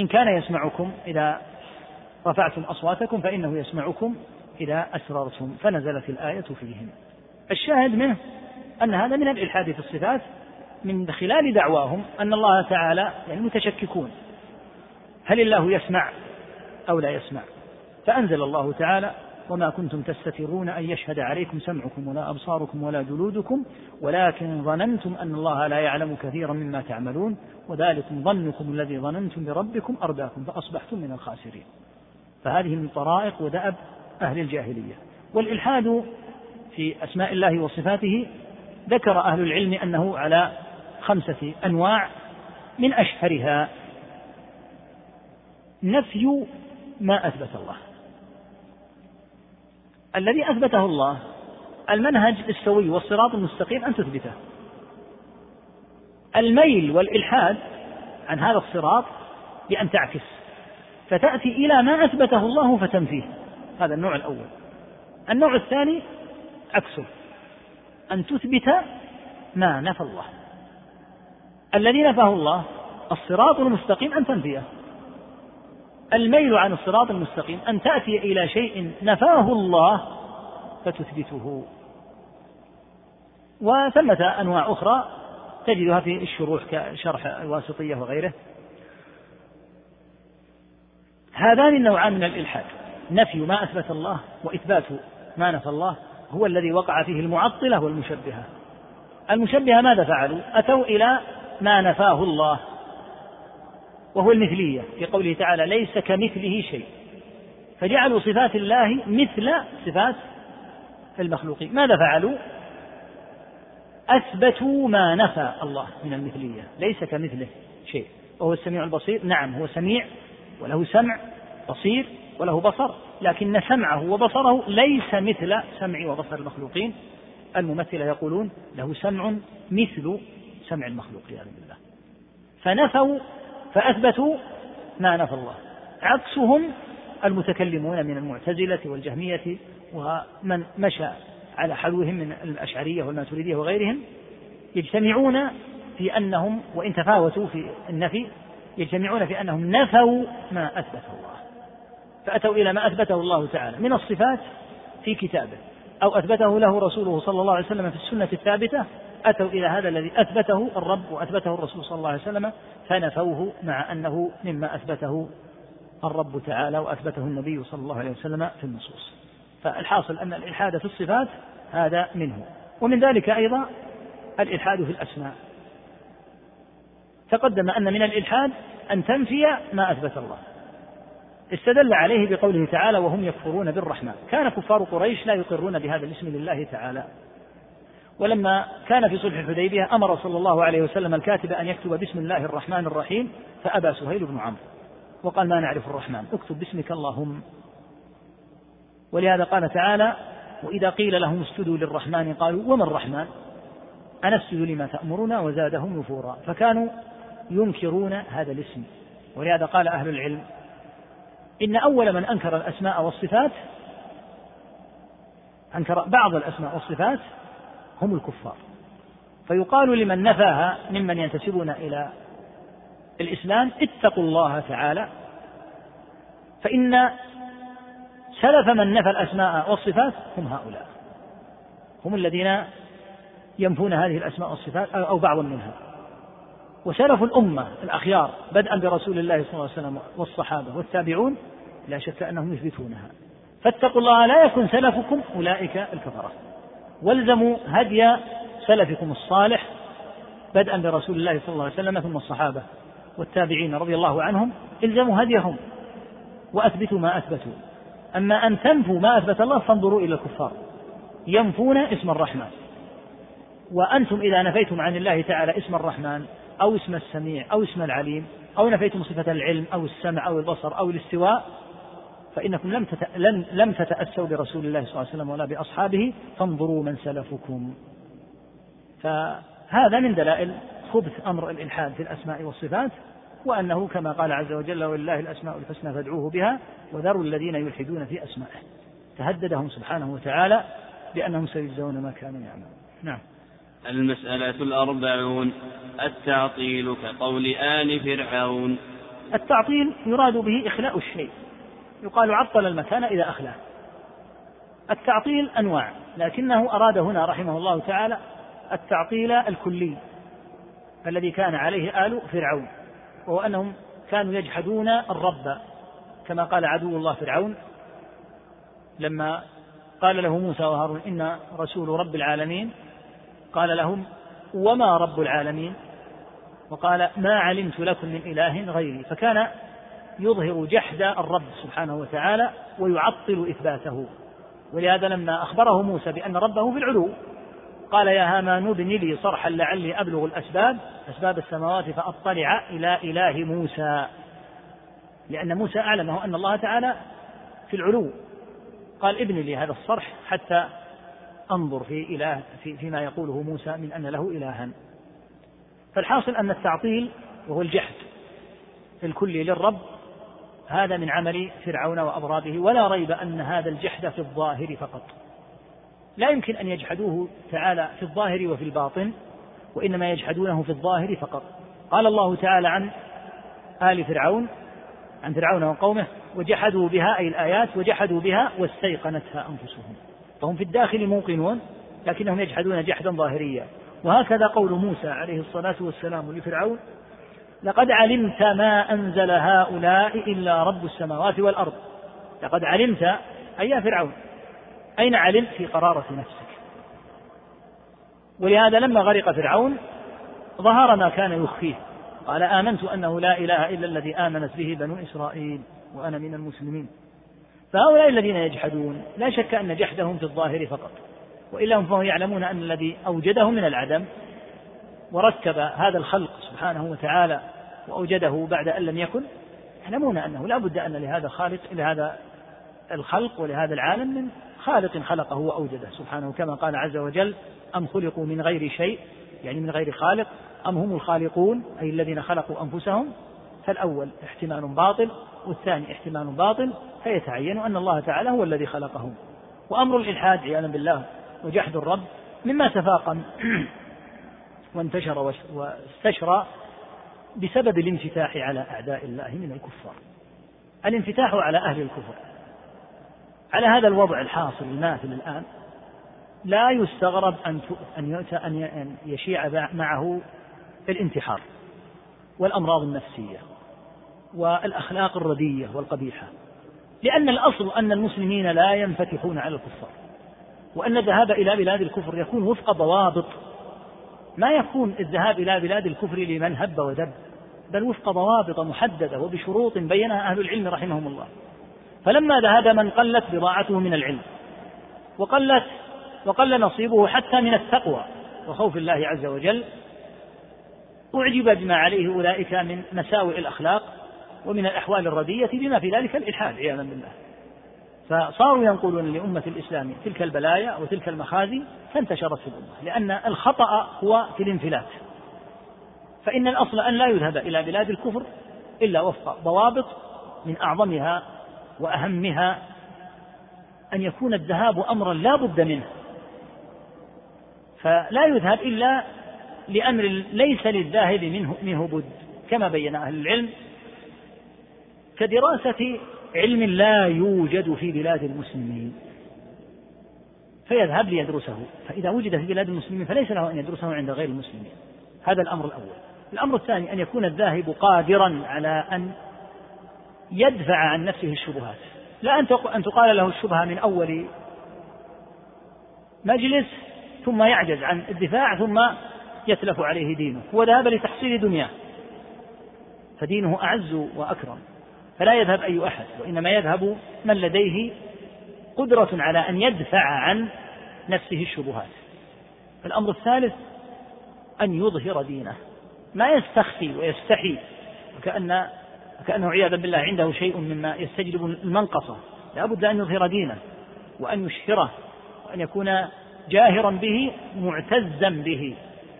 C: إن كان يسمعكم إذا رفعتم أصواتكم فإنه يسمعكم إذا أسررتم. فنزلت الآية فيهم. الشاهد منه أن هذا من الإلحاد في الصفات من خلال دعواهم أن الله تعالى يعني متشككون. هل الله يسمع أو لا يسمع؟ فأنزل الله تعالى وما كنتم تستترون أن يشهد عليكم سمعكم ولا أبصاركم ولا جلودكم ولكن ظننتم أن الله لا يعلم كثيرا مما تعملون وذلكم ظنكم الذي ظننتم بربكم أرداكم فأصبحتم من الخاسرين. فهذه من طرائق ودأب أهل الجاهلية. والإلحاد في أسماء الله وصفاته ذكر أهل العلم أنه على خمسة أنواع من أشهرها. نفي ما أثبت الله. الذي أثبته الله المنهج السوي والصراط المستقيم أن تثبته. الميل والإلحاد عن هذا الصراط بأن تعكس. فتأتي إلى ما أثبته الله فتنفيه. هذا النوع الأول. النوع الثاني عكسه أن تثبت ما نفى الله. الذي نفاه الله الصراط المستقيم أن تنفيه. الميل عن الصراط المستقيم أن تأتي إلى شيء نفاه الله فتثبته. وثمة أنواع أخرى تجدها في الشروح كشرح الواسطية وغيره. هذان النوعان من الإلحاد. نفي ما أثبت الله وإثبات ما نفى الله. هو الذي وقع فيه المعطلة والمشبهة. المشبهة ماذا فعلوا؟ أتوا إلى ما نفاه الله وهو المثلية. في قوله تعالى ليس كمثله شيء. فجعلوا صفات الله مثل صفات المخلوقين. ماذا فعلوا؟ أثبتوا ما نفى الله من المثلية. ليس كمثله شيء. وهو السميع البصير؟ نعم هو سميع وله سمع بصير. وله بصر لكن سمعه وبصره ليس مثل سمع وبصر المخلوقين. الممثلة يقولون له سمع مثل سمع المخلوق والعياذ بالله. فنفوا فأثبتوا ما نفى الله. عكسهم المتكلمون من المعتزلة والجهمية ومن مشى على حلوهم من الأشعرية والماتريدية وغيرهم يجتمعون في أنهم وإن تفاوتوا في النفي يجتمعون في أنهم نفوا ما أثبته الله. فأتوا إلى ما أثبته الله تعالى من الصفات في كتابه أو أثبته له رسوله صلى الله عليه وسلم في السنة الثابتة أتوا إلى هذا الذي أثبته الرب وأثبته الرسول صلى الله عليه وسلم فنفوه مع أنه مما أثبته الرب تعالى وأثبته النبي صلى الله عليه وسلم في النصوص. فالحاصل أن الإلحاد في الصفات هذا منه. ومن ذلك أيضا الإلحاد في الأسماء. تقدم أن من الإلحاد أن تنفي ما أثبت الله. استدل عليه بقوله تعالى وهم يكفرون بالرحمن. كان كفار قريش لا يقرون بهذا الاسم لله تعالى. ولما كان في صلح الحديبية أمر صلى الله عليه وسلم الكاتب أن يكتب بسم الله الرحمن الرحيم فأبى سهيل بن عمرو. وقال ما نعرف الرحمن اكتب باسمك اللهم. ولهذا قال تعالى وإذا قيل لهم اسجدوا للرحمن قالوا وما الرحمن؟ أنسجد لما تأمرنا وزادهم نفورا. فكانوا ينكرون هذا الاسم. ولهذا قال أهل العلم إن أول من أنكر الأسماء والصفات أنكر بعض الأسماء والصفات هم الكفار. فيقال لمن نفاها ممن ينتسبون إلى الإسلام اتقوا الله تعالى. فإن سلف من نفى الأسماء والصفات هم هؤلاء. هم الذين ينفون هذه الأسماء والصفات أو بعض منها. وسلف الأمة الأخيار بدءا برسول الله صلى الله عليه وسلم والصحابة والتابعون لا شك أنهم يثبتونها. فاتقوا الله لا يكن سلفكم أولئك الكفرة. والزموا هدي سلفكم الصالح بدءا برسول الله صلى الله عليه وسلم ثم الصحابة والتابعين رضي الله عنهم إلزموا هديهم وأثبتوا ما أثبتوا. أما أن تنفوا ما أثبت الله فانظروا إلى الكفار. ينفون اسم الرحمن. وأنتم إذا نفيتم عن الله تعالى اسم الرحمن أو اسم السميع أو اسم العليم أو نفيتم صفة العلم أو السمع أو البصر أو الاستواء فإنكم لم لم لم تتأسوا برسول الله صلى الله عليه وسلم ولا بأصحابه فانظروا من سلفكم. فهذا من دلائل خبث أمر الإلحاد في الأسماء والصفات وأنه كما قال عز وجل ولله الأسماء الحسنى فادعوه بها وذروا الذين يلحدون في أسمائه. تهددهم سبحانه وتعالى بأنهم سيجزون ما كانوا يعملون. نعم.
B: المسألة الأربعون التعطيل كقول آل فرعون.
C: التعطيل يراد به إخلاء الشيء يقال عطل المكان إذا أخلاه. التعطيل أنواع لكنه أراد هنا رحمه الله تعالى التعطيل الكلي الذي كان عليه آل فرعون وهو أنهم كانوا يجحدون الرب كما قال عدو الله فرعون لما قال له موسى وهارون إن رسول رب العالمين قال لهم وما رب العالمين؟ وقال ما علمت لكم من إله غيري. فكان يظهر جحد الرب سبحانه وتعالى ويعطل إثباته. ولهذا لما أخبره موسى بأن ربه في العلو قال يا هامان ابن لي صرحا لعلي أبلغ الأسباب أسباب السماوات فأطلع إلى إله موسى. لأن موسى أعلمه أن الله تعالى في العلو. قال ابن لي هذا الصرح حتى أنظر في إله في فيما يقوله موسى من أن له إلها. فالحاصل أن التعطيل وهو الجحد الكلي للرب. هذا من عمل فرعون وأضرابه ولا ريب أن هذا الجحد في الظاهر فقط. لا يمكن أن يجحدوه تعالى في الظاهر وفي الباطن وإنما يجحدونه في الظاهر فقط. قال الله تعالى عن آل فرعون عن فرعون وقومه وجحدوا بها أي الآيات وجحدوا بها واستيقنتها أنفسهم. فهم في الداخل موقنون لكنهم يجحدون جحدا ظاهريا. وهكذا قول موسى عليه الصلاة والسلام لفرعون لقد علمت ما أنزل هؤلاء إلا رب السماوات والأرض. لقد علمت أي يا فرعون أين علمت في قرارة نفسك؟ ولهذا لما غرق فرعون ظهر ما كان يخفيه. قال آمنت أنه لا إله إلا الذي آمنت به بنو إسرائيل وأنا من المسلمين. فهؤلاء الذين يجحدون لا شك أن جحدهم في الظاهر فقط وإلا هم فهم يعلمون أن الذي أوجده من العدم وركب هذا الخلق سبحانه وتعالى وأوجده بعد أن لم يكن يعلمون أنه لا بد أن لهذا خالق لهذا الخلق ولهذا العالم من خالق خلقه وأوجده سبحانه كما قال عز وجل أم خلقوا من غير شيء يعني من غير خالق أم هم الخالقون أي الذين خلقوا أنفسهم فالأول احتمال باطل والثاني احتمال باطل فيتعين أن الله تعالى هو الذي خلقهم. وأمر الإلحاد عياذا بالله وجحد الرب. مما تفاقم وانتشر واستشرى بسبب الانفتاح على أعداء الله من الكفار. الانفتاح على أهل الكفر. على هذا الوضع الحاصل الماثل الآن لا يستغرب أن أن أن يشيع معه الانتحار والأمراض النفسية. والأخلاق الردية والقبيحة. لأن الأصل أن المسلمين لا ينفتحون على الكفار. وأن الذهاب إلى بلاد الكفر يكون وفق ضوابط. ما يكون الذهاب إلى بلاد الكفر لمن هب ودب بل وفق ضوابط محددة وبشروط بينها أهل العلم رحمهم الله. فلما ذهب من قلت بضاعته من العلم وقلت وقل نصيبه حتى من التقوى وخوف الله عز وجل أعجب بما عليه أولئك من مساوئ الأخلاق ومن الأحوال الردية بما في ذلك الإلحاد عياذا بالله. فصاروا ينقلون لأمة الإسلام تلك البلايا وتلك المخازي فانتشرت في الأمة لأن الخطأ هو في الانفلات. فإن الأصل أن لا يذهب إلى بلاد الكفر إلا وفق ضوابط من أعظمها وأهمها أن يكون الذهاب أمرا لا بد منه. فلا يذهب إلا لأمر ليس للذاهب منه, منه بد كما بين أهل العلم كدراسة علم لا يوجد في بلاد المسلمين. فيذهب ليدرسه. فإذا وجد في بلاد المسلمين فليس له أن يدرسه عند غير المسلمين. هذا الأمر الأول. الأمر الثاني أن يكون الذاهب قادرا على أن يدفع عن نفسه الشبهات. لا أن تقال له الشبهة من أول مجلس ثم يعجز عن الدفاع ثم يتلف عليه دينه. هو ذهب لتحصيل دنياه. فدينه أعز وأكرم. فلا يذهب أي أحد وإنما يذهب من لديه قدرة على أن يدفع عن نفسه الشبهات. الأمر الثالث أن يظهر دينه. ما يستخفي ويستحي وكأن كأنه عياذا بالله عنده شيء مما يستجلب المنقصة. لا بد أن يظهر دينه وأن يشهره وأن يكون جاهرا به معتزا به.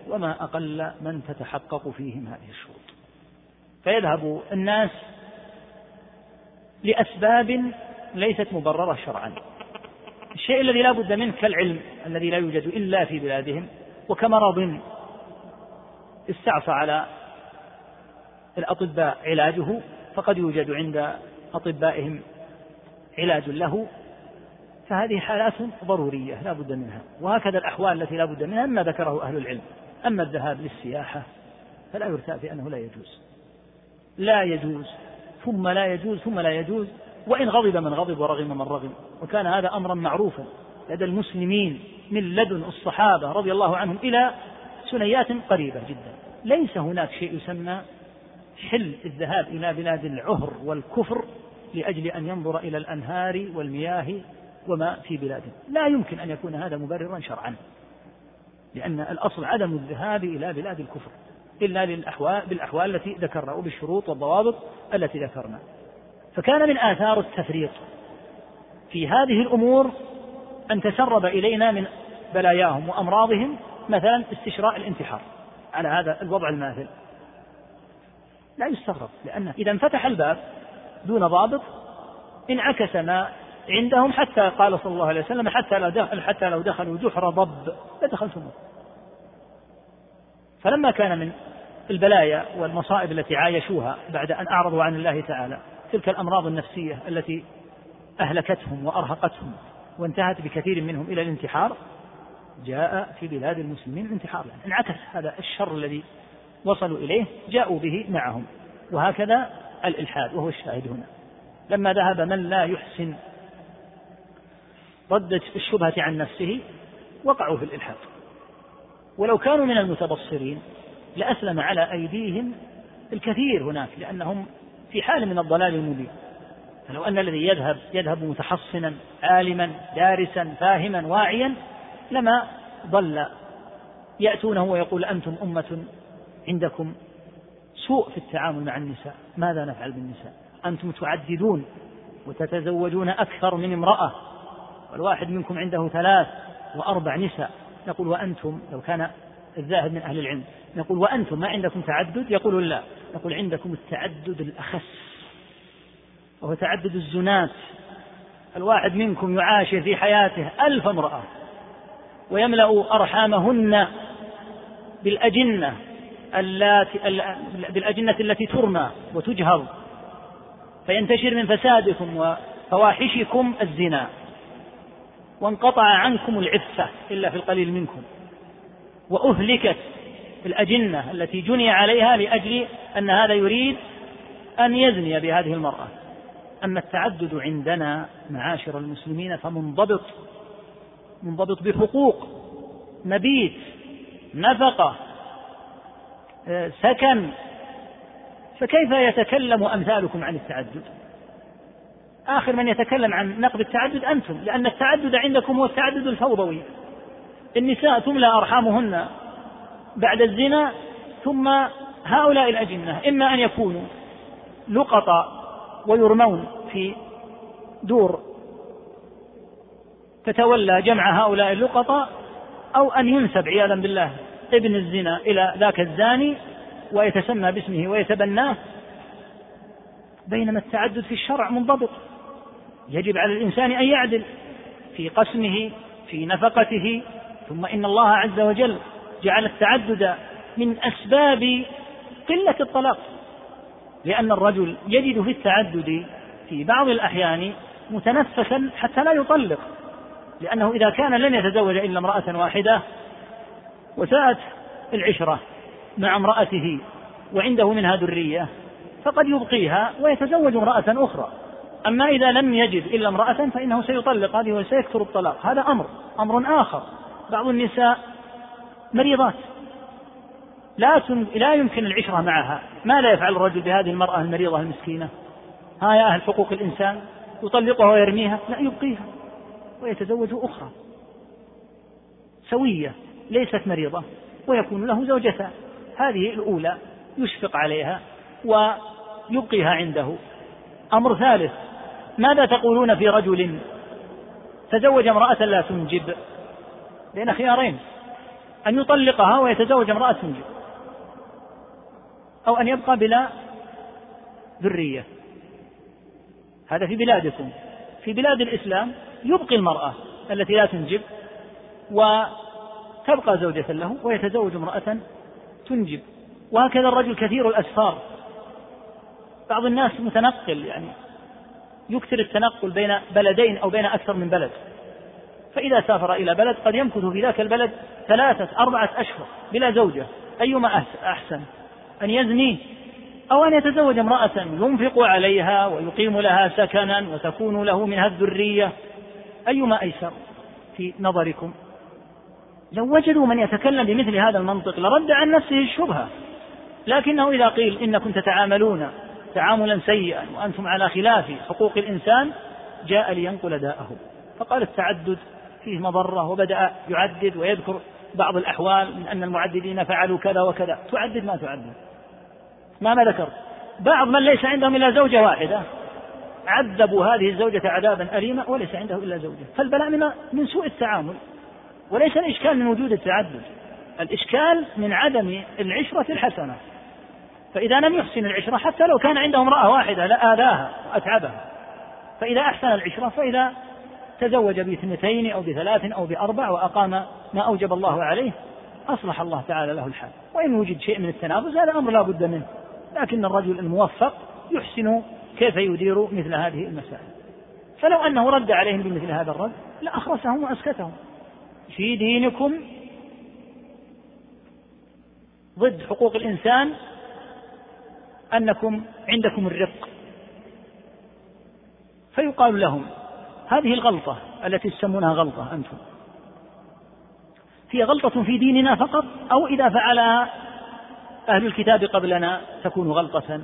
C: وما أقل من تتحقق فيهم هذه الشروط. فيذهب الناس لأسباب ليست مبررة شرعا. الشيء الذي لا بد منه كالعلم الذي لا يوجد إلا في بلادهم وكمرض استعصى على الأطباء علاجه فقد يوجد عند أطبائهم علاج له. فهذه حالات ضرورية لا بد منها. وهكذا الأحوال التي لا بد منها مما ذكره أهل العلم. أما الذهاب للسياحة فلا يرتاب بأنه لا يجوز. لا يجوز. ثم لا يجوز ثم لا يجوز وإن غضب من غضب ورغم من رغم. وكان هذا أمرا معروفا لدى المسلمين من لدن الصحابة رضي الله عنهم إلى سنيات قريبة جدا. ليس هناك شيء يسمى حل الذهاب إلى بلاد العهر والكفر لأجل أن ينظر إلى الأنهار والمياه وما في بلاده لا يمكن أن يكون هذا مبررا شرعا لأن الأصل عدم الذهاب إلى بلاد الكفر. إلا للأحوال بالأحوال التي ذكرنا وبالشروط والضوابط التي ذكرنا. فكان من آثار التفريط في هذه الأمور أن تسرب إلينا من بلاياهم وأمراضهم مثلا استشراء الانتحار على هذا الوضع الماثل. لا يستغرب لأنه إذا انفتح الباب دون ضابط انعكس ما عندهم حتى قال صلى الله عليه وسلم حتى لو دخل حتى لو دخلوا جحر ضب لدخلتم فلما كان من البلايا والمصائب التي عايشوها بعد أن أعرضوا عن الله تعالى. تلك الأمراض النفسية التي أهلكتهم وأرهقتهم وانتهت بكثير منهم إلى الانتحار جاء في بلاد المسلمين الانتحار. يعني انعكس هذا الشر الذي وصلوا إليه جاءوا به معهم. وهكذا الإلحاد وهو الشاهد هنا. لما ذهب من لا يحسن رد الشبهة عن نفسه وقعوا في الإلحاد. ولو كانوا من المتبصرين لأسلم على أيديهم الكثير هناك لأنهم في حال من الضلال المبين. فلو أن الذي يذهب يذهب متحصنا عالما دارسا فاهما واعيا لما ضل يأتونه ويقول أنتم أمة عندكم سوء في التعامل مع النساء. ماذا نفعل بالنساء؟ أنتم تعددون وتتزوجون أكثر من امرأة والواحد منكم عنده ثلاث وأربع نساء. نقول وأنتم لو كان الذاهب من أهل العلم. نقول وأنتم ما عندكم تعدد؟ يقول لا. نقول عندكم التعدد الأخس وهو تعدد الزنات. الواحد منكم يعاشر في حياته ألف امرأة ويملأ أرحامهن بالأجنة اللاتي بالأجنة التي ترمى وتجهر. فينتشر من فسادكم وفواحشكم الزنا. وانقطع عنكم العفة إلا في القليل منكم. وأهلكت الأجنة التي جني عليها لأجل أن هذا يريد أن يزني بهذه المرأة. أما التعدد عندنا معاشر المسلمين فمنضبط منضبط بحقوق مبيت نفقة آه، سكن. فكيف يتكلم أمثالكم عن التعدد؟ آخر من يتكلم عن نقد التعدد أنتم لأن التعدد عندكم هو التعدد الفوضوي. النساء تملى أرحامهن بعد الزنا ثم هؤلاء الأجنة إما أن يكونوا لقطا ويرمون في دور تتولى جمع هؤلاء اللقطاء أو أن ينسب عياذا بالله ابن الزنا إلى ذاك الزاني ويتسمى باسمه ويتبناه بينما التعدد في الشرع منضبط. يجب على الإنسان أن يعدل في قسمه في نفقته ثم إن الله عز وجل جعل التعدد من أسباب قلة الطلاق لأن الرجل يجد في التعدد في بعض الأحيان متنفسا حتى لا يطلق لأنه إذا كان لن يتزوج إلا امرأة واحدة وساءت العشرة مع امرأته وعنده منها ذرية فقد يبقيها ويتزوج امرأة أخرى. أما إذا لم يجد إلا امرأة فإنه سيطلق هذه وسيكثر الطلاق. هذا أمر أمر آخر. بعض النساء مريضات. لا لا يمكن العشرة معها. ماذا يفعل الرجل بهذه المرأة المريضة المسكينة؟ ها يا أهل حقوق الإنسان. يطلقها ويرميها؟ لا يبقيها. ويتزوج أخرى. سوية. ليست مريضة. ويكون له زوجتان. هذه الأولى يشفق عليها ويبقيها عنده. أمر ثالث. ماذا تقولون في رجل تزوج امرأة لا تنجب؟ بين خيارين. أن يطلقها ويتزوج امرأة تنجب أو أن يبقى بلا ذرية. هذا في بلادكم. في بلاد الإسلام يبقي المرأة التي لا تنجب وتبقى زوجة له ويتزوج امرأة تنجب. وهكذا الرجل كثير الأسفار بعض الناس متنقل يعني. يكثر التنقل بين بلدين أو بين أكثر من بلد. فإذا سافر إلى بلد قد يمكث في ذاك البلد ثلاثة أربعة أشهر بلا زوجة. أيما أحسن؟ أن يزني أو أن يتزوج امرأة ينفق عليها ويقيم لها سكنا وتكون له منها الذرية. أيما أيسر في نظركم؟ لو وجدوا من يتكلم بمثل هذا المنطق لرد عن نفسه الشبهة. لكنه إذا قيل إنكم تتعاملون تعاملا سيئا وأنتم على خلاف حقوق الإنسان جاء لينقل داءه. فقال التعدد فيه مضرة وبدأ يعدد ويذكر بعض الأحوال من أن المعددين فعلوا كذا وكذا. تعدد ما تعدد. ما ما ذكر بعض من ليس عندهم إلا زوجة واحدة. عذبوا هذه الزوجة عذابا أليما وليس عنده إلا زوجة. فالبلاء من من سوء التعامل. وليس الإشكال من وجود التعدد. الإشكال من عدم العشرة الحسنة. فإذا لم يحسن العشرة حتى لو كان عنده امرأة واحدة لآذاها وأتعبها. فإذا أحسن العشرة فإذا تزوج باثنتين أو بثلاث أو بأربع وأقام ما أوجب الله عليه أصلح الله تعالى له الحال. وإن وجد شيء من التنابز هذا أمر لا بد منه. لكن الرجل الموفق يحسن كيف يدير مثل هذه المسائل. فلو أنه رد عليهم بمثل هذا الرد لأخرسهم وأسكتهم. في دينكم ضد حقوق الإنسان أنكم عندكم الرق. فيقال لهم هذه الغلطة التي تسمونها غلطة أنتم. هي غلطة في ديننا فقط أو إذا فعلها أهل الكتاب قبلنا تكون غلطة؟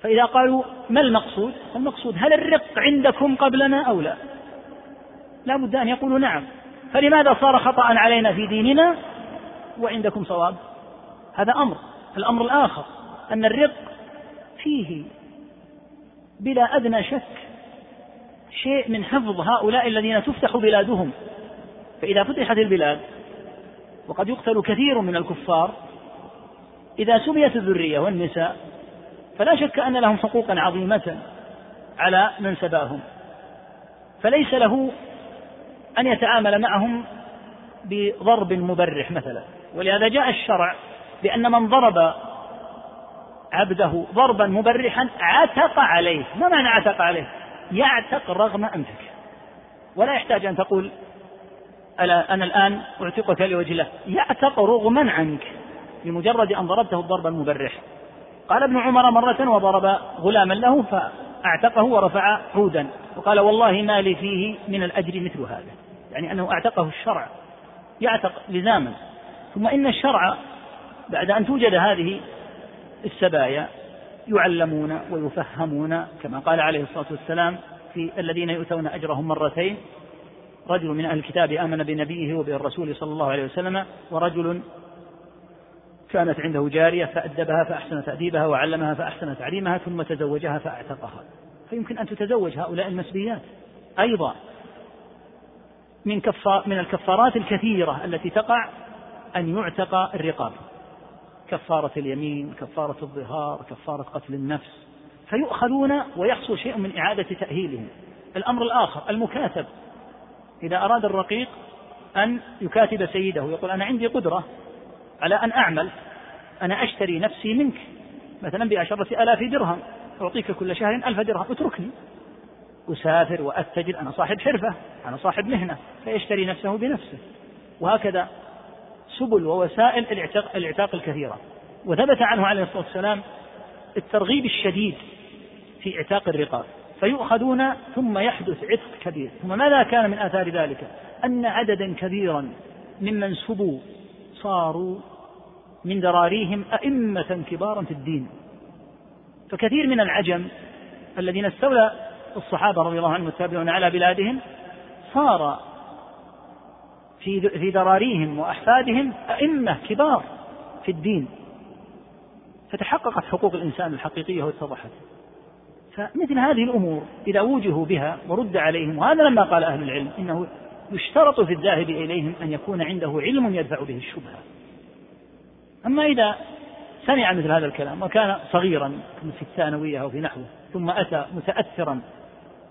C: فإذا قالوا ما المقصود؟ المقصود هل الرق عندكم قبلنا أو لا؟ لا بد أن يقولوا نعم. فلماذا صار خطأ علينا في ديننا؟ وعندكم صواب. هذا أمر. الأمر الآخر أن الرق فيه بلا أدنى شك شيء من حفظ هؤلاء الذين تفتح بلادهم. فإذا فتحت البلاد وقد يقتل كثير من الكفار إذا سميت الذرية والنساء فلا شك أن لهم حقوقا عظيمة على من سباهم. فليس له أن يتعامل معهم بضرب مبرح مثلا. ولهذا جاء الشرع بأن من ضرب عبده ضربا مبرحا عتق عليه. ما معنى عتق عليه؟ يعتق رغم أنفك. ولا يحتاج أن تقول ألا أنا الآن أعتقك لوجه الله. يعتق رغما عنك بمجرد أن ضربته الضرب المبرح. قال ابن عمر مرة وضرب غلاما له فأعتقه ورفع عودا وقال والله ما لي فيه من الأجر مثل هذا. يعني أنه أعتقه الشرع. يعتق لزاما. ثم إن الشرع بعد أن توجد هذه السبايا يعلمون ويفهمون كما قال عليه الصلاة والسلام في الذين يؤتون أجرهم مرتين رجل من أهل الكتاب آمن بنبيه وبالرسول صلى الله عليه وسلم ورجل كانت عنده جارية فأدبها فأحسن تأديبها وعلمها فأحسن تعليمها ثم تزوجها فأعتقها. فيمكن أن تتزوج هؤلاء المسبيات. أيضا من كفار من الكفارات الكثيرة التي تقع أن يعتق الرقاب. كفارة اليمين كفارة الظهار كفارة قتل النفس. فيؤخذون ويحصل شيء من إعادة تأهيلهم. الأمر الآخر المكاتب. إذا أراد الرقيق أن يكاتب سيده يقول أنا عندي قدرة على أن أعمل أنا أشتري نفسي منك. مثلا بعشرة آلاف درهم أعطيك كل شهر ألف درهم اتركني. أسافر وأتجر أنا صاحب حرفة أنا صاحب مهنة فيشتري نفسه بنفسه. وهكذا سبل ووسائل الاعتاق, الكثيرة. وثبت عنه عليه الصلاة والسلام الترغيب الشديد في اعتاق الرقاب. فيؤخذون ثم يحدث عتق كبير. ثم ماذا كان من آثار ذلك؟ أن عددا كبيرا ممن سبوا صاروا من ذراريهم أئمة كبارا في الدين. فكثير من العجم الذين استولى الصحابة رضي الله عنهم والتابعون على بلادهم صار في في ذراريهم وأحفادهم أئمة كبار في الدين. فتحققت حقوق الإنسان الحقيقية واتضحت. فمثل هذه الأمور إذا وجهوا بها ورد عليهم وهذا لما قال أهل العلم إنه يشترط في الذاهب إليهم أن يكون عنده علم يدفع به الشبهة. أما إذا سمع مثل هذا الكلام وكان صغيرا في الثانوية أو في نحوه ثم أتى متأثرا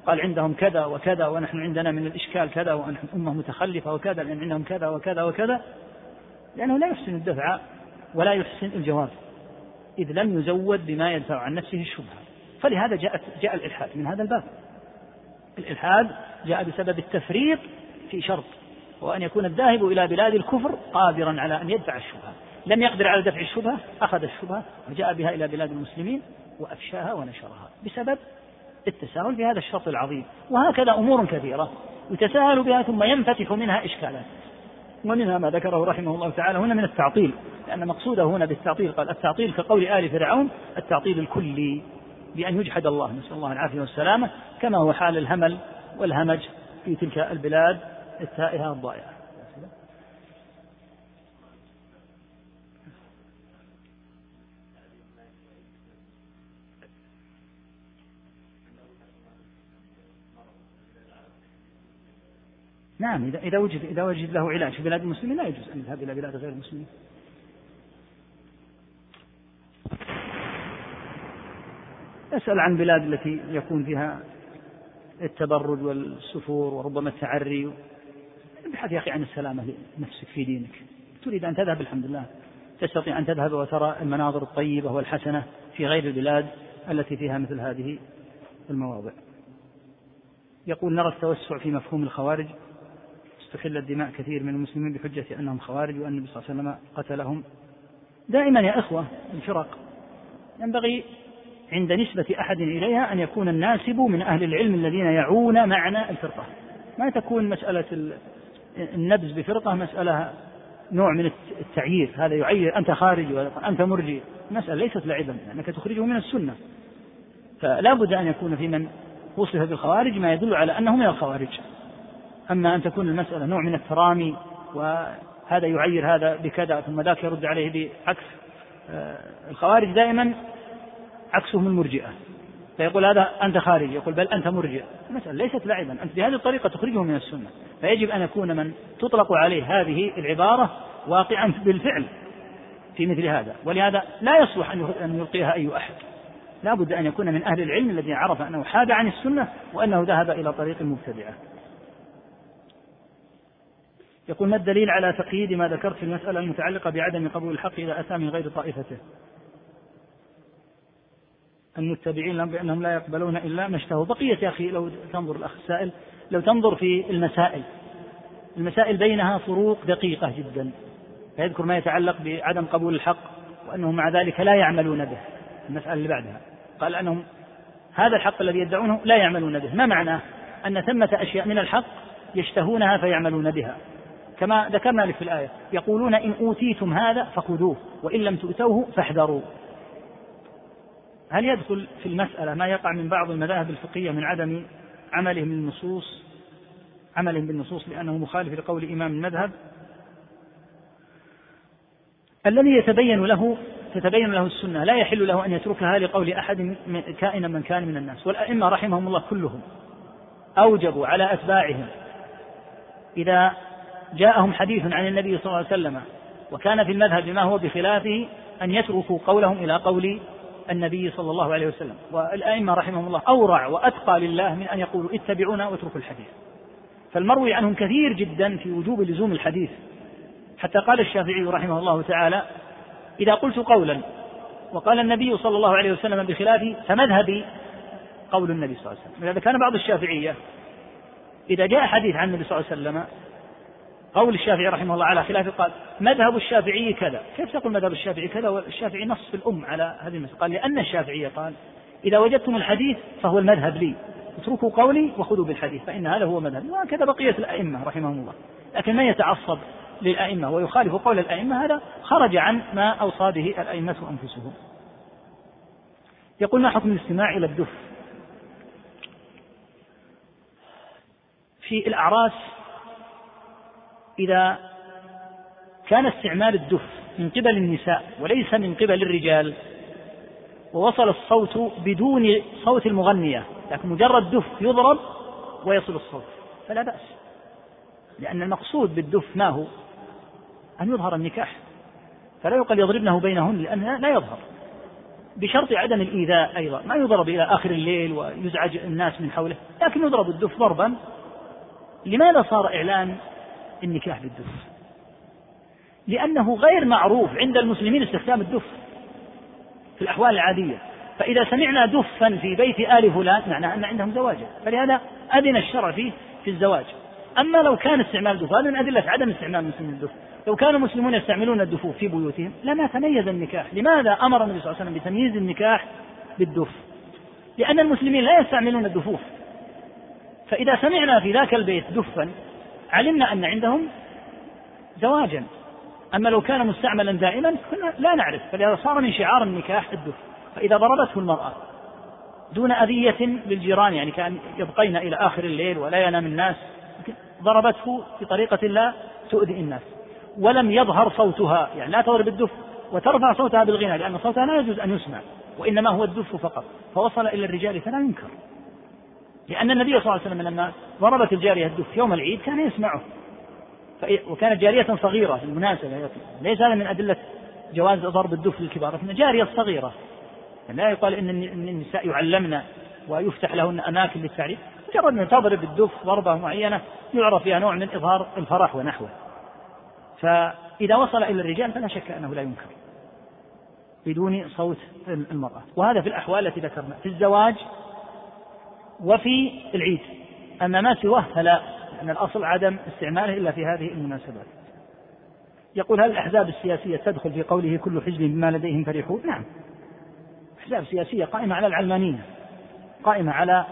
C: قال عندهم كذا وكذا ونحن عندنا من الإشكال كذا ونحن أمة متخلفة وكذا لأن عندهم كذا وكذا وكذا. لأنه لا يحسن الدفع ولا يحسن الجواب إذ لم يزود بما يدفع عن نفسه الشبهة. فلهذا جاءت جاء الإلحاد من هذا الباب. الإلحاد جاء بسبب التفريط في شرط وأن يكون الذاهب إلى بلاد الكفر قادرا على أن يدفع الشبهة. لم يقدر على دفع الشبهة أخذ الشبهة وجاء بها إلى بلاد المسلمين وأفشاها ونشرها بسبب التساهل في هذا الشرط العظيم. وهكذا أمور كثيرة يتساهل بها ثم ينفتح منها إشكالات. ومنها ما ذكره رحمه الله تعالى هنا من التعطيل لأن مقصوده هنا بالتعطيل قال التعطيل كقول آل فرعون التعطيل الكلي بأن يجحد الله. نسأل الله العافية والسلامة كما هو حال الهمل والهمج في تلك البلاد التائهة الضائعة. نعم إذا إذا وجد إذا وجد له علاج في بلاد المسلمين لا يجوز أن يذهب إلى بلاد غير المسلمين. يسأل عن بلاد التي يكون فيها التبرج والسفور وربما التعري. ابحث يا أخي عن السلامة لنفسك في دينك. تريد أن تذهب؟ الحمد لله. تستطيع أن تذهب وترى المناظر الطيبة والحسنة في غير البلاد التي فيها مثل هذه المواضع. يقول نرى التوسع في مفهوم الخوارج استحلت دماء كثير من المسلمين بحجة أنهم خوارج وأن النبي صلى الله عليه وسلم قتلهم. دائما يا إخوة الفرق ينبغي عند نسبة أحد إليها أن يكون الناسب من أهل العلم الذين يعون معنى الفرقة. ما تكون مسألة النبز بفرقة مسألة نوع من التعيير. هذا يعير أنت خارج أنت مرجي. مسألة ليست لعبا لأنك تخرجه من السنة. فلا بد أن يكون في من وصف بالخوارج ما يدل على أنه من الخوارج. أما أن تكون المسألة نوع من الترامي وهذا يعير هذا بكذا ثم ذاك يرد عليه بعكس. آه، الخوارج دائما عكسهم المرجئة. فيقول هذا أنت خارج يقول بل أنت مرجئ. المسألة ليست لعبا أنت بهذه الطريقة تخرجه من السنة. فيجب أن يكون من تطلق عليه هذه العبارة واقعا بالفعل في مثل هذا. ولهذا لا يصلح أن يلقيها أي أحد. لا بد أن يكون من أهل العلم الذي عرف أنه حاد عن السنة وأنه ذهب إلى طريق المبتدعة يقول ما الدليل على تقييد ما ذكرت في المسألة المتعلقة بعدم قبول الحق إذا أتى من غير طائفته؟ المتبعين لهم بأنهم لا يقبلون إلا ما اشتهوا. بقية يا أخي لو تنظر الأخ السائل لو تنظر في المسائل المسائل بينها فروق دقيقة جدا. فيذكر ما يتعلق بعدم قبول الحق وأنهم مع ذلك لا يعملون به المسألة اللي بعدها. قال أنهم هذا الحق الذي يدعونه لا يعملون به. ما معناه؟ أن ثمة أشياء من الحق يشتهونها فيعملون بها. كما ذكرنا لك في الآية يقولون إن أوتيتم هذا فخذوه وإن لم تؤتوه فاحذروا. هل يدخل في المسألة ما يقع من بعض المذاهب الفقهية من عدم عملهم بالنصوص عملهم بالنصوص لأنه مخالف لقول إمام المذهب؟ الذي يتبين له تتبين له السنة لا يحل له أن يتركها لقول أحد كائنا من كان من الناس والأئمة رحمهم الله كلهم أوجبوا على أتباعهم إذا جاءهم حديث عن النبي صلى الله عليه وسلم وكان في المذهب ما هو بخلافه أن يتركوا قولهم إلى قول النبي صلى الله عليه وسلم. والأئمة رحمهم الله أورع وأتقى لله من أن يقولوا اتبعونا واتركوا الحديث. فالمروي عنهم كثير جدا في وجوب لزوم الحديث. حتى قال الشافعي رحمه الله تعالى إذا قلت قولا وقال النبي صلى الله عليه وسلم بخلافه فمذهبي قول النبي صلى الله عليه وسلم. لذا كان بعض الشافعية إذا جاء حديث عن النبي صلى الله عليه وسلم قول الشافعي رحمه الله على خلافه قال مذهب الشافعي كذا. كيف تقول مذهب الشافعي كذا والشافعي نص الأم على هذه المسألة؟ قال لأن الشافعي قال إذا وجدتم الحديث فهو المذهب لي. اتركوا قولي وخذوا بالحديث فإن هذا هو مذهب. وهكذا بقية الأئمة رحمهم الله. لكن من يتعصب للأئمة ويخالف قول الأئمة هذا خرج عن ما أوصى به الأئمة أنفسهم. يقول ما حكم الاستماع إلى الدف؟ في الأعراس إذا كان استعمال الدف من قبل النساء وليس من قبل الرجال ووصل الصوت بدون صوت المغنية لكن مجرد دف يضرب ويصل الصوت فلا بأس. لأن المقصود بالدف ما هو؟ أن يظهر النكاح. فلا يقال يضربنه بينهن لأنه لا يظهر. بشرط عدم الإيذاء أيضا. ما يضرب إلى آخر الليل ويزعج الناس من حوله لكن يضرب الدف ضربا. لماذا صار إعلان النكاح بالدف لأنه غير معروف عند المسلمين استخدام الدف في الأحوال العادية. فإذا سمعنا دفا في بيت آل فلان معناه أن عندهم زواجا فلهذا أذن الشرع فيه في الزواج. أما لو كان استعمال الدف هذا من أدلة عدم استعمال المسلمين الدف. لو كان المسلمون يستعملون الدفوف في بيوتهم لما تميز النكاح. لماذا أمر النبي صلى الله عليه وسلم بتمييز النكاح بالدف؟ لأن المسلمين لا يستعملون الدفوف. فإذا سمعنا في ذاك البيت دفا علمنا أن عندهم زواجا. أما لو كان مستعملا دائما كنا لا نعرف. فلهذا صار من شعار النكاح الدف. فإذا ضربته المرأة دون أذية للجيران يعني كأن يبقين إلى آخر الليل ولا ينام الناس ضربته بطريقة لا تؤذي الناس. ولم يظهر صوتها يعني لا تضرب الدف وترفع صوتها بالغنى لأن صوتها لا يجوز أن يسمع وإنما هو الدف فقط. فوصل إلى الرجال فلا ينكر. لأن النبي صلى الله عليه وسلم لما ضربت الجارية الدف يوم العيد كان يسمعه. وكانت جارية صغيرة بالمناسبة. ليس هذا من أدلة جواز ضرب الدف للكبار لكن جارية صغيرة. يعني لا يقال إن النساء يعلمن ويفتح لهن أماكن للتعليم. مجرد أن تضرب الدف ضربة معينة يعرف فيها نوع من إظهار الفرح ونحوه. فإذا وصل إلى الرجال فلا شك أنه لا ينكر. بدون صوت المرأة. وهذا في الأحوال التي ذكرنا. في الزواج وفي العيد. أما ما سواه فلا أن الأصل عدم استعماله إلا في هذه المناسبات. يقول هل الأحزاب السياسية تدخل في قوله كل حزب بما لديهم فرحون؟ نعم. أحزاب سياسية قائمة على العلمانية قائمة على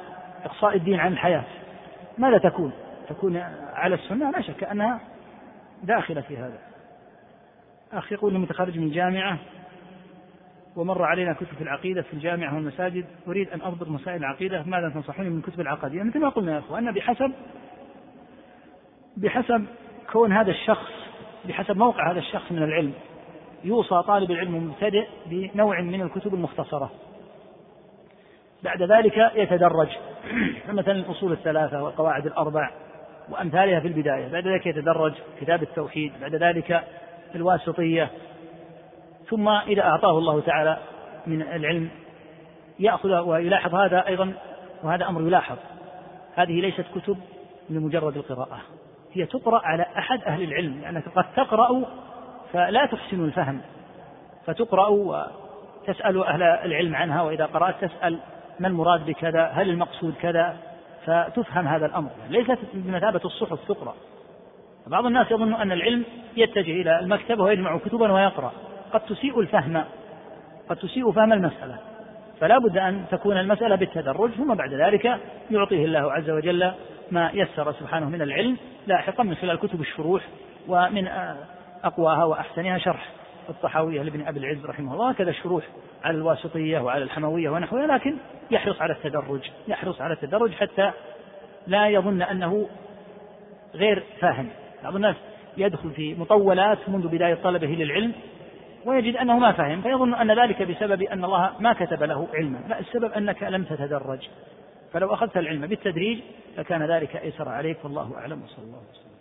C: إقصاء الدين عن الحياة. ماذا تكون؟ تكون على السنة؟ لا شك أنها داخلة في هذا. أخ يقول متخرج من جامعة ومر علينا كتب العقيدة في الجامعة والمساجد. أريد أن أضبط مسائل العقيدة ماذا تنصحوني من كتب العقدية مثل ما قلنا يا أخوان بحسب بحسب كون هذا الشخص بحسب موقع هذا الشخص من العلم يوصى طالب العلم المبتدئ بنوع من الكتب المختصرة. بعد ذلك يتدرج. مثلا الأصول الثلاثة والقواعد الأربع وأمثالها في البداية. بعد ذلك يتدرج كتاب التوحيد. بعد ذلك الواسطية. ثم إذا أعطاه الله تعالى من العلم يأخذ ويلاحظ هذا أيضا وهذا أمر يلاحظ. هذه ليست كتب لمجرد القراءة. هي تقرأ على أحد أهل العلم لأنك قد تقرأ فلا تحسن الفهم. فتقرأ وتسأل أهل العلم عنها وإذا قرأت تسأل ما المراد بكذا هل المقصود كذا؟ فتفهم هذا الأمر. ليست بمثابة الصحف تقرأ. بعض الناس يظن أن العلم يتجه إلى المكتبة ويجمع كتبا ويقرأ. قد تسيء الفهم قد تسيء فهم المسألة. فلا بد أن تكون المسألة بالتدرج ثم بعد ذلك يعطيه الله عز وجل ما يسر سبحانه من العلم لاحقا من خلال كتب الشروح ومن أقواها وأحسنها شرح الطحاوية لابن أبي العز رحمه الله. وكذا الشروح على الواسطية وعلى الحموية ونحوها لكن يحرص على التدرج يحرص على التدرج حتى لا يظن أنه غير فاهم. بعض الناس يدخل في مطولات منذ بداية طلبه للعلم ويجد أنه ما فهم فيظن أن ذلك بسبب أن الله ما كتب له علما. لا السبب أنك لم تتدرج. فلو أخذت العلم بالتدريج لكان ذلك أيسر عليك والله أعلم وصلى الله وسلم.